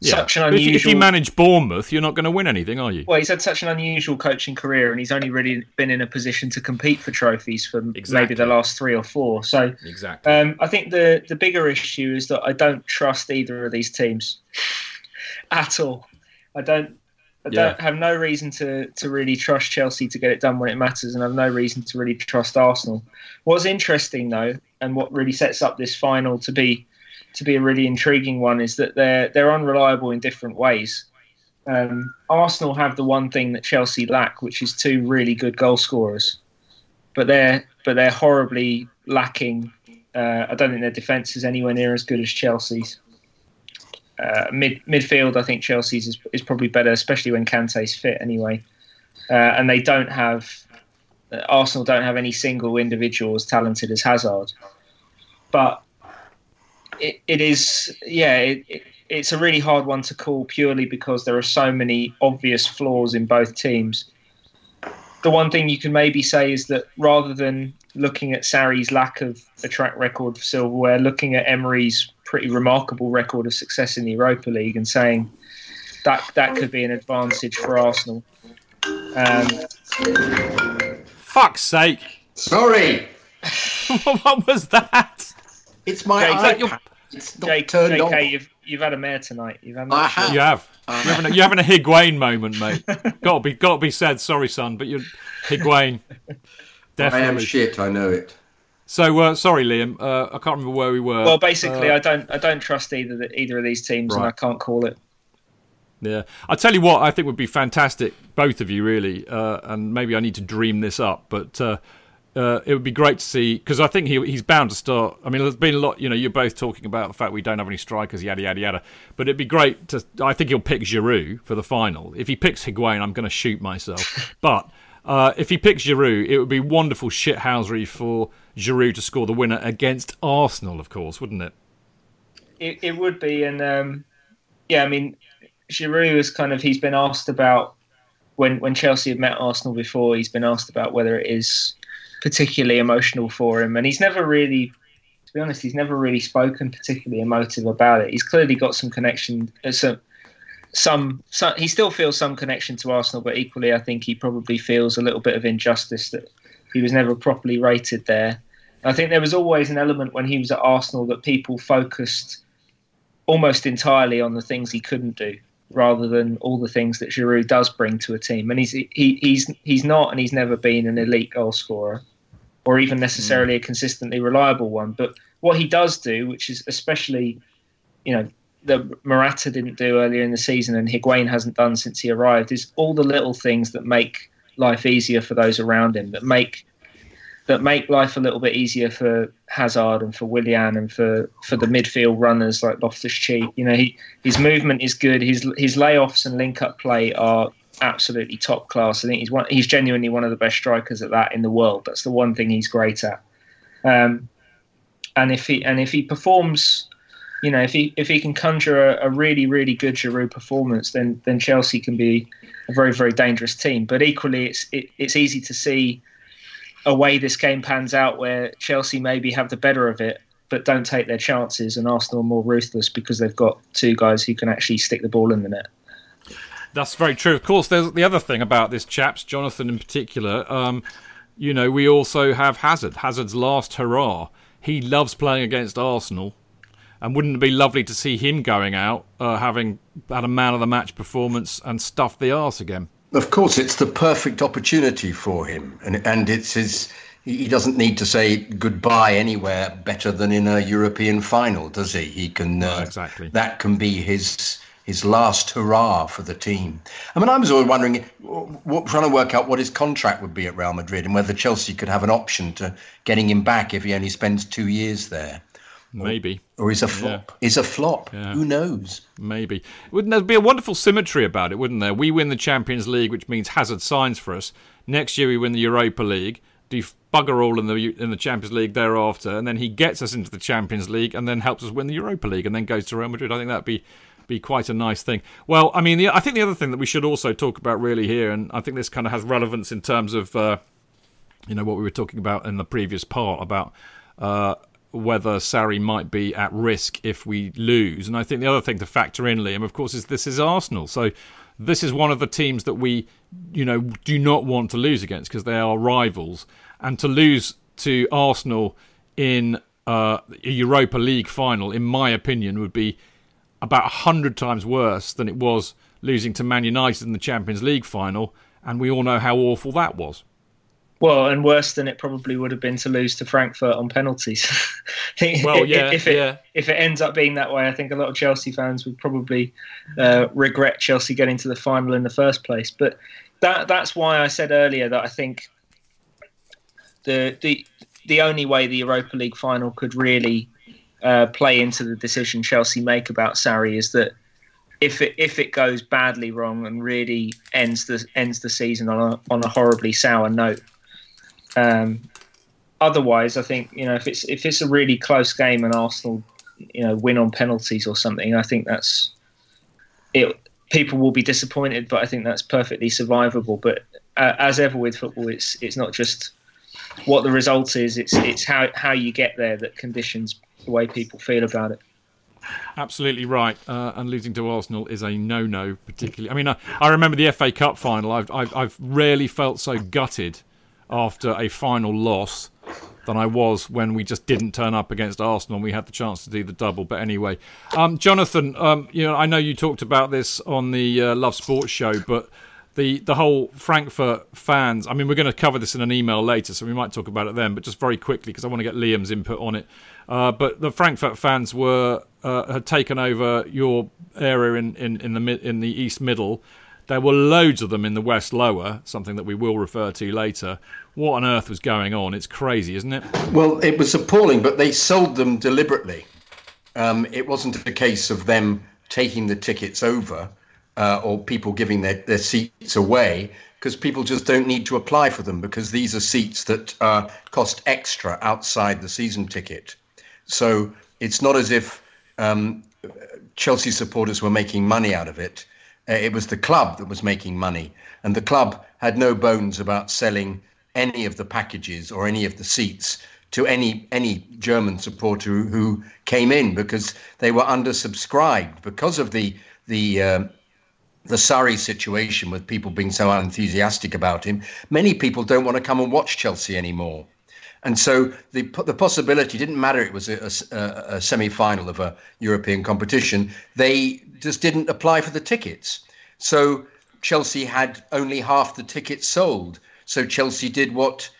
yeah. such an unusual. If you, if you, manage Bournemouth, you're not going to win anything, are you? Well, he's had such an unusual coaching career, and he's only really been in a position to compete for trophies for exactly. maybe the last three or four. So, exactly. Um, I think the the bigger issue is that I don't trust either of these teams at all. I don't. I don't yeah. have no reason to, to really trust Chelsea to get it done when it matters, and I have no reason to really trust Arsenal. What's interesting though, and what really sets up this final to be to be a really intriguing one, is that they're they're unreliable in different ways. Um, Arsenal have the one thing that Chelsea lack, which is two really good goal scorers, but they're but they're horribly lacking. Uh, I don't think their defence is anywhere near as good as Chelsea's. Uh, mid midfield, I think Chelsea's is, is probably better, especially when Kante's fit anyway. Uh, and they don't have uh, Arsenal don't have any single individual as talented as Hazard, but it, it is yeah it, it, it's a really hard one to call purely because there are so many obvious flaws in both teams. The one thing you can maybe say is that rather than looking at Sarri's lack of a track record for silverware, looking at Emery's pretty remarkable record of success in the Europa League and saying that that could be an advantage for Arsenal. Um, Fuck's sake! Sorry. what was that? It's my Jake, iPad. It's not Jake, turned JK, on. You've, you've had a mare tonight. You've had. I have. You have. You're having, a, you're having a Higuain moment, mate. got to be, got to be said. Sorry, son, but you're Higuain. Definitely. I am shit. I know it. So uh, sorry, Liam. Uh, I can't remember where we were. Well, basically, uh, I don't I don't trust either either of these teams, right. and I can't call it. Yeah, I tell you what, I think would be fantastic, both of you really, uh, and maybe I need to dream this up, but uh, uh, it would be great to see because I think he, he's bound to start. I mean, there's been a lot. You know, you're both talking about the fact we don't have any strikers, yada yada yada. But it'd be great to. I think he'll pick Giroud for the final. If he picks Higuain, I'm going to shoot myself. but uh, if he picks Giroud, it would be wonderful shithousery for Giroud to score the winner against Arsenal, of course, wouldn't it? It, it would be, and um, yeah, I mean, Giroud is kind of he's been asked about when when Chelsea have met Arsenal before. He's been asked about whether it is particularly emotional for him, and he's never really, to be honest, he's never really spoken particularly emotive about it. He's clearly got some connection, uh, some some, some, he still feels some connection to Arsenal, but equally, I think he probably feels a little bit of injustice that he was never properly rated there. I think there was always an element when he was at Arsenal that people focused almost entirely on the things he couldn't do, rather than all the things that Giroud does bring to a team. And he's he, he's he's not, and he's never been an elite goal scorer, or even necessarily a consistently reliable one. But what he does do, which is especially, you know, that Morata didn't do earlier in the season and Higuain hasn't done since he arrived is all the little things that make life easier for those around him, that make that make life a little bit easier for Hazard and for Willian and for, for the midfield runners like Loftus Cheek. You know, he, his movement is good. His his layoffs and link up play are absolutely top class. I think he's one, he's genuinely one of the best strikers at that in the world. That's the one thing he's great at. Um, and if he and if he performs you know, if he if he can conjure a, a, really really good Giroud performance, then then Chelsea can be a very very dangerous team. But equally, it's it, it's easy to see a way this game pans out where Chelsea maybe have the better of it, but don't take their chances, and Arsenal are more ruthless because they've got two guys who can actually stick the ball in the net. That's very true. Of course, there's the other thing about this chaps, Jonathan in particular. Um, you know, we also have Hazard. Hazard's last hurrah. He loves playing against Arsenal and wouldn't it be lovely to see him going out, uh, having had a man of the match performance and stuffed the arse again? Of course, it's the perfect opportunity for him, and and it's his he doesn't need to say goodbye anywhere better than in a European final, does he? He can uh, exactly that can be his his last hurrah for the team. I mean, I was always wondering, what, trying to work out what his contract would be at Real Madrid and whether Chelsea could have an option to getting him back if he only spends two years there. Maybe. Or, is a flop. Yeah. Is a flop. Yeah. Who knows? Maybe. Wouldn't there be a wonderful symmetry about it, wouldn't there? We win the Champions League, which means Hazard signs for us. Next year we win the Europa League, do bugger all in the in the Champions League thereafter, and then he gets us into the Champions League and then helps us win the Europa League and then goes to Real Madrid. I think that'd be be quite a nice thing. Well, I mean, the, I think the other thing that we should also talk about really here, and I think this kind of has relevance in terms of, uh, you know, what we were talking about in the previous part about uh, whether Sarri might be at risk if we lose. And I think the other thing to factor in, Liam, of course, is this is Arsenal. So this is one of the teams that we, you know, do not want to lose against because they are rivals. And to lose to Arsenal in uh, a Europa League final, in my opinion, would be about a hundred times worse than it was losing to Man United in the Champions League final. And we all know how awful that was. Well, and worse than it probably would have been to lose to Frankfurt on penalties. well, yeah, if it yeah. if it ends up being that way, I think a lot of Chelsea fans would probably uh, regret Chelsea getting to the final in the first place. But that that's why I said earlier that I think the the the only way the Europa League final could really uh, play into the decision Chelsea make about Sarri is that if it if it goes badly wrong and really ends the ends the season on a on a horribly sour note, um, otherwise, I think you know if it's if it's a really close game and Arsenal, you know, win on penalties or something, I think that's it. People will be disappointed, but I think that's perfectly survivable. But uh, as ever with football, it's it's not just what the result is; it's it's how how you get there that conditions the way people feel about it. Absolutely right. Uh, and losing to Arsenal is a no-no, particularly. I mean, I, I remember the FA Cup final. I've, I've, I've rarely felt so gutted after a final loss than I was when we just didn't turn up against Arsenal and we had the chance to do the double. But anyway, um, Jonathan, um, you know, I know you talked about this on the uh, Love Sports show, but the the whole Frankfurt fans. I mean, we're going to cover this in an email later, so we might talk about it then. But just very quickly, because I want to get Liam's input on it. Uh, but the Frankfurt fans were uh, had taken over your area in, in, in the in the East Middle. There were loads of them in the West Lower, something that we will refer to later. What on earth was going on? It's crazy, isn't it? Well, it was appalling, but they sold them deliberately. Um, it wasn't a case of them taking the tickets over uh, or people giving their, their seats away because people just don't need to apply for them because these are seats that uh, cost extra outside the season ticket. So it's not as if um, Chelsea supporters were making money out of it. Uh, it was the club that was making money, and the club had no bones about selling any of the packages or any of the seats to any any German supporter who, came in because they were undersubscribed because of the the uh, the Sarri situation with people being so unenthusiastic about him. Many people don't want to come and watch Chelsea anymore. And so the the possibility didn't matter. It was a, a, a semi final of a European competition. They just didn't apply for the tickets. So Chelsea had only half the tickets sold. So Chelsea did what,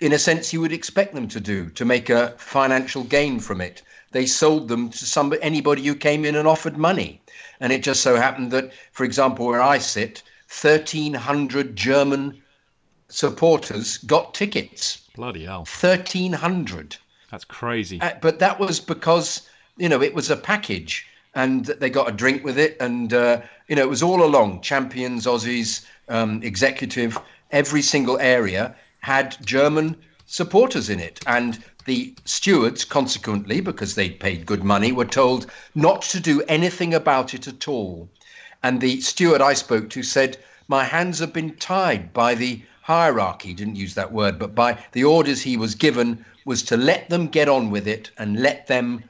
in a sense, you would expect them to do to make a financial gain from it. They sold them to somebody, anybody who came in and offered money. And it just so happened that, for example, where I sit, 1,300 German supporters got tickets. Bloody hell. 1,300. That's crazy. Uh, but that was because, you know, it was a package and they got a drink with it. And, uh, you know, it was all along champions, Ossie's, um, executive, every single area had German supporters in it. And the stewards, consequently, because they'd paid good money, were told not to do anything about it at all. And the steward I spoke to said, My hands have been tied by the hierarchy, didn't use that word, but by the orders he was given was to let them get on with it and let them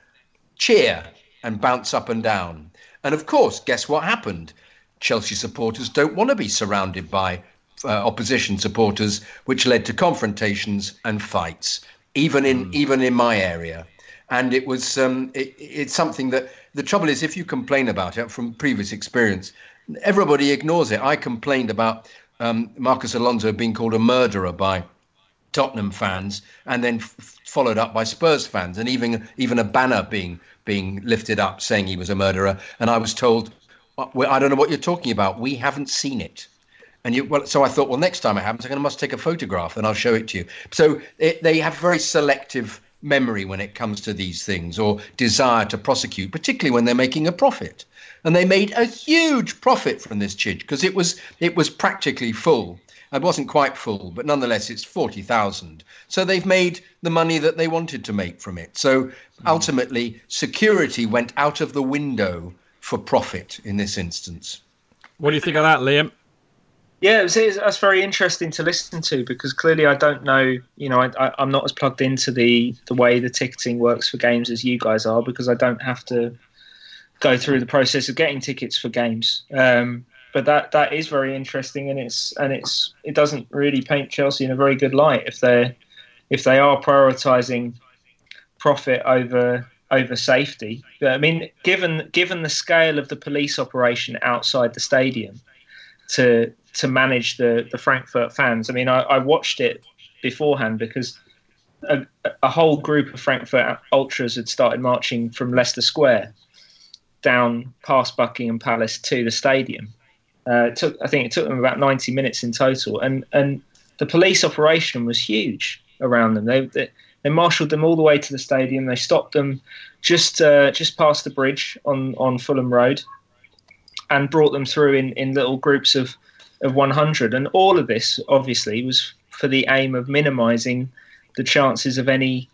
cheer and bounce up and down. And of course, guess what happened? Chelsea supporters don't want to be surrounded by uh, opposition supporters, which led to confrontations and fights, even in mm. even in my area. And it was um, it, it's something that the trouble is, if you complain about it from previous experience, everybody ignores it. I complained about um, Marcos Alonso being called a murderer by Tottenham fans, and then f- followed up by Spurs fans, and even even a banner being being lifted up saying he was a murderer. And I was told, I don't know what you're talking about. We haven't seen it. And you, well, so I thought, well, next time it happens, I must take a photograph and I'll show it to you. So it, they have very selective memory when it comes to these things or desire to prosecute, particularly when they're making a profit. And they made a huge profit from this chidge because it was it was practically full. It wasn't quite full, but nonetheless, it's forty thousand. So they've made the money that they wanted to make from it. So ultimately, security went out of the window for profit in this instance. What do you think of that, Liam? Yeah, it was, that's very interesting to listen to because clearly I don't know. You know, I, am not as plugged into the the way the ticketing works for games as you guys are because I don't have to go through the process of getting tickets for games. Um, but that that is very interesting, and it's and it's it doesn't really paint Chelsea in a very good light if they if they are prioritising profit over over safety. But, I mean, given given the scale of the police operation outside the stadium, to to manage the the Frankfurt fans. I mean, I, I watched it beforehand because a, a, whole group of Frankfurt ultras had started marching from Leicester Square down past Buckingham Palace to the stadium. Uh, it took, I think, it took them about ninety minutes in total, and and the police operation was huge around them. They, they they marshalled them all the way to the stadium. They stopped them just uh, just past the bridge on on Fulham Road, and brought them through in, in little groups of of 100. And all of this, obviously, was for the aim of minimising the chances of any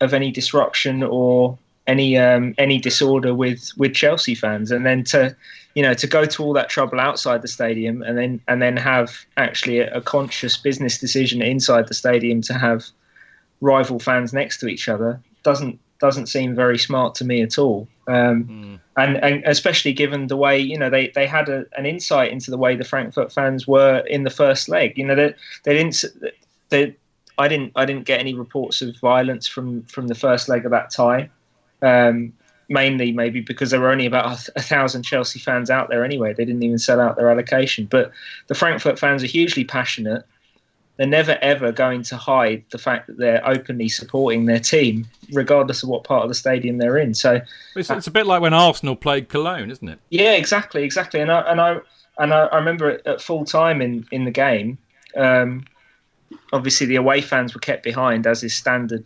of any disruption or any um, any disorder with with Chelsea fans. And then to you know to go to all that trouble outside the stadium and then and then have actually a, a conscious business decision inside the stadium to have rival fans next to each other doesn't doesn't seem very smart to me at all. Um, mm. and, and especially given the way you know they, they had a, an insight into the way the Frankfurt fans were in the first leg. You know they they didn't they I didn't I didn't get any reports of violence from from the first leg of that tie. Um, mainly maybe because there were only about a, a thousand Chelsea fans out there anyway. They didn't even sell out their allocation. But the Frankfurt fans are hugely passionate they're never ever going to hide the fact that they're openly supporting their team, regardless of what part of the stadium they're in. So it's, it's a bit like when Arsenal played Cologne, isn't it? Yeah, exactly, exactly. And I and I and I, I remember at full time in in the game. Um, obviously, the away fans were kept behind, as is standard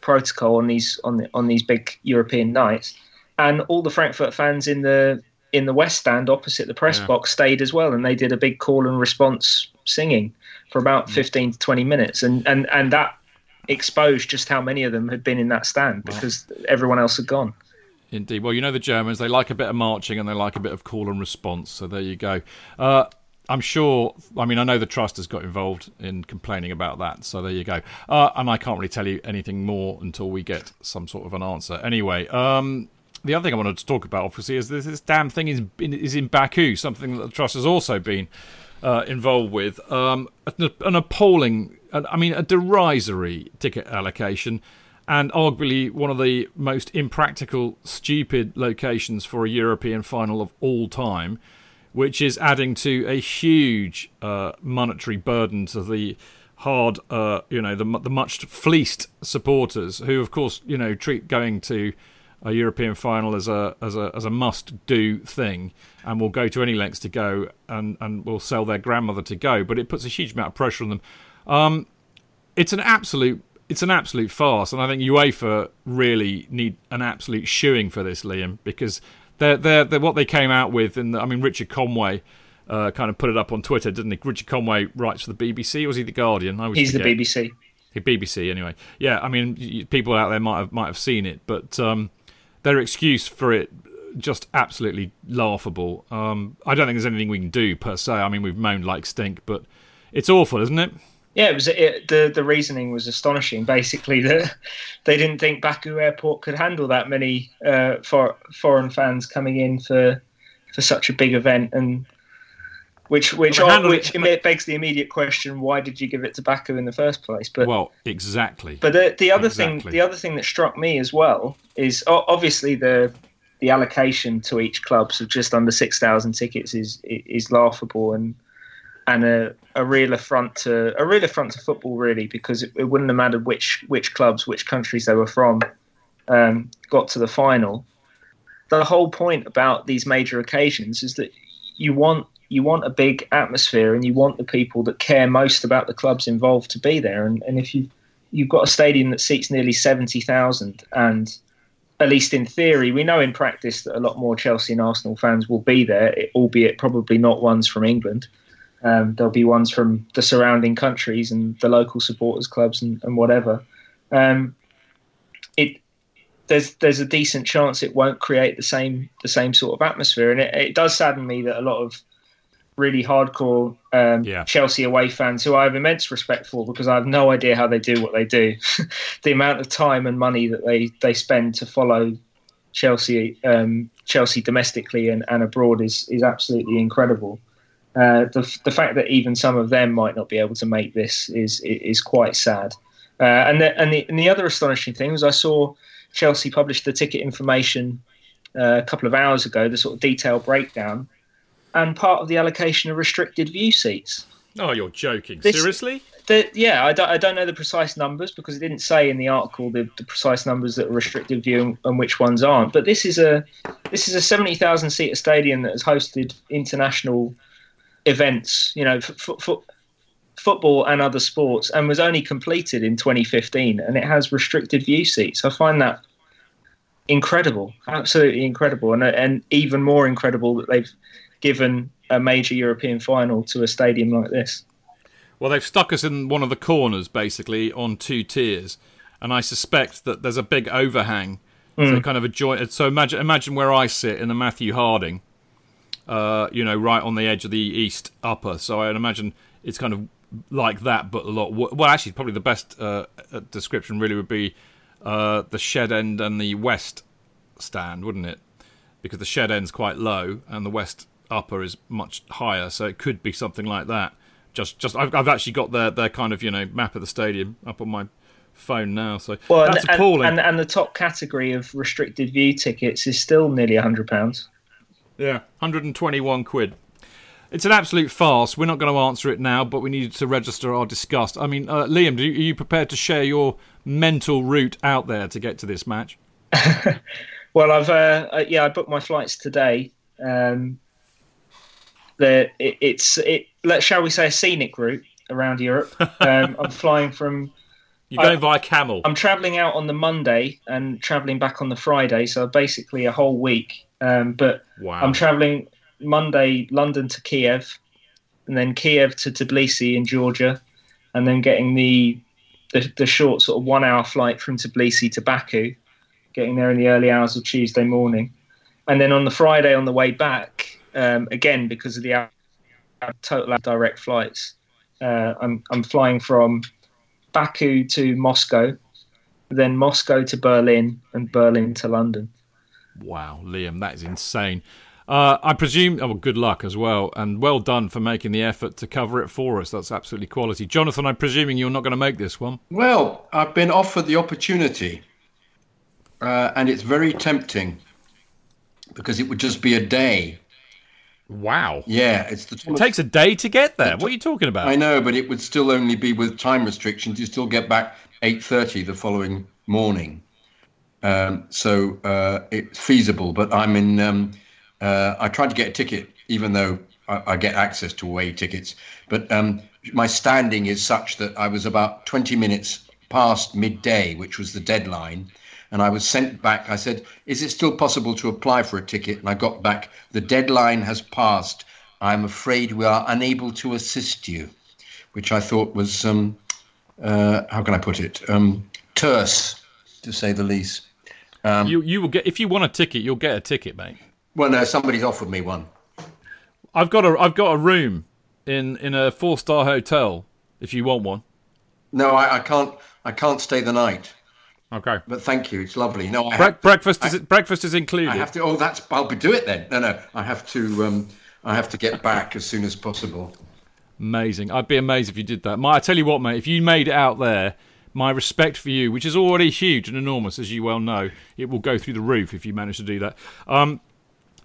protocol on these on the, on these big European nights, and all the Frankfurt fans in the in the west stand opposite the press yeah. box stayed as well, and they did a big call and response singing for about. 15 to 20 minutes. And, and, and that exposed just how many of them had been in that stand because everyone else had gone. Indeed. Well, you know the Germans, they like a bit of marching and they like a bit of call and response. So there you go. Uh, I'm sure, I mean, I know the Trust has got involved in complaining about that. So there you go. Uh, and I can't really tell you anything more until we get some sort of an answer. Anyway, um, the other thing I wanted to talk about, obviously, is this, this damn thing is in, is in Baku, something that the Trust has also been uh, involved with. Um, an appalling, I mean, a derisory ticket allocation, and arguably one of the most impractical, stupid locations for a European final of all time, which is adding to a huge uh, monetary burden to the hard, uh, you know, the, the much fleeced supporters who, of course, you know, treat going to a European final as a as a as a must do thing, and will go to any lengths to go, and and will sell their grandmother to go. But it puts a huge amount of pressure on them. Um, it's an absolute it's an absolute farce, and I think UEFA really need an absolute shoeing for this, Liam, because they're they're, they're what they came out with. And I mean, Richard Conway. Uh, kind of put it up on Twitter, didn't he? Richard Conway writes for the BBC, or was he the Guardian? I He's forget. the BBC. The BBC, anyway. Yeah, I mean, people out there might have might have seen it, but um, their excuse for it just absolutely laughable. Um, I don't think there's anything we can do per se. I mean, we've moaned like stink, but it's awful, isn't it? Yeah, it was. It, the the reasoning was astonishing. Basically, that they didn't think Baku Airport could handle that many uh, for, foreign fans coming in for for such a big event, and which which well, which it, begs the immediate question: Why did you give it to Baku in the first place? But well, exactly. But the, the other exactly. thing, the other thing that struck me as well is obviously the the allocation to each club of just under six thousand tickets is is laughable and and a, a real affront to a real affront to football, really, because it, it wouldn't have mattered which which clubs, which countries they were from, um, got to the final. The whole point about these major occasions is that you want you want a big atmosphere and you want the people that care most about the clubs involved to be there. And, and if you you've got a stadium that seats nearly seventy thousand, and at least in theory, we know in practice that a lot more Chelsea and Arsenal fans will be there, albeit probably not ones from England. Um, there'll be ones from the surrounding countries and the local supporters clubs and, and whatever. Um, it there's there's a decent chance it won't create the same the same sort of atmosphere, and it, it does sadden me that a lot of really hardcore um, Yeah. Chelsea away fans who I have immense respect for because I have no idea how they do what they do. the amount of time and money that they, they spend to follow Chelsea um, Chelsea domestically and, and abroad is is absolutely incredible. Uh, the the fact that even some of them might not be able to make this is is quite sad. Uh, and the, and the and the other astonishing thing was I saw Chelsea published the ticket information uh, a couple of hours ago, the sort of detailed breakdown, and part of the allocation of restricted view seats. Oh, you're joking. This- Seriously? The, yeah, I don't, I don't know the precise numbers because it didn't say in the article the, the precise numbers that are restricted view and, and which ones aren't. But this is a this is a seventy thousand seater stadium that has hosted international events, you know, f- f- football and other sports, and was only completed in 2015, and it has restricted view seats. I find that incredible, absolutely incredible, and and even more incredible that they've given a major European final to a stadium like this. Well, they've stuck us in one of the corners, basically, on two tiers, and I suspect that there's a big overhang. So hmm. kind of a joint. So imagine, imagine where I sit in the Matthew Harding, uh, you know, right on the edge of the east upper. So I'd imagine it's kind of like that, but a lot. Well, actually, probably the best uh, uh, description really would be uh, the shed end and the west stand, wouldn't it? Because the shed end's quite low and the west upper is much higher, so it could be something like that. Just, just I've, I've actually got their their kind of you know map of the stadium up on my phone now, so Well, that's and, appalling. and, and the top category of restricted view tickets is still nearly hundred pounds. Yeah, 121 quid. It's an absolute farce. We're not going to answer it now, but we needed to register our disgust. I mean, uh, Liam, do you, are you prepared to share your mental route out there to get to this match? Well, I've uh, uh, yeah, I booked my flights today. Um, the it, it's it. Let shall we say a scenic route around Europe. Um, I'm flying from. You're going I- via camel. I'm travelling out on the Monday and travelling back on the Friday, so basically a whole week. Um, but Wow. I'm travelling Monday London to Kiev, and then Kiev to Tbilisi in Georgia, and then getting the the, the short sort of one hour flight from Tbilisi to Baku, getting there in the early hours of Tuesday morning, and then on the Friday on the way back, um, again because of the hour- total direct flights, uh, I'm I'm flying from Baku to Moscow, then Moscow to Berlin, and Berlin to London. Wow, Liam, that is insane. Uh, I presume, oh, well, good luck as well, and well done for making the effort to cover it for us. That's absolutely quality. Jonathan, I'm presuming you're not going to make this one. Well, I've been offered the opportunity, uh, and it's very tempting because it would just be a day. Wow. Yeah, it's the It takes a day to get there. What are you talking about? I know, but it would still only be with time restrictions. You still get back 8:30 the following morning. Um, so uh, it's feasible, but I'm in. Um, uh, I tried to get a ticket, even though I, I get access to away tickets. But um, my standing is such that I was about 20 minutes past midday, which was the deadline, and I was sent back. I said, "Is it still possible to apply for a ticket?" And I got back, "The deadline has passed. I'm afraid we are unable to assist you," which I thought was, um, uh, how can I put it, um, terse, to say the least. You you will get if you want a ticket, you'll get a ticket, mate. Well, no, somebody's offered me one. I've got a I've got a room in in a four star hotel if you want one. No, I, I can't. I can't stay the night. Okay. But thank you. It's lovely. No, I Bre- have, breakfast is breakfast is included. I have to. Oh, that's. I'll be do it then. No, no. I have to. Um, I have to get back as soon as possible. Amazing. I'd be amazed if you did that. My, I tell you what, mate. If you made it out there, my respect for you, which is already huge and enormous, as you well know, it will go through the roof if you manage to do that. Um,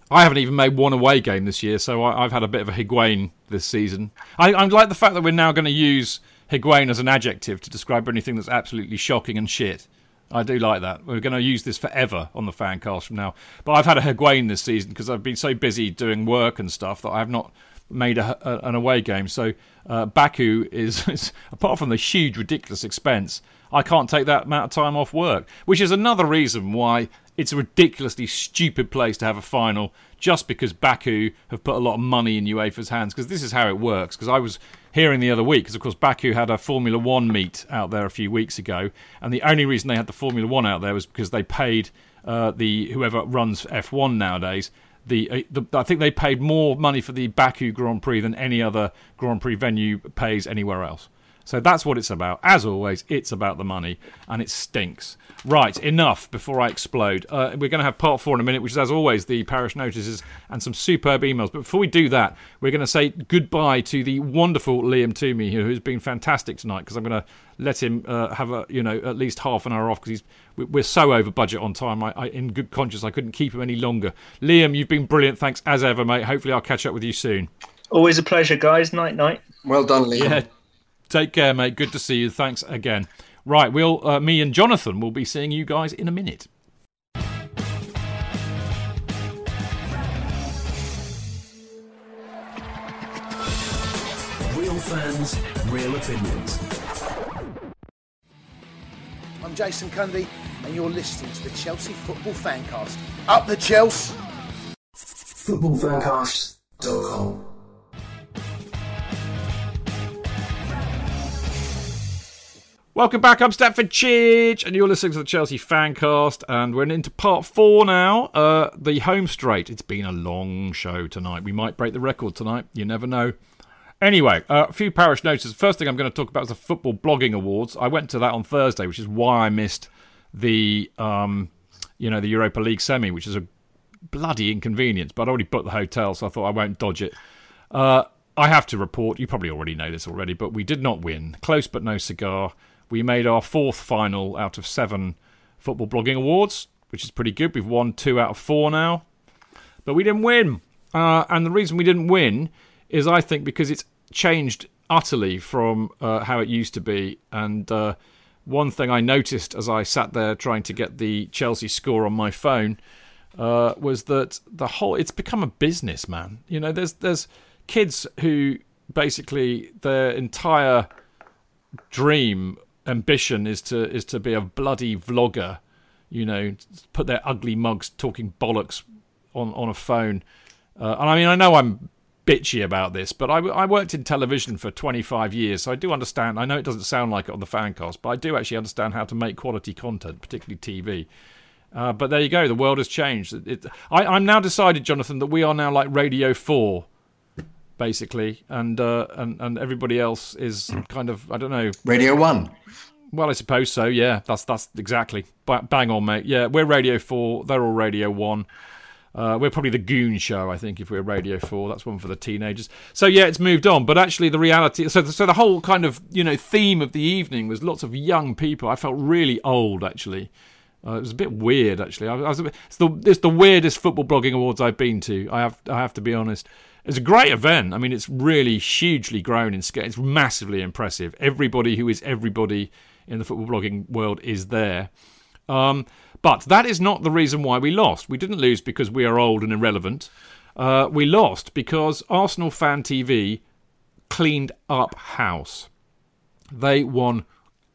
I haven't even made one away game this year, so I, have had a bit of a Higuain this season. I, I like the fact that we're now going to use Higuain as an adjective to describe anything that's absolutely shocking and shit. I do like that. We're going to use this forever on the fan cast from now. But I've had a Higuain this season because I've been so busy doing work and stuff that I've not made a, a, an away game. So uh, Baku is, is, apart from the huge, ridiculous expense, I can't take that amount of time off work, which is another reason why it's a ridiculously stupid place to have a final just because Baku have put a lot of money in UEFA's hands. Because this is how it works. Because I was hearing the other week, because of course Baku had a Formula One meet out there a few weeks ago, and the only reason they had the Formula One out there was because they paid uh, the whoever runs F1 nowadays. The, uh, the, I think they paid more money for the Baku Grand Prix than any other Grand Prix venue pays anywhere else. So that's what it's about. As always, it's about the money, and it stinks. Right, enough before I explode. Uh, we're going to have part four in a minute, which is, as always, the parish notices and some superb emails. But before we do that, we're going to say goodbye to the wonderful Liam Twomey, who's been fantastic tonight, because I'm going to let him uh, have a you know at least half an hour off because he's we're so over budget on time. I, I, in good conscience, I couldn't keep him any longer. Liam, you've been brilliant. Thanks as ever, mate. Hopefully, I'll catch up with you soon. Always a pleasure, guys. Night, night. Well done, Liam. Yeah, Take care, mate. Good to see you. Thanks again. Right, we'll uh, me and Jonathan will be seeing you guys in a minute. Real fans, real opinions. I'm Jason Cundy, and you're listening to the Chelsea Football Fancast. Up the Chelsea! Footballfancast.com Welcome back. I'm Stamford Chidge, and you're listening to the Chelsea Fancast, and we're into part four now. Uh, the home straight. It's been a long show tonight. We might break the record tonight. You never know. Anyway, uh, a few parish notices. First thing I'm going to talk about is the Football Blogging Awards. I went to that on Thursday, which is why I missed the, um, you know, the Europa League semi, which is a bloody inconvenience. But I already booked the hotel, so I thought I won't dodge it. Uh, I have to report. You probably already know this already, but we did not win. Close but no cigar. We made our fourth final out of seven football blogging awards, which is pretty good. We've won two out of four now, but we didn't win. Uh, and the reason we didn't win is, I think, because it's changed utterly from uh, how it used to be. And uh, one thing I noticed as I sat there trying to get the Chelsea score on my phone uh, was that the whole it's become a business, man. You know, there's there's kids who basically their entire dream ambition is to is to be a bloody vlogger, you know, put their ugly mugs talking bollocks on on a phone. Uh, and I mean, I know I'm bitchy about this, but I, I worked in television for 25 years, so I do understand. I know it doesn't sound like it on the fancast, but I do actually understand how to make quality content, particularly TV. Uh, but there you go. The world has changed. It, I, I'm now decided, Jonathan, that we are now like Radio Four basically, and uh, and and everybody else is kind of I don't know. Radio One. Well, I suppose so. Yeah, that's that's exactly bang on, mate. Yeah, we're Radio Four. They're all Radio One. Uh, we're probably the Goon Show, I think, if we're Radio Four. That's one for the teenagers. So yeah, it's moved on. But actually, the reality. So so the whole kind of you know theme of the evening was lots of young people. I felt really old actually. Uh, it was a bit weird, actually. I, I was bit, it's the it's the weirdest football blogging awards I've been to. I have I have to be honest. It's a great event. I mean, it's really hugely grown in scale. It's massively impressive. Everybody who is everybody in the football blogging world is there. Um, but that is not the reason why we lost. We didn't lose because we are old and irrelevant. Uh, we lost because Arsenal Fan TV cleaned up house. They won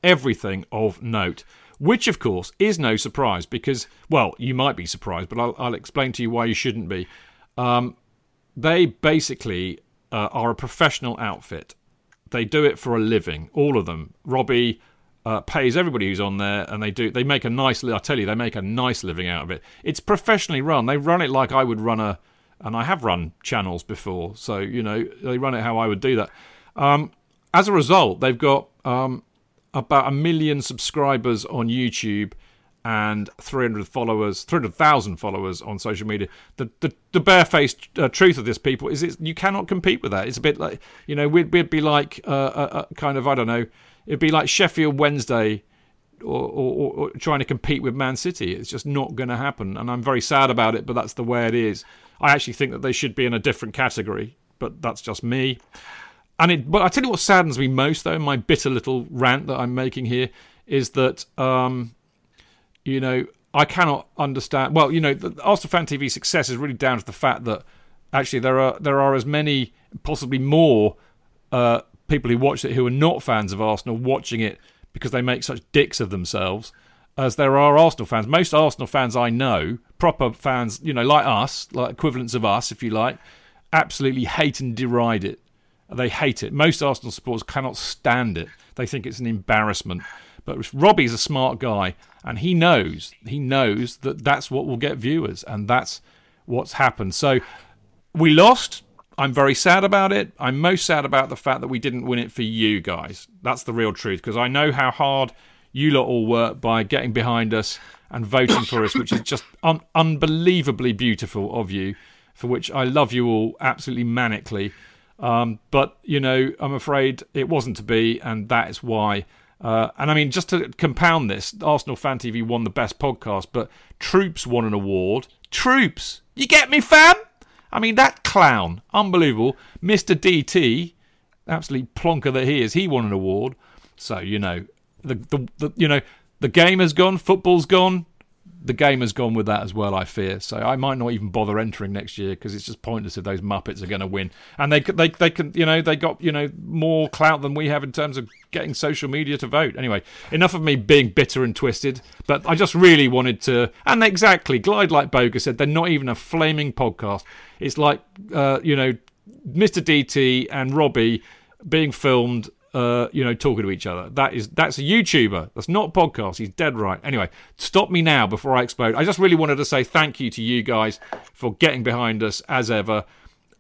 everything of note, which of course is no surprise because, well, you might be surprised, but I'll, I'll explain to you why you shouldn't be. Um, they basically uh, are a professional outfit. They do it for a living, all of them. Robbie uh, pays everybody who's on there, and they do. They make a nice. I tell you, they make a nice living out of it. It's professionally run. They run it like I would run a, and I have run channels before. So you know, they run it how I would do that. Um, as a result, they've got um, about a million subscribers on YouTube and 300 followers, 300,000 followers on social media. The the, the barefaced uh, truth of this, people, is it, you cannot compete with that. It's a bit like you know we'd, we'd be like uh, a, uh, uh, kind of I don't know. It'd be like Sheffield Wednesday or, or, or trying to compete with Man City. It's just not going to happen, and I'm very sad about it. But that's the way it is. I actually think that they should be in a different category, but that's just me. And it, but I tell you what saddens me most, though, my bitter little rant that I'm making here is that, um, you know, I cannot understand. Well, you know, the Arsenal Fan TV success is really down to the fact that actually there are there are as many, possibly more, uh, people who watch it who are not fans of Arsenal watching it because they make such dicks of themselves as there are Arsenal fans. Most Arsenal fans I know, proper fans, you know, like us, like equivalents of us, if you like, absolutely hate and deride it. They hate it. Most Arsenal supporters cannot stand it. They think it's an embarrassment. But Robbie's a smart guy, and he knows he knows that that's what will get viewers, and that's what's happened. So we lost. I'm very sad about it. I'm most sad about the fact that we didn't win it for you guys. That's the real truth, because I know how hard you lot all work by getting behind us and voting for us, which is just un- unbelievably beautiful of you. For which I love you all absolutely manically. Um, but you know, I'm afraid it wasn't to be, and that is why. Uh, and I mean, just to compound this, Arsenal Fan TV won the best podcast, but Troopz won an award. Troopz, you get me, fam? I mean, that clown, unbelievable, Mr. DT, absolutely plonker that he is. He won an award. So you know, the, the, the you know, the game has gone, football's gone, the game has gone with that as well. I fear. So I might not even bother entering next year because it's just pointless if those Muppets are going to win. And they they they can you know they got you know more clout than we have in terms of getting social media to vote. Anyway, enough of me being bitter and twisted. But I just really wanted to. And exactly, Glide like Boga said, they're not even a flaming podcast. It's like uh, you know, Mr. DT and Robbie being filmed uh, you know, talking to each other. That is that's a YouTuber. That's not podcast. He's dead right. Anyway, stop me now before I explode. I just really wanted to say thank you to you guys for getting behind us as ever.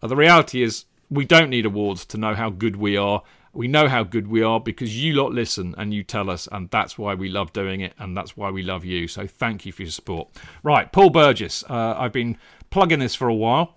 Uh, the reality is we don't need awards to know how good we are. We know how good we are because you lot listen and you tell us, and that's why we love doing it, and that's why we love you. So thank you for your support. Right, Paul Burgess. Uh, I've been plugging this for a while.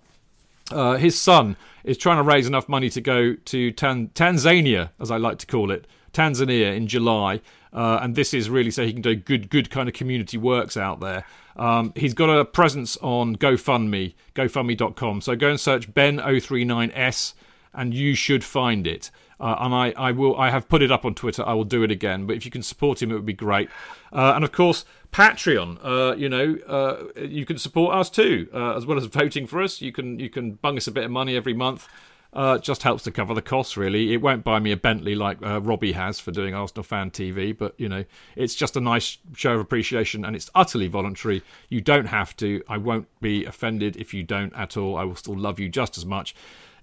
Uh, his son is trying to raise enough money to go to Tan- Tanzania, as I like to call it, Tanzania in July. Uh, and this is really so he can do good, good kind of community works out there. Um, he's got a presence on GoFundMe, GoFundMe.com. So go and search Ben039S, and you should find it. Uh, and I, I will. I have put it up on Twitter. I will do it again. But if you can support him, it would be great. Uh, and of course, Patreon. Uh, you know, uh, you can support us too, uh, as well as voting for us. You can you can bung us a bit of money every month. Uh, just helps to cover the costs, really. It won't buy me a Bentley like Robbie has for doing Arsenal Fan TV, but you know, it's just a nice show of appreciation, and it's utterly voluntary. You don't have to. I won't be offended if you don't at all. I will still love you just as much.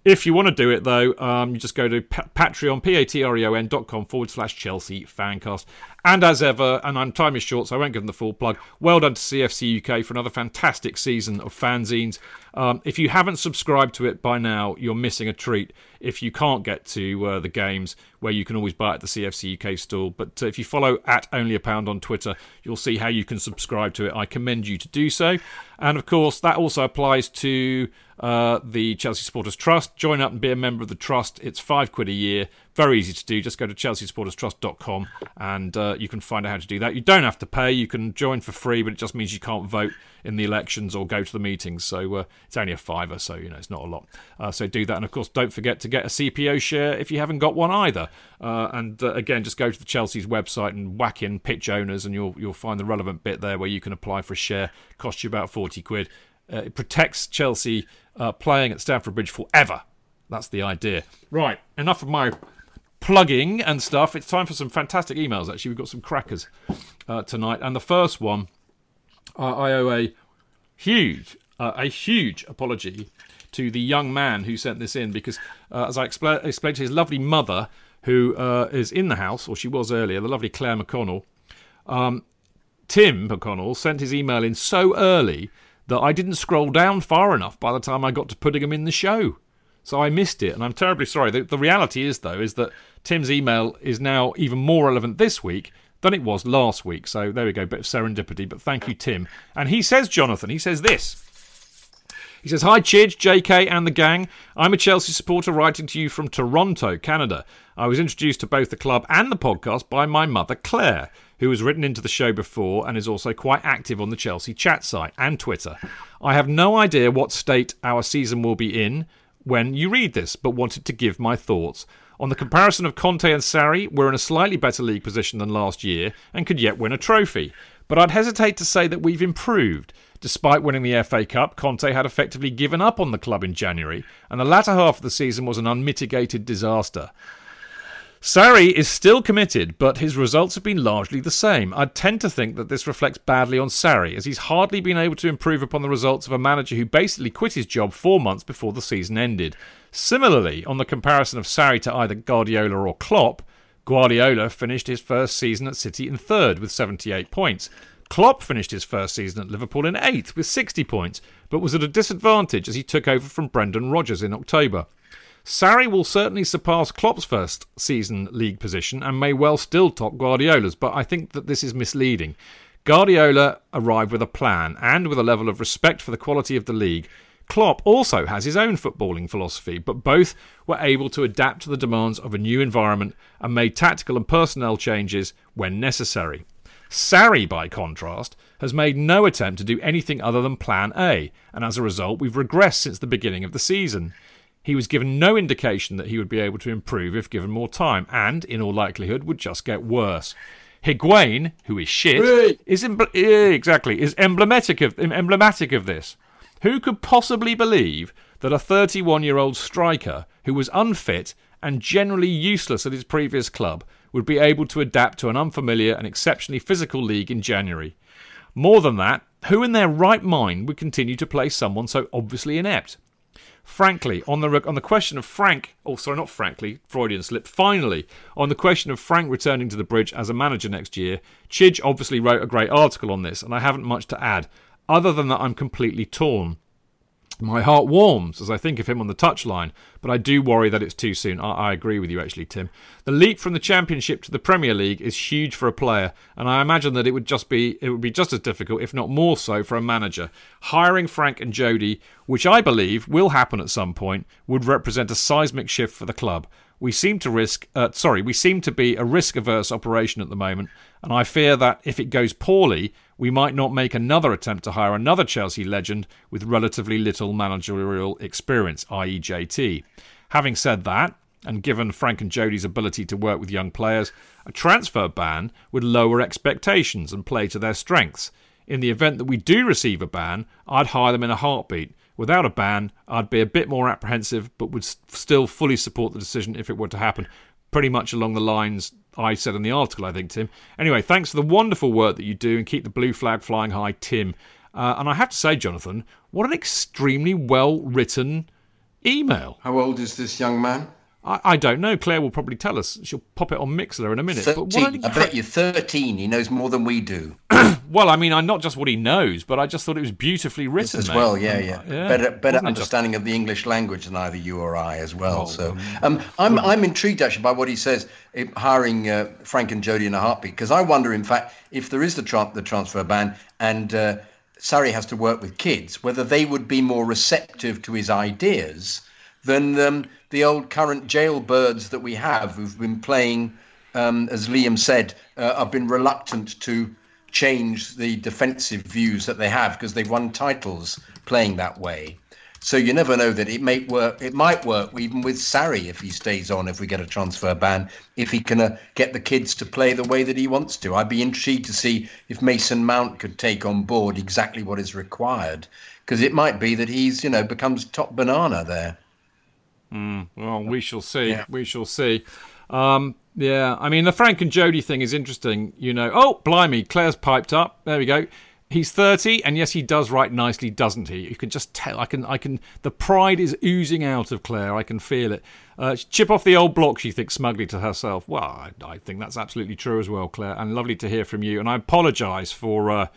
If you want to do it, though, um, you just go to Patreon, P-A-T-R-E-O-N dot com forward slash Chelsea Fancast. And as ever, and I'm time is short, so I won't give them the full plug, well done to CFC UK for another fantastic season of fanzines. Um, if you haven't subscribed to it by now, you're missing a treat. If you can't get to uh, the games, where you can always buy at the CFC UK store. But uh, if you follow at Only a Pound on Twitter, you'll see how you can subscribe to it. I commend you to do so. And of course, that also applies to uh, the Chelsea Supporters Trust. Join up and be a member of the trust. It's five quid a year. Very easy to do. Just go to chelseasupporterstrust.com and uh, you can find out how to do that. You don't have to pay. You can join for free, but it just means you can't vote in the elections or go to the meetings. So uh, it's only a fiver, so you know it's not a lot. Uh, so do that, and of course, don't forget to get a CPO share if you haven't got one either. Uh, and again, just go to the Chelsea's website and whack in pitch owners, and you'll you'll find the relevant bit there where you can apply for a share. Cost you about forty quid. Uh, it protects Chelsea uh, playing at Stamford Bridge forever. That's the idea. Right, enough of my plugging and stuff. It's time for some fantastic emails. Actually, we've got some crackers uh, tonight, and the first one, uh, I owe a huge, uh, a huge apology to the young man who sent this in because, uh, as I expl- explained to his lovely mother, who is in the house, or she was earlier, the lovely Claire McConnell. Um, Tim McConnell sent his email in so early that I didn't scroll down far enough by the time I got to putting him in the show. So I missed it, and I'm terribly sorry. The, the, reality is, though, is that Tim's email is now even more relevant this week than it was last week. So there we go, bit of serendipity. But thank you, Tim. And he says, Jonathan, he says this. He says, Hi, Chidge, JK, and the gang. I'm a Chelsea supporter writing to you from Toronto, Canada. I was introduced to both the club and the podcast by my mother, Claire, who has written into the show before and is also quite active on the Chelsea chat site and Twitter. I have no idea what state our season will be in when you read this, but wanted to give my thoughts. On the comparison of Conte and Sarri, we're in a slightly better league position than last year and could yet win a trophy. But I'd hesitate to say that we've improved. Despite winning the FA Cup, Conte had effectively given up on the club in January, and the latter half of the season was an unmitigated disaster. Sarri is still committed, but his results have been largely the same. I tend to think that this reflects badly on Sarri, as he's hardly been able to improve upon the results of a manager who basically quit his job four months before the season ended. Similarly, on the comparison of Sarri to either Guardiola or Klopp, Guardiola finished his first season at City in third with 78 points. Klopp finished his first season at Liverpool in eighth with 60 points, but was at a disadvantage as he took over from Brendan Rodgers in October. Sarri will certainly surpass Klopp's first season league position and may well still top Guardiola's, but I think that this is misleading. Guardiola arrived with a plan and with a level of respect for the quality of the league. Klopp also has his own footballing philosophy, but both were able to adapt to the demands of a new environment and made tactical and personnel changes when necessary. Sarri, by contrast, has made no attempt to do anything other than plan A, and as a result, we've regressed since the beginning of the season. He was given no indication that he would be able to improve if given more time, and, in all likelihood, would just get worse. Higuain, who is shit, is yeah, exactly is emblematic of emblematic of this. Who could possibly believe that a 31-year-old striker who was unfit and generally useless at his previous club would be able to adapt to an unfamiliar and exceptionally physical league in January? More than that, who in their right mind would continue to play someone so obviously inept? Frankly, on the on the question of Frank, oh sorry, not frankly, Freudian slip. Finally, on the question of Frank returning to the bridge as a manager next year, Chidge obviously wrote a great article on this, and I haven't much to add, other than that I'm completely torn. My heart warms as I think of him on the touchline, but I do worry that it's too soon. I, I, agree with you, actually, Tim. The leap from the Championship to the Premier League is huge for a player, and I imagine that it would just be it would be just as difficult, if not more so, for a manager. Hiring Frank and Jody, which I believe will happen at some point, would represent a seismic shift for the club. We seem to risk, uh, sorry, we seem to be a risk-averse operation at the moment, and I fear that if it goes poorly, we might not make another attempt to hire another Chelsea legend with relatively little managerial experience, i.e., JT. Having said that, and given Frank and Jody's ability to work with young players, a transfer ban would lower expectations and play to their strengths. In the event that we do receive a ban, I'd hire them in a heartbeat. Without a ban, I'd be a bit more apprehensive, but would still fully support the decision if it were to happen. Pretty much along the lines I said in the article, I think, Tim. Anyway, thanks for the wonderful work that you do and keep the blue flag flying high, Tim. Uh, and I have to say, Jonathan, what an extremely well written email. How old is this young man? I, I, don't know. Claire will probably tell us. She'll pop it on Mixlr in a minute. 13. Incre- I bet you're 13. He knows more than we do. well, I mean, I'm not just what he knows, but I just thought it was beautifully written. as well, yeah, yeah. yeah. Better, better understanding just... of the English language than either you or I as well. Oh, so um, I'm, I'm intrigued actually by what he says, eh, hiring uh, Frank and Jody in a heartbeat, because I wonder, in fact, if there is the, tra- the transfer ban and uh, Sarri has to work with kids, whether they would be more receptive to his ideas than um, the old current jailbirds that we have who've been playing, um, as Liam said, uh, have been reluctant to change the defensive views that they have because they've won titles playing that way. So you never know that it may work. It might work even with Sarri if he stays on. If we get a transfer ban, if he can uh, get the kids to play the way that he wants to, I'd be intrigued to see if Mason Mount could take on board exactly what is required. Because it might be that he's, you know, becomes top banana there. Mm, well, we shall see. Yeah. We shall see. Um, yeah, I mean the Frank and Jody thing is interesting. You know, oh blimey, Claire's piped up. There we go. He's thirty, and yes, he does write nicely, doesn't he? You can just tell. I can. I can. The pride is oozing out of Claire. I can feel it. Uh, chip off the old block, she thinks smugly to herself. Well, I, I, think that's absolutely true as well, Claire. And lovely to hear from you. And I apologise for uh,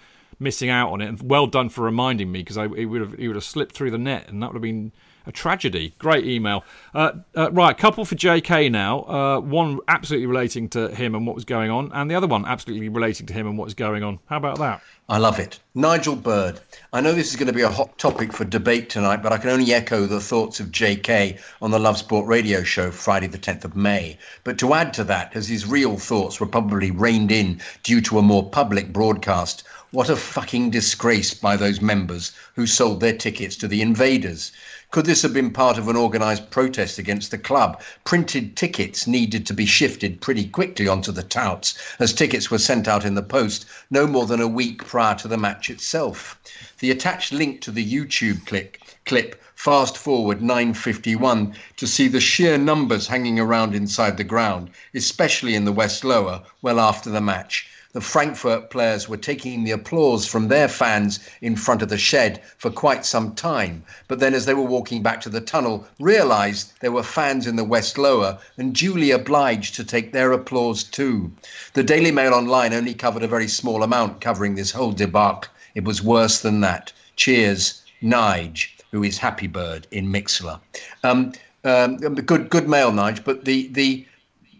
missing out on it. And well done for reminding me because it would have it would have slipped through the net, and that would have been a tragedy. Great email. Uh, uh, right, couple for JK now. Uh, one absolutely relating to him and what was going on, and the other one absolutely relating to him and what was going on. How about that? I love it. Nigel Bird. I know this is going to be a hot topic for debate tonight, but I can only echo the thoughts of JK on the Love Sport radio show Friday, the 10th of May. But to add to that, as his real thoughts were probably reined in due to a more public broadcast, what a fucking disgrace by those members who sold their tickets to the invaders. Could this have been part of an organised protest against the club? Printed tickets needed to be shifted pretty quickly onto the touts, as tickets were sent out in the post no more than a week prior to the match itself. The attached link to the YouTube clip, clip fast forward 951 to see the sheer numbers hanging around inside the ground, especially in the West Lower, well after the match the Frankfurt players were taking the applause from their fans in front of the shed for quite some time. But then, as they were walking back to the tunnel, realised there were fans in the West Lower and duly obliged to take their applause too. The Daily Mail Online only covered a very small amount covering this whole debacle. It was worse than that. Cheers, Nige, who is Happy Bird in Mixlr. Um, um, good, good mail, Nige. But the the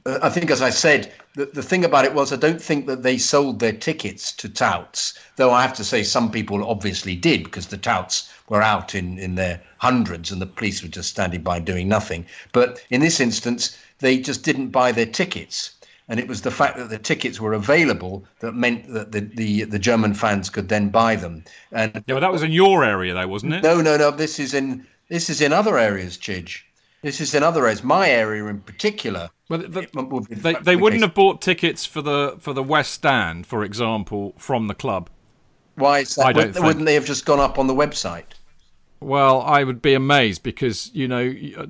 uh, I think, as I said, the, the thing about it was I don't think that they sold their tickets to touts, though I have to say some people obviously did because the touts were out in, in their hundreds and the police were just standing by doing nothing. But in this instance, they just didn't buy their tickets. And it was the fact that the tickets were available that meant that the, the, the German fans could then buy them. And yeah, but that was in your area, though, wasn't it? No, no, no. This is in this is in other areas, Chidge. This is in other areas. My area in particular. Well, the, would they, they wouldn't have bought tickets for the for the West Stand, for example, from the club. Why is that? I don't wouldn't, wouldn't they have just gone up on the website? Well, I would be amazed because you know, uh,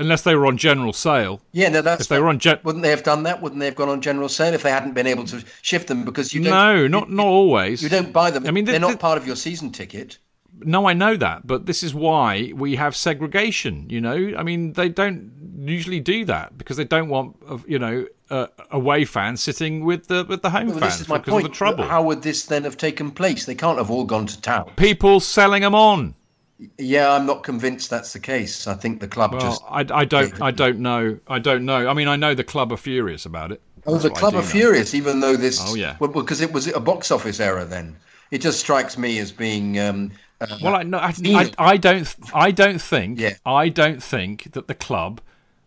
unless they were on general sale. Yeah, no, that's. If they were on, gen- wouldn't they have done that? Wouldn't they have gone on general sale if they hadn't been able to shift them? Because you don't. No, not you, not always. You don't buy them. I mean, they're the, not part of your season ticket. No, I know that, but this is why we have segregation. You know, I mean, they don't usually do that because they don't want, you know, uh, away fans sitting with the with the home well, fans this is my because point. of the trouble. How would this then have taken place? They can't have all gone to town. People selling them on. Yeah, I'm not convinced that's the case. I think the club well, just. I, I don't. I don't know. I don't know. I mean, I know the club are furious about it. Oh, the club are know. furious, even though this. Oh yeah. Well, because it was a box office error. Then it just strikes me as being. Um, uh, well, I, no, I, I, I, don't. I don't think. Yeah. I don't think that the club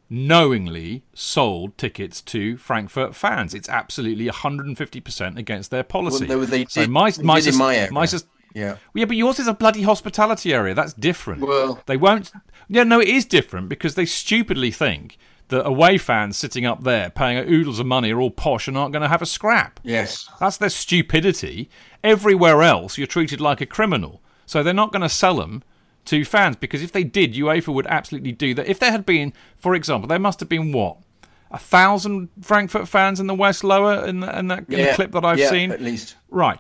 knowingly sold tickets to Frankfurt fans. It's absolutely 150% against their policy. Well, they, so did, my, my, in my area. My, yeah. Yeah, but yours is a bloody hospitality area. That's different. Well, they won't. Yeah, no, it is different because they stupidly think that away fans sitting up there paying oodles of money are all posh and aren't going to have a scrap. Yes. That's their stupidity. Everywhere else, you're treated like a criminal. So they're not going to sell them to fans because if they did, UEFA would absolutely do that. If there had been, for example, there must have been what a thousand Frankfurt fans in the West Lower in, the, in that in yeah, the clip that I've yeah, seen. At least, right.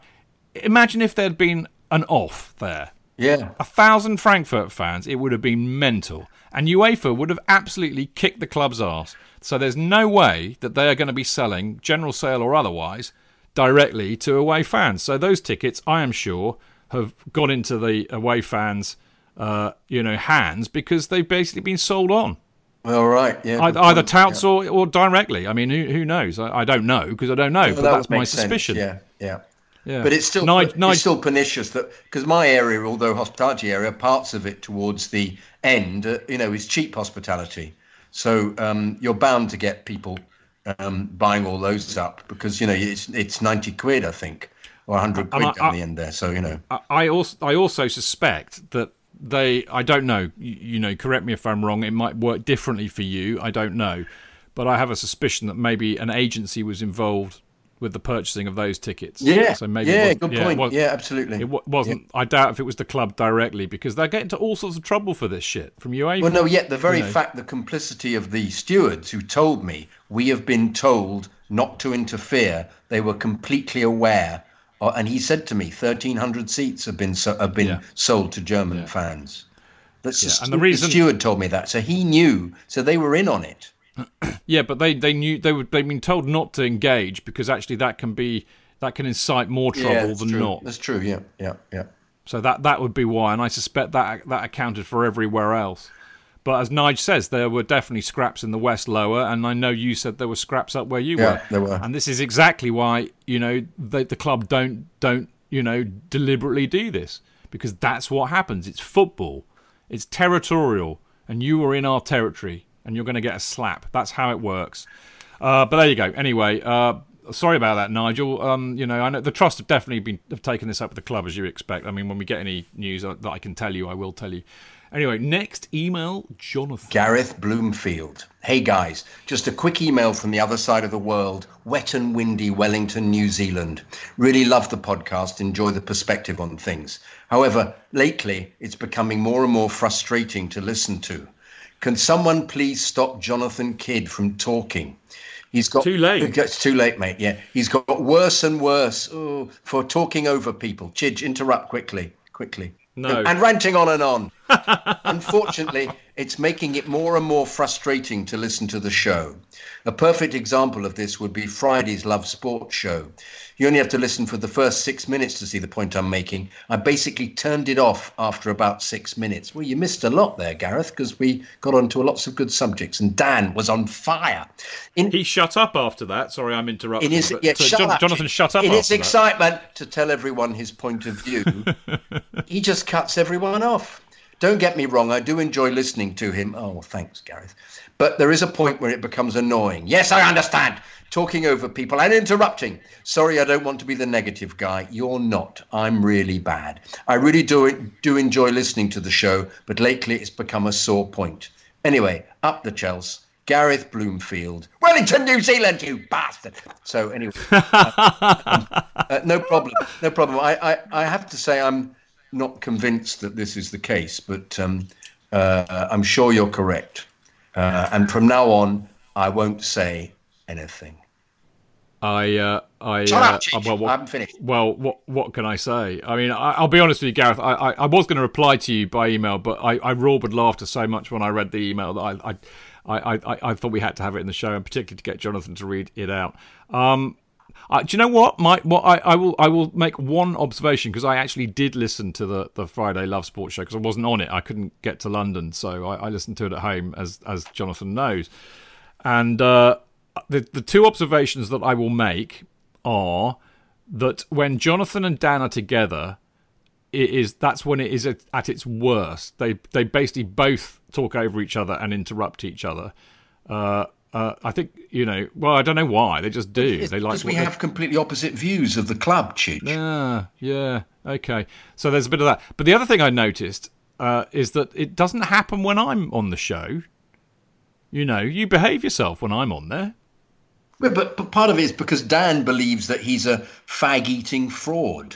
Imagine if there'd been an off there. Yeah, a thousand Frankfurt fans, it would have been mental, and UEFA would have absolutely kicked the club's ass. So there's no way that they are going to be selling, general sale or otherwise, directly to away fans. So those tickets, I am sure, have gone into the away fans, uh, you know, hands because they've basically been sold on. Well, right, yeah. Either, either touts yeah. or, or directly. I mean, who, who knows? I, I don't know because I don't know, well, but that's my suspicion. Yeah, yeah. Yeah. But it's still Nige, Nige. it's still pernicious that because my area, although hospitality area, parts of it towards the end, uh, you know, is cheap hospitality. So um, you're bound to get people um, buying all those up because you know it's it's ninety quid, I think or 100 quid I, I, the end there. So, you know. I also, I also suspect that they, I don't know, you, you, know, correct me if I'm wrong, it might work differently for you. I don't know. But I have a suspicion that maybe an agency was involved with the purchasing of those tickets. Yeah. So maybe yeah, good yeah, point. Yeah, absolutely. It wasn't. Yeah. I doubt if it was the club directly because they're getting into all sorts of trouble for this shit from UEFA. Well, no, yet the very you know. fact, the complicity of the stewards who told me we have been told not to interfere, they were completely aware Oh, and he said to me, 1,300 seats have been so, have been yeah. sold to German yeah. fans. That's yeah. and the reason the steward told me that, so he knew. So they were in on it. yeah, but they, they knew they were they've been told not to engage because actually that can be that can incite more trouble than true. not. That's true. Yeah, yeah, yeah. So that that would be why, and I suspect that that accounted for everywhere else. But as Nige says, there were definitely scraps in the West lower, and I know you said there were scraps up where you Yeah, were. there were. And this is exactly why you know the, the club don't don't you know deliberately do this because that's what happens. It's football. It's territorial, and you are in our territory, and you're going to get a slap. That's how it works. Uh, but there you go. Anyway, uh, sorry about that, Nigel. Um, you know, I know the trust have definitely been have taken this up with the club as you expect. I mean, when we get any news that I can tell you, I will tell you. Anyway, next email, Jonathan. Gareth Bloomfield. Hey guys, just a quick email from the other side of the world, wet and windy Wellington, New Zealand. Really love the podcast, enjoy the perspective on things. However, lately it's becoming more and more frustrating to listen to. Can someone please stop Jonathan Kydd from talking? He's got Too late. It's too late, mate. Yeah, he's got worse and worse oh, for talking over people. Chidge, interrupt quickly, quickly. No. And ranting on and on. Unfortunately, it's making it more and more frustrating to listen to the show. A perfect example of this would be Friday's Love Sports show. You only have to listen for the first six minutes to see the point I'm making. I basically turned it off after about six minutes. Well, you missed a lot there, Gareth, because we got onto lots of good subjects, and Dan was on fire. In, He shut up after that. Sorry, I'm interrupting. in his, but, yeah, uh, shut up. Jonathan, shut up In his that. excitement to tell everyone his point of view, he just cuts everyone off. Don't get me wrong, I do enjoy listening to him. Oh, thanks, Gareth. But there is a point where it becomes annoying. Yes, I understand. Talking over people and interrupting. Sorry, I don't want to be the negative guy. You're not. I'm really bad. I really do do enjoy listening to the show, but lately it's become a sore point. Anyway, up the Chelsea. Gareth Bloomfield. Wellington, New Zealand, you bastard. So anyway, uh, no problem. No problem. I, I, I have to say I'm not convinced that this is the case, but um, uh, I'm sure you're correct. Uh, and from now on, I won't say anything. I, uh, I, Shut uh, up, Chief. well, I what, haven't finished. well, what, what can I say? I mean, I, I'll be honest with you, Gareth. I, I, I was going to reply to you by email, but I, I roared with laughter so much when I read the email that I, I, I, I, I thought we had to have it in the show, and particularly to get Jonathan to read it out. Um, uh, do you know what? My, what I, I will, I will make one observation because I actually did listen to the, the Friday Love Sports show because I wasn't on it. I couldn't get to London, so I, I listened to it at home, as as Jonathan knows. And uh, the the two observations that I will make are that when Jonathan and Dan are together, it is that's when it is at, its worst. They they basically both talk over each other and interrupt each other. Uh, uh, I think you know. Well, I don't know why they just do. They like Because we they- have completely opposite views of the club, Chidge. yeah, yeah. Okay. So there's a bit of that. But the other thing I noticed uh, is that it doesn't happen when I'm on the show. You know, you behave yourself when I'm on there. But, but, but part of it is because Dan believes that he's a fag-eating fraud.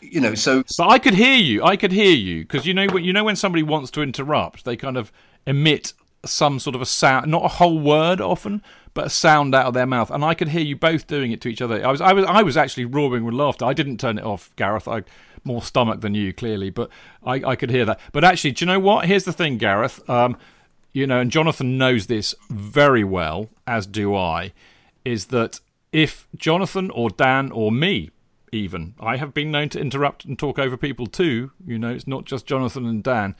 You know, so But I could hear you. I could hear you because you know when you know when somebody wants to interrupt, they kind of emit some sort of a sound, not a whole word often, but a sound out of their mouth, and I could hear you both doing it to each other. I was, I was, I was actually roaring with laughter. I didn't turn it off, Gareth. I more stomach than you, clearly, but I, I could hear that. But actually, do you know what? Here's the thing, Gareth. Um, you know, and Jonathan knows this very well, as do I, is that if Jonathan or Dan or me, even, I have been known to interrupt and talk over people too. You know, it's not just Jonathan and Dan.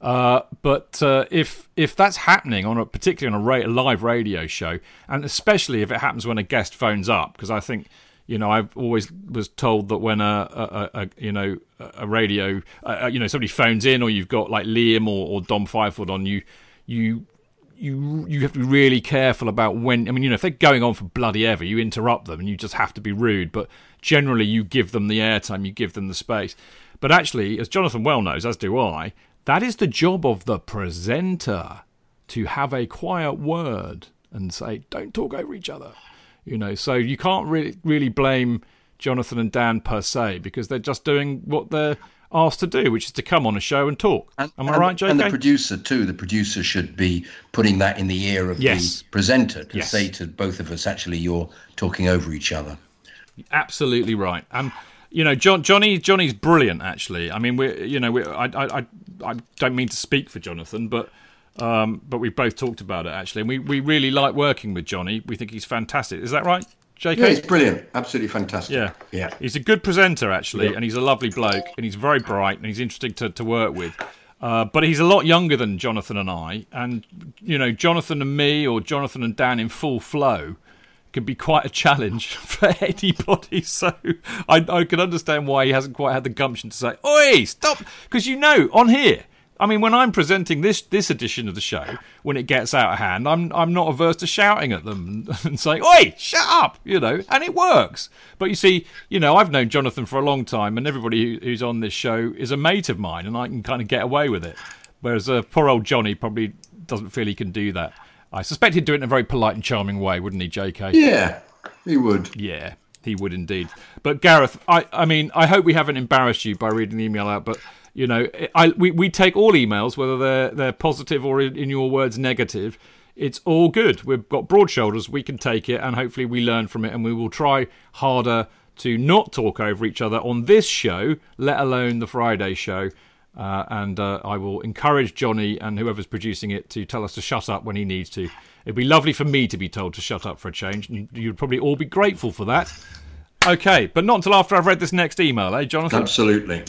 Uh, but uh, if if that's happening on a particularly on a ra- live radio show, and especially if it happens when a guest phones up, because I think you know I've always was told that when a, a, a, you know a radio uh, you know somebody phones in or you've got like Liam or, or Dom Fifield on you you you you have to be really careful about when I mean you know if they're going on for bloody ever you interrupt them and you just have to be rude but generally you give them the airtime you give them the space. But actually as Jonathan well knows as do I that is the job of the presenter to have a quiet word and say don't talk over each other you know so you can't really really blame Jonathan and Dan per se because they're just doing what they're asked to do which is to come on a show and talk am I and, right JK And the producer too. The producer should be putting that in the ear of Yes. the presenter to Yes. say to both of us, actually, you're talking over each other. absolutely right. And you know, John, Johnny, Johnny's brilliant. Actually, I mean, we, you know, we, I, I, I, don't mean to speak for Jonathan, but, um, but we've both talked about it actually, and we, we really like working with Johnny. We think he's fantastic. Is that right, JK? Yeah, it's brilliant. Absolutely fantastic. Yeah, Yeah. He's a good presenter actually, Yeah. and he's a lovely bloke, and he's very bright, and he's interesting to, to work with. Uh, but he's a lot younger than Jonathan and I, and you know, Jonathan and me, or Jonathan and Dan in full flow, can be quite a challenge for anybody. So I, I can understand why he hasn't quite had the gumption to say, "Oi, stop!" Because you know, on here, I mean, when I'm presenting this this edition of the show, when it gets out of hand, I'm I'm not averse to shouting at them and saying, "Oi, shut up!" You know, and it works. But you see, you know, I've known Jonathan for a long time, and everybody who's on this show is a mate of mine, and I can kind of get away with it. Whereas uh, poor old Johnny probably doesn't feel he can do that. I suspect he'd do it in a very polite and charming way, wouldn't he, J.K.? Yeah, he would. Yeah, he would indeed. But Gareth, I, I mean, I hope we haven't embarrassed you by reading the email out, but you know, I, we, we take all emails, whether they're they're positive or in your words negative. It's all good. We've got broad shoulders. We can take it, and hopefully we learn from it, and we will try harder to not talk over each other on this show, let alone the Friday show. Uh, and uh, I will encourage Johnny and whoever's producing it to tell us to shut up when he needs to. It'd be lovely for me to be told to shut up for a change, and you'd probably all be grateful for that. Okay, but not until after I've read this next email, eh, Jonathan? Absolutely.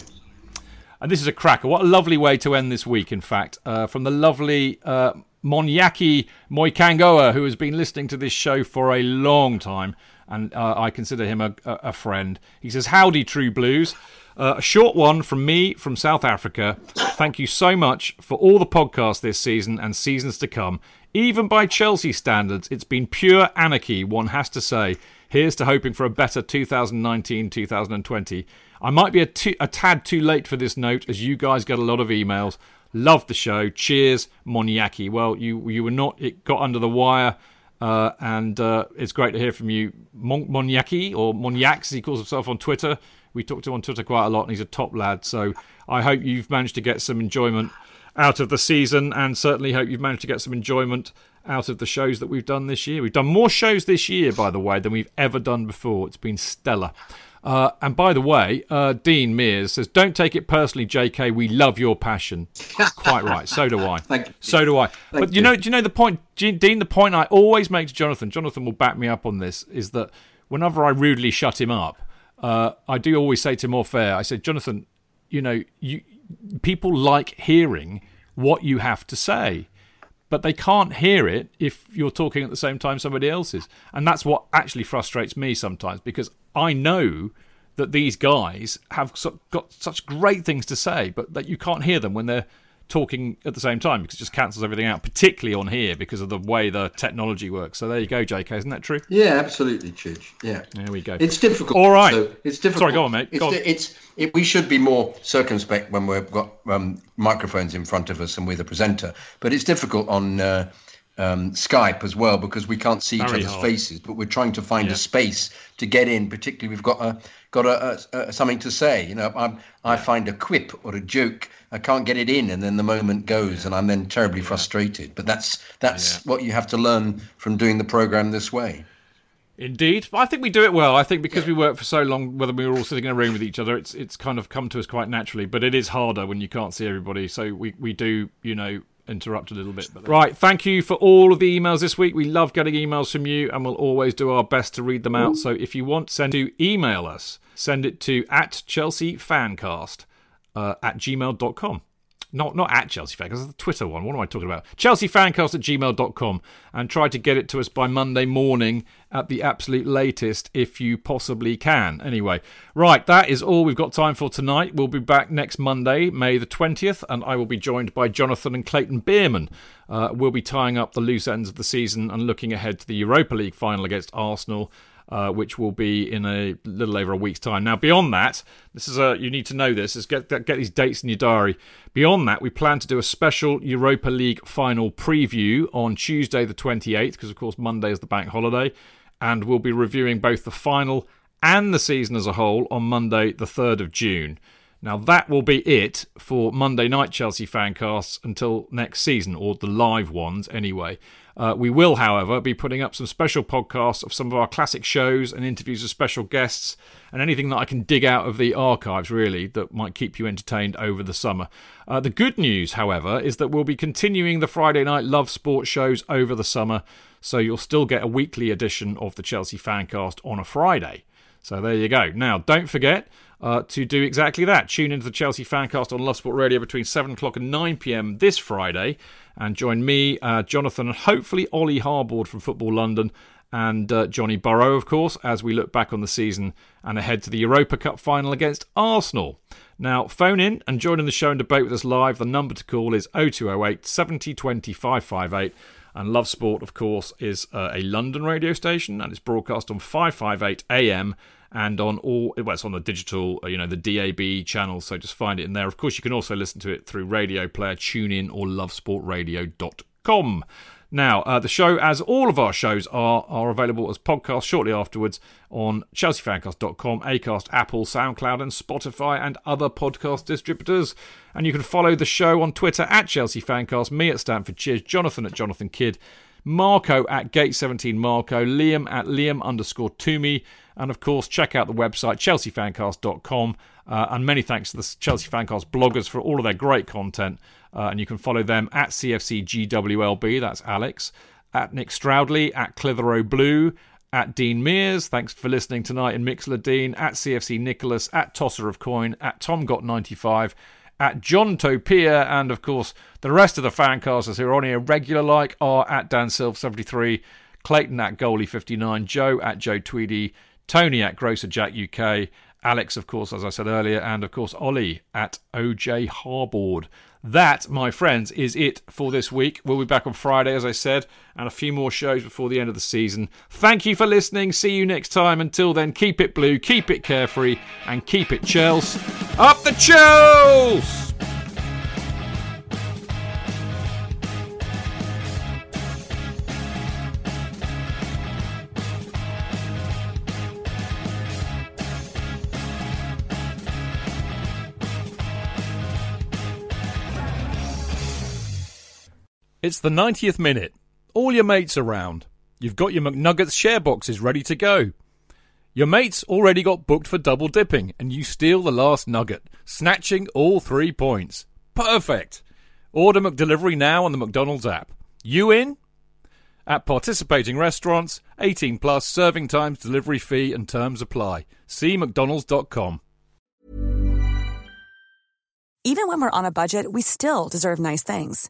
And this is a cracker. What a lovely way to end this week, in fact, uh, from the lovely uh, Monyaki Moikangoa, who has been listening to this show for a long time, and uh, I consider him a, a, friend. He says, Howdy, True Blues. Uh, a short one from me from South Africa. Thank you so much for all the podcasts this season and seasons to come. Even by Chelsea standards, it's been pure anarchy, one has to say. Here's to hoping for a better 2019 2020. I might be a, t- a tad too late for this note as you guys get a lot of emails. Love the show. Cheers, Moniaki. Well, you you were not. It got under the wire, uh, and uh, it's great to hear from you, Mon- Moniaki or Moniax, as he calls himself on Twitter. We talk to him on Twitter quite a lot, and he's a top lad. So I hope you've managed to get some enjoyment out of the season, and certainly hope you've managed to get some enjoyment out of the shows that we've done this year. We've done more shows this year, by the way, than we've ever done before. It's been stellar. Uh, and by the way, uh, Dean Mears says, "Don't take it personally, J.K. We love your passion." Quite right. So do I. Thank you. So do I. Thank but you, you know, do you know the point, Dean? The point I always make to Jonathan. Jonathan will back me up on this. Is that whenever I rudely shut him up, uh, I do always say to him off air. I said, Jonathan, you know, you people like hearing what you have to say but they can't hear it if you're talking at the same time somebody else is. And that's what actually frustrates me sometimes because I know that these guys have got such great things to say, but that you can't hear them when they're talking at the same time because it just cancels everything out, particularly on here because of the way the technology works. So there you go, JK. Isn't that true? Yeah, absolutely, Chidge. Yeah. There we go. It's difficult. All right. So it's difficult. Sorry, go on, mate. It's, on. it's it, we should be more circumspect when we've got um, microphones in front of us and we're the presenter, but it's difficult on. Uh, um, Skype as well because we can't see Very each other's hard. faces, but we're trying to find Yeah. a space to get in. Particularly, we've got a got a, a, a something to say. You know, I'm, I find a quip or a joke, I can't get it in, and then the moment goes, and I'm then terribly frustrated. But that's that's what you have to learn from doing the program this way. Indeed, I think we do it well. I think because we work for so long, whether we were all sitting in a room with each other, it's it's kind of come to us quite naturally. But it is harder when you can't see everybody. So we we do, you know, interrupt a little bit. But right, thank you for all of the emails this week. We love getting emails from you, and we'll always do our best to read them out. So if you want, send to email us. Send it to at Chelsea Fancast uh, at gmail.com. Not not at Chelsea Fancast, the Twitter one. What am I talking about? Chelsea Fancast at gmail.com and try to get it to us by Monday morning at the absolute latest if you possibly can. Anyway, right, that is all we've got time for tonight. We'll be back next Monday, May the 20th, and I will be joined by Jonathan and Clayton Bierman. Uh, we'll be tying up the loose ends of the season and looking ahead to the Europa League final against Arsenal uh, which will be in a little over a week's time. Now, beyond that, this is a you need to know this. Is get get these dates in your diary. Beyond that, we plan to do a special Europa League final preview on Tuesday, the 28th, because of course Monday is the bank holiday, and we'll be reviewing both the final and the season as a whole on Monday, the 3rd of June. Now, that will be it for Monday night Chelsea fancasts until next season, or the live ones anyway. Uh, we will, however, be putting up some special podcasts of some of our classic shows and interviews with special guests and anything that I can dig out of the archives, really, that might keep you entertained over the summer. Uh, the good news, however, is that we'll be continuing the Friday night Love Sports shows over the summer, so you'll still get a weekly edition of the Chelsea Fancast on a Friday. So there you go. Now, don't forget, uh, to do exactly that. Tune into the Chelsea Fancast on Love Sport Radio between 7 o'clock and 9 pm this Friday and join me, uh, Jonathan, and hopefully Ollie Harbord from Football London and uh, Johnny Burrow, of course, as we look back on the season and ahead to the Europa Cup final against Arsenal. Now, phone in and join in the show and debate with us live. The number to call is 0208 70 20 558. And Love Sport, of course, is uh, a London radio station and it's broadcast on 558 AM and on all well it's on the digital uh, you know the DAB channel. so just find it in there of course you can also listen to it through radio player tune in or lovesportradio.com now, uh, the show, as all of our shows are, are available as podcasts shortly afterwards on chelseafancast.com, Acast, Apple, SoundCloud, and Spotify, and other podcast distributors. And you can follow the show on Twitter at Chelsea Fancast, me at Stamford Cheers, Jonathan at Jonathan Kydd, Marco at Gate17 Marco, Liam at Liam underscore Twomey, and of course, check out the website chelseafancast.com. Uh, and many thanks to the Chelsea Fancast bloggers for all of their great content. Uh, and you can follow them at CFCGWLB, that's Alex, at Nick Stroudley, at Clitheroe Blue, at Dean Mears. Thanks for listening tonight in Mixlr Dean, at CFC Nicholas, at Tosser of Coin, at Tom Got 95 at John Topia, and of course, the rest of the fancasters who are on here regular like are at Dan Silv 73, Clayton at Goalie 59, Joe at Joe Tweedy, Tony at Grocer Jack UK, Alex, of course, as I said earlier, and of course, Ollie at OJ Harbord. That, my friends, is it for this week. We'll be back on Friday, as I said, and a few more shows before the end of the season. Thank you for listening. See you next time. Until then, keep it blue, keep it carefree, and keep it Chels. Up the Chels! It's the 90th minute. All your mates are around. You've got your McNuggets share boxes ready to go. Your mates already got booked for double dipping, and you steal the last nugget, snatching all three points. Perfect! Order McDelivery now on the McDonald's app. You in? At participating restaurants, 18 plus serving times, delivery fee, and terms apply. See McDonald's.com. Even when we're on a budget, we still deserve nice things.